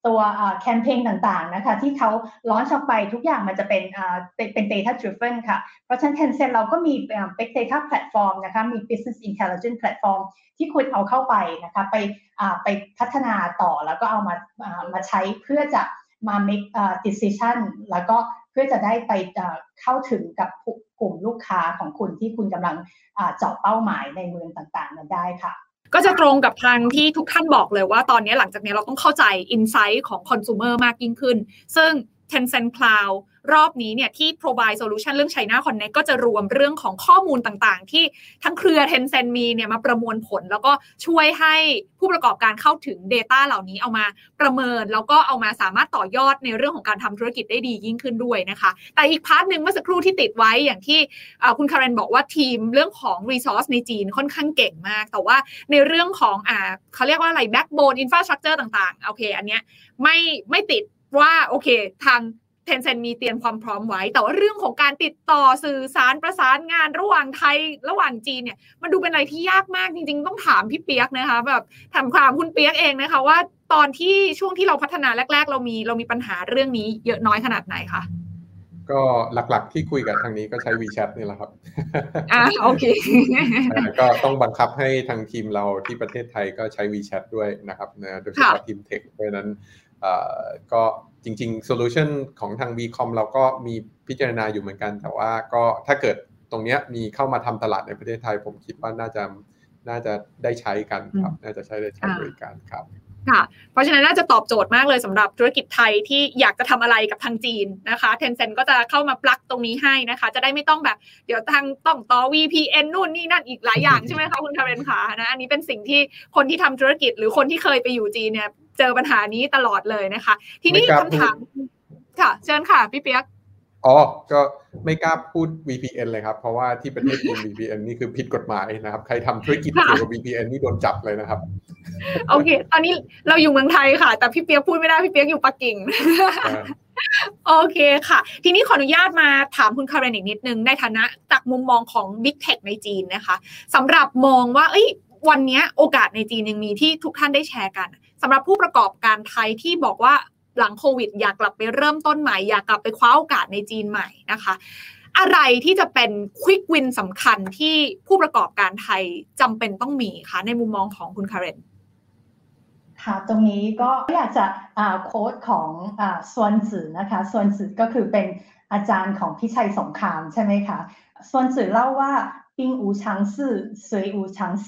ตัวแคมเปญต่างๆนะคะที่เขาล้อนออกไปทุกอย่างมันจะเป็นเป็น data driven ค่ะ เพราะฉะนั้น Tencent เราก็มี big data platform นะคะมี business intelligence platform ที่คุณเอาเข้าไปนะคะไปไปพัฒนาต่อแล้วก็เอามามาใช้เพื่อจะมา make decision แล้วก็เพื่อจะได้ไปเข้าถึงกับกลุ่มลูกค้าของคุณที่คุณกำลังเจาะเป้าหมายในเมืองต่างๆนั้นได้ค่ะ ก็จะตรงกับทางที่ทุกท่านบอกเลยว่าตอนนี้หลังจากนี้เราต้องเข้าใจอินไซต์ของคอน sumer มากยิ่งขึ้น ซึ่ง Tencent Cloud รอบนี้เนี่ยที่ provide solution เรื่อง China ConNext ก็จะรวมเรื่องของข้อมูลต่างๆ ที่ทั้งเครือ Tencent มีเนี่ยมาประมวลผล แล้วก็ช่วยให้ผู้ประกอบการเข้าถึง Data เหล่านี้เอามาประเมิน แล้วก็เอามาสามารถต่อยอดในเรื่องของการทำธุรกิจได้ดียิ่งขึ้นด้วยนะคะ แต่อีก part หนึ่งเมื่อสักครู่ที่ติดไว้อย่างที่คุณคาร์เรนบอกว่าทีมเรื่องของ resource ในจีนค่อนข้างเก่งมาก แต่ว่าในเรื่องของอ่าเขาเรียกว่าอะไร backbone infrastructure ต่างๆโอเคอันเนี้ยไม่ไม่ติด ว่าโอเค ทาง Tencent มีเตรียมความพร้อมไว้ แต่ว่าเรื่องของการติดต่อสื่อสารประสานงานระหว่างไทยระหว่างจีนเนี่ย มันดูเป็นอะไรที่ยากมากจริง ๆ ต้องถามพี่เปียกนะคะแบบถามความคุณเปียกเองนะคะ ว่าตอนที่ช่วงที่เราพัฒนาแรก ๆ เรามีเรามีปัญหาเรื่องนี้เยอะน้อยขนาดไหนคะก็หลักๆที่คุยกับทางนี้ก็ใช้ WeChat นี่แหละครับ อ่าโอเค ก็ต้องบังคับให้ทางทีมเราที่ประเทศไทยก็ใช้ WeChat ด้วยนะครับนะโดยเฉพาะทีม tech เพราะนั้น ก็จริงๆโซลูชันของทาง WeCom เราก็มีพิจารณาอยู่เหมือนกัน แต่ว่าก็ถ้าเกิดตรงนี้มีเข้ามาทำตลาดในประเทศไทย ผมคิดว่าน่าจะน่าจะได้ใช้กันครับ น่าจะใช้ได้ใช้บริการครับค่ะ เพราะฉะนั้นน่าจะตอบโจทย์มากเลยสำหรับธุรกิจไทยที่อยากจะทำอะไรกับทางจีนนะคะ Tencent ก็จะเข้ามาปลักตรงนี้ให้นะคะ จะได้ไม่ต้องแบบเดี๋ยวทางต้องต่อ VPN นู่นนี่นั่นอีกหลายอย่างใช่ไหมคะคุณคาเรนคะนะอันนี้เป็นสิ่งที่คนที่ทำธุรกิจหรือคนที่เคยไปอยู่จีนเนี่ย เจอปัญหานี้ตลอดเลยนะคะ ทีนี้คำถามค่ะ เชิญค่ะ พี่เปียกอ๋อ ก็ไม่กล้าพูด VPN เลยครับ เพราะว่าที่ประเทศจีน VPN นี่คือผิดกฎหมายนะครับ ใครทำธุรกิจเกี่ยวกับ VPN นี่โดนจับเลยนะครับ โอเค ตอนนี้เราอยู่เมืองไทยค่ะ แต่พี่เปียกพูดไม่ได้ พี่เปียกอยู่ปักกิ่งโอเคค่ะ ทีนี้ขออนุญาตมาถามคุณคาร์เรนอีกนิดนึง ในฐานะจากมุมมองของ Big Tech ในจีนนะคะสำหรับมองว่า เอ้ยวันนี้โอกาสในจีนยังมีที่ทุกท่านได้แชร์กัน สำหรับผู้ประกอบการไทยที่บอกว่าหลังโควิดอยากกลับไปเริ่มต้นใหม่ อยากกลับไปคว้าโอกาสในจีนใหม่นะคะ อะไรที่จะเป็นควิกวินสำคัญที่ผู้ประกอบการไทยจำเป็นต้องมีคะในมุมมองของคุณคาเรนค่ะตรงนี้ก็อยากจะโค้ดของส่วนสื่อนะคะส่วนสื่อก็คือเป็นอาจารย์ของพิชัยสงครามใช่ไหมคะส่วนสื่อเล่าว่า兵无常势水无常形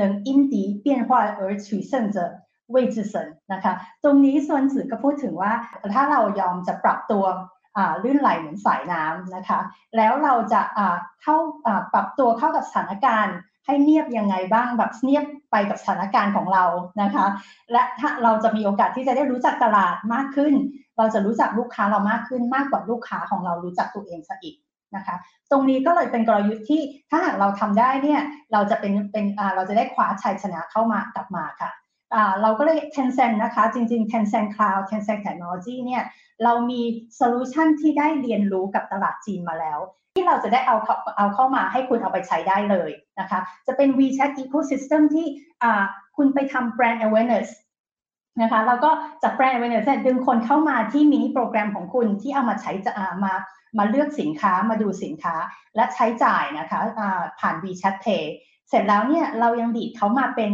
能因敌变化而取胜者 เวจิสันนะคะ ตรงนี้ส่วนสื่อก็พูดถึงว่า ถ้าเรายอมจะปรับตัวลื่นไหลเหมือนสายน้ำนะคะ แล้วเราจะเข้าปรับตัวเข้ากับสถานการณ์ให้เนียบยังไงบ้างแบบเนียบไปกับสถานการณ์ของเรานะคะ และถ้าเราจะมีโอกาสที่จะได้รู้จักตลาดมากขึ้น เราจะรู้จักลูกค้าเรามากขึ้นมากกว่าลูกค้าของเรารู้จักตัวเองซะอีกนะคะ ตรงนี้ก็เลยเป็นกลยุทธ์ที่ถ้าหากเราทำได้เนี่ยเราจะเป็นเป็นเราจะได้คว้าชัยชนะเข้ามา กลับมาค่ะ เราก็เลย Tencent นะคะ จริงๆ Tencent Cloud Tencent Technology เนี่ยเรามีโซลูชันที่ได้เรียนรู้กับตลาดจีนมาแล้ว ที่เราจะได้เอาเอาเข้ามาให้คุณเอาไปใช้ได้เลยนะคะ จะเป็น WeChat Ecosystem ที่คุณไปทำ Brand Awareness นะคะแล้วก็จาก Brand Awareness ดึงคนเข้ามาที่มินิโปรแกรมของคุณที่เอามาใช้จะมามาเลือกสินค้ามาดูสินค้าและใช้จ่ายนะคะผ่าน WeChat Pay เสร็จแล้วเนี่ยเรายังดีดเขามาเป็น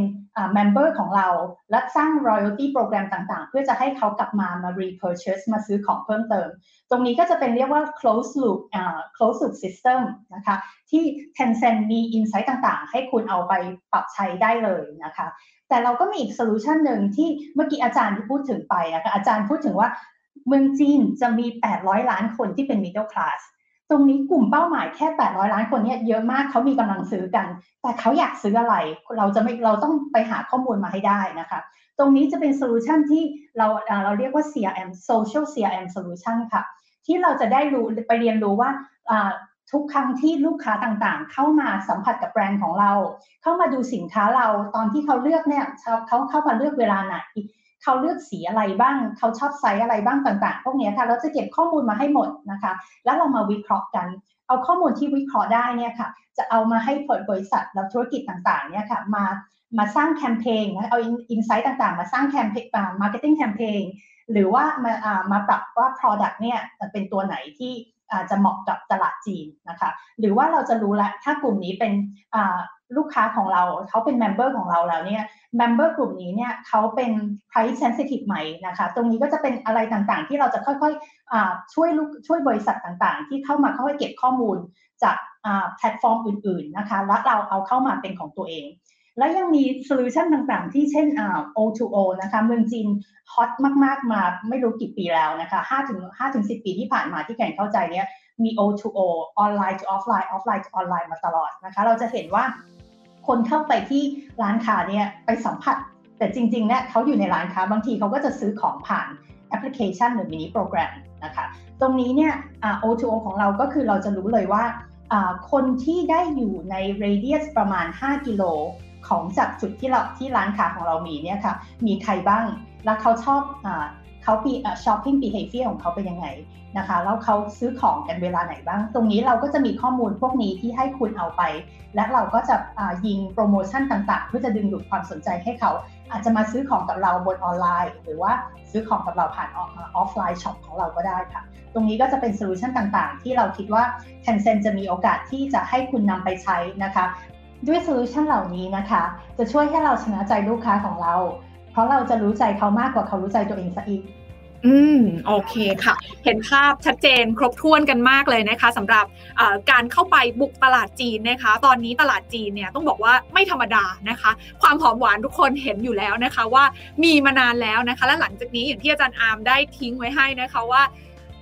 member ของเรา และสร้าง royalty โปรแกรมต่างๆ เพื่อจะให้เขากลับมามา repurchase มาซื้อของเพิ่มเติม ตรงนี้ก็จะเป็นเรียกว่า close loop close loop system นะคะที่ Tencent มี insight ต่างๆ ให้คุณเอาไปปรับใช้ได้เลยนะคะแต่เราก็มีอีกโซลูชันหนึ่งที่เมื่อกี้อาจารย์ที่พูดถึงไปนะคะอาจารย์พูดถึงว่าเมืองจีนจะมี 800 ล้านคนที่เป็น middle class ตรงนี้กลุ่มเป้าหมายแค่800ล้านคนเนี่ยเยอะมากเขามีกำลังซื้อกัน แต่เขาอยากซื้ออะไร เราจะไม่เราต้องไปหาข้อมูลมาให้ได้นะคะ ตรงนี้จะเป็นโซลูชันที่เราเราเรียกว่า CRM Social CRM Solution ค่ะ ที่เราจะได้รู้ไปเรียนรู้ว่าทุกครั้งที่ลูกค้าต่างๆ เข้ามาสัมผัสกับแบรนด์ของเรา เข้ามาดูสินค้าเราตอนที่เขาเลือกเนี่ยเขาเข้ามาเลือกเวลาไหน เขาเลือกสีอะไรบ้าง เขาชอบไซส์อะไรบ้างต่าง ๆ พวกนี้ค่ะ เราจะเก็บข้อมูลมาให้หมดนะคะ แล้วเรามาวิเคราะห์กัน เอาข้อมูลที่วิเคราะห์ได้เนี่ยค่ะ จะเอามาให้ผลบริษัทและธุรกิจต่างๆเนี่ยค่ะ มามาสร้างแคมเปญนะเอา insight ต่างๆ มาสร้างแคมเปญ marketing campaign หรือว่ามามาปรับว่า Product เนี่ยเป็นตัวไหนที่จะเหมาะกับตลาดจีนนะคะ หรือว่าเราจะรู้แล้วถ้ากลุ่มนี้เป็น ลูกค้าของเราเขาเป็น member ของเราแล้วเนี่ย member กลุ่มนี้เนี่ยเขาเป็น price sensitive ไหมนะคะ ตรงนี้ก็จะเป็นอะไรต่างๆ ที่เราจะค่อยๆช่วยลูกช่วยบริษัทต่างๆ ที่เข้ามาค่อยๆเก็บข้อมูลจากแพลตฟอร์มอื่นๆนะคะ แล้วเราเอาเข้ามาเป็นของตัวเอง และยังมีโซลูชันต่างๆ ที่เช่น O2O นะคะ เมืองจีน hot มากๆ มาไม่รู้กี่ปีแล้วนะคะ5ถึง5ถึง10 ปีที่ผ่านมาที่แข่งเข้าใจเนี้ยมี O2O ออนไลน์ to ออฟไลน์ ออฟไลน์ to ออนไลน์มาตลอดนะคะ เราจะเห็นว่า คนเข้าไปที่ร้านค้าเนี่ยไปสัมผัส แต่จริงๆเนี่ยเขาอยู่ในร้านค้าบางทีเขาก็จะซื้อของผ่านแอปพลิเคชันหรือ mini programนะคะตรงนี้เนี่ย O2O ของเราก็คือเราจะรู้เลยว่าคนที่ได้อยู่ใน radius ประมาณ 5 กิโลของจากจุดที่เราที่ร้านค้าของเรามีเนี่ยค่ะมีใครบ้าง แล้วเขาชอบอ เขาปี shopping behavior ของเขาเป็นยังไงนะคะแล้วเขาซื้อของกันเวลาไหนบ้าง ตรงนี้เราก็จะมีข้อมูลพวกนี้ที่ให้คุณเอาไป และเราก็จะยิงโปรโมชั่นต่างๆ เพื่อจะดึงดูดความสนใจให้เขา อาจจะมาซื้อของกับเราบนออนไลน์ หรือว่าซื้อของกับเราผ่าน offline shop ของเราก็ได้ค่ะ ตรงนี้ก็จะเป็นโซลูชันต่างๆ ที่เราคิดว่า Tencent จะมีโอกาสที่จะให้คุณนำไปใช้นะคะ ด้วยโซลูชันเหล่านี้นะคะ จะช่วยให้เราชนะใจลูกค้าของเรา เพราะเราจะรู้ใจเขามากกว่าเขารู้ใจตัวเองซะอีก อืม โอเคค่ะ เห็นภาพชัดเจนครบถ้วนกันมากเลยนะคะสำหรับการเข้าไปบุกตลาดจีนนะคะ ตอนนี้ตลาดจีนเนี่ยต้องบอกว่าไม่ธรรมดานะคะ ความหอมหวานทุกคนเห็นอยู่แล้วนะคะว่ามีมานานแล้วนะคะ และหลังจากนี้อย่างที่อาจารย์อาร์มได้ทิ้งไว้ให้นะคะว่า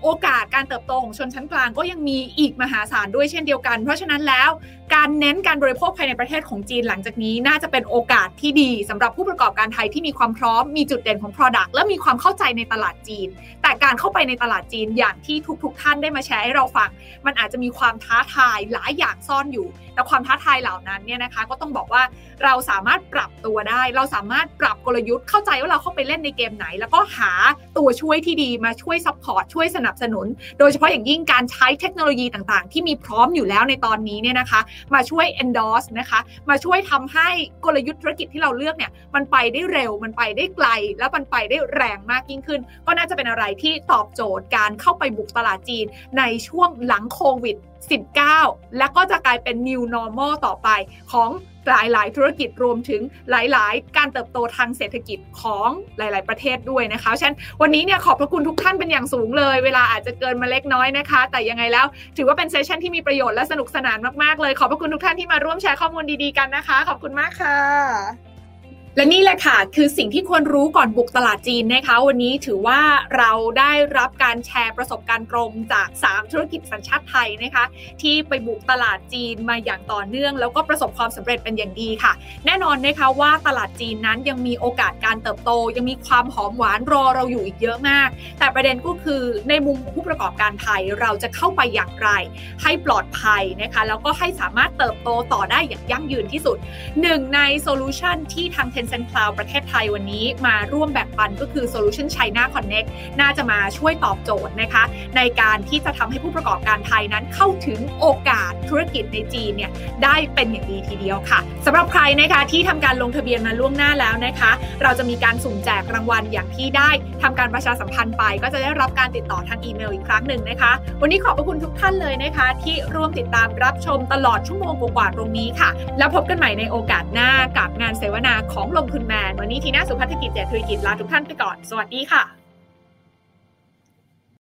โอกาสการเติบโตของชนชั้นกลางก็ยังมีอีกมหาศาลด้วยเช่นเดียวกัน เพราะฉะนั้นแล้ว การเน้นการบริโภคภายในประเทศของจีนหลังจากนี้น่าจะเป็นโอกาสที่ดีสำหรับผู้ประกอบการไทยที่มีความพร้อมมีจุดเด่นของ Product และมีความเข้าใจในตลาดจีน แต่การเข้าไปในตลาดจีนอย่างที่ทุกๆทท่านได้มาแชร์ให้เราฟัง มันอาจจะมีความท้าทายหลายอย่างซ่อนอยู่ แต่ความท้าทายเหล่านั้นเนี่ยนะคะ ก็ต้องบอกว่าเราสามารถปรับตัวได้ เราสามารถปรับกลยุทธ์เข้าใจว่าเราเข้าไปเล่นในเกมไหน แล้วก็หาตัวช่วยที่ดีมาช่วย support ช่วยสนับสนุน โดยเฉพาะอย่างยิ่งการใช้เทคโนโลยีต่างๆ ที่มีพร้อมอยู่แล้วในตอนนี้เนี่ยนะคะมาช่วย endorse นะคะ มาช่วยทำให้กลยุทธ์ธุรกิจที่เราเลือกเนี่ยมันไปได้เร็วมันไปได้ไกล แล้วมันไปได้แรงมากยิ่งขึ้น ก็น่าจะเป็นอะไรที่ตอบโจทย์การเข้าไปบุกตลาดจีนในช่วงหลังโควิด19 และก็จะกลายเป็น new normal ต่อไปของ หลาย ๆ ธุรกิจรวมถึงหลาย ๆ การเติบโตทางเศรษฐกิจของหลาย ๆ ประเทศด้วยนะคะฉะนั้นวันนี้เนี่ยขอบพระคุณทุกท่านเป็นอย่างสูงเลย เวลาอาจจะเกินมาเล็กน้อยนะคะ แต่ยังไงแล้ว ถือว่าเป็นเซสชันที่มีประโยชน์และสนุกสนานมาก ๆ เลย ขอบพระคุณทุกท่านที่มาร่วมแชร์ข้อมูลดี ๆ กันนะคะ ขอบคุณมากค่ะ และนี่แหละค่ะ คือสิ่งที่ควรรู้ก่อนบุกตลาดจีนนะคะ วันนี้ถือว่าเราได้รับการแชร์ประสบการณ์ตรงจาก 3 ธุรกิจสัญชาติไทยนะคะ ที่ไปบุกตลาดจีนมาอย่างต่อเนื่อง แล้วก็ประสบความสำเร็จเป็นอย่างดีค่ะ แน่นอนนะคะว่าตลาดจีนนั้นยังมีโอกาสการเติบโต ยังมีความหอมหวานรอเราอยู่อีกเยอะมาก แต่ประเด็นก็คือในมุมของผู้ประกอบการไทยเราจะเข้าไปอย่างไร ให้ปลอดภัยนะคะแล้วก็ให้สามารถเติบโตต่อได้อย่างยั่งยืนที่สุดหนึ่งในโซลูชันที่ทาง Tencent Cloud ประเทศไทยวันนี้มาร่วมแบ่งปันก็คือ Solution China Connect น่าจะมาช่วยตอบโจทย์นะคะ ในการที่จะทำให้ผู้ประกอบการไทยนั้นเข้าถึงโอกาสธุรกิจในจีนเนี่ยได้เป็นอย่างดีทีเดียวค่ะสำหรับใครนะคะที่ทำการลงทะเบียนมาล่วงหน้าแล้วนะคะ เราจะมีการสุ่มแจกรางวัลอย่างที่ได้ทำการประชาสัมพันธ์ไป ก็จะได้รับการติดต่อทางอีเมลอีกครั้งหนึ่งนะคะ วันนี้ขอบพระคุณทุกท่านเลยนะคะ ที่ร่วมติดตามรับชมตลอดชั่วโมงกว่าตรงนี้ค่ะ แล้วพบกันใหม่ในโอกาสหน้ากับงานเสวนาของลงทุนแมน วันนี้ทีน่าสุพัฒกิจเจตธุรกิจลาทุกท่านไปก่อน สวัสดีค่ะ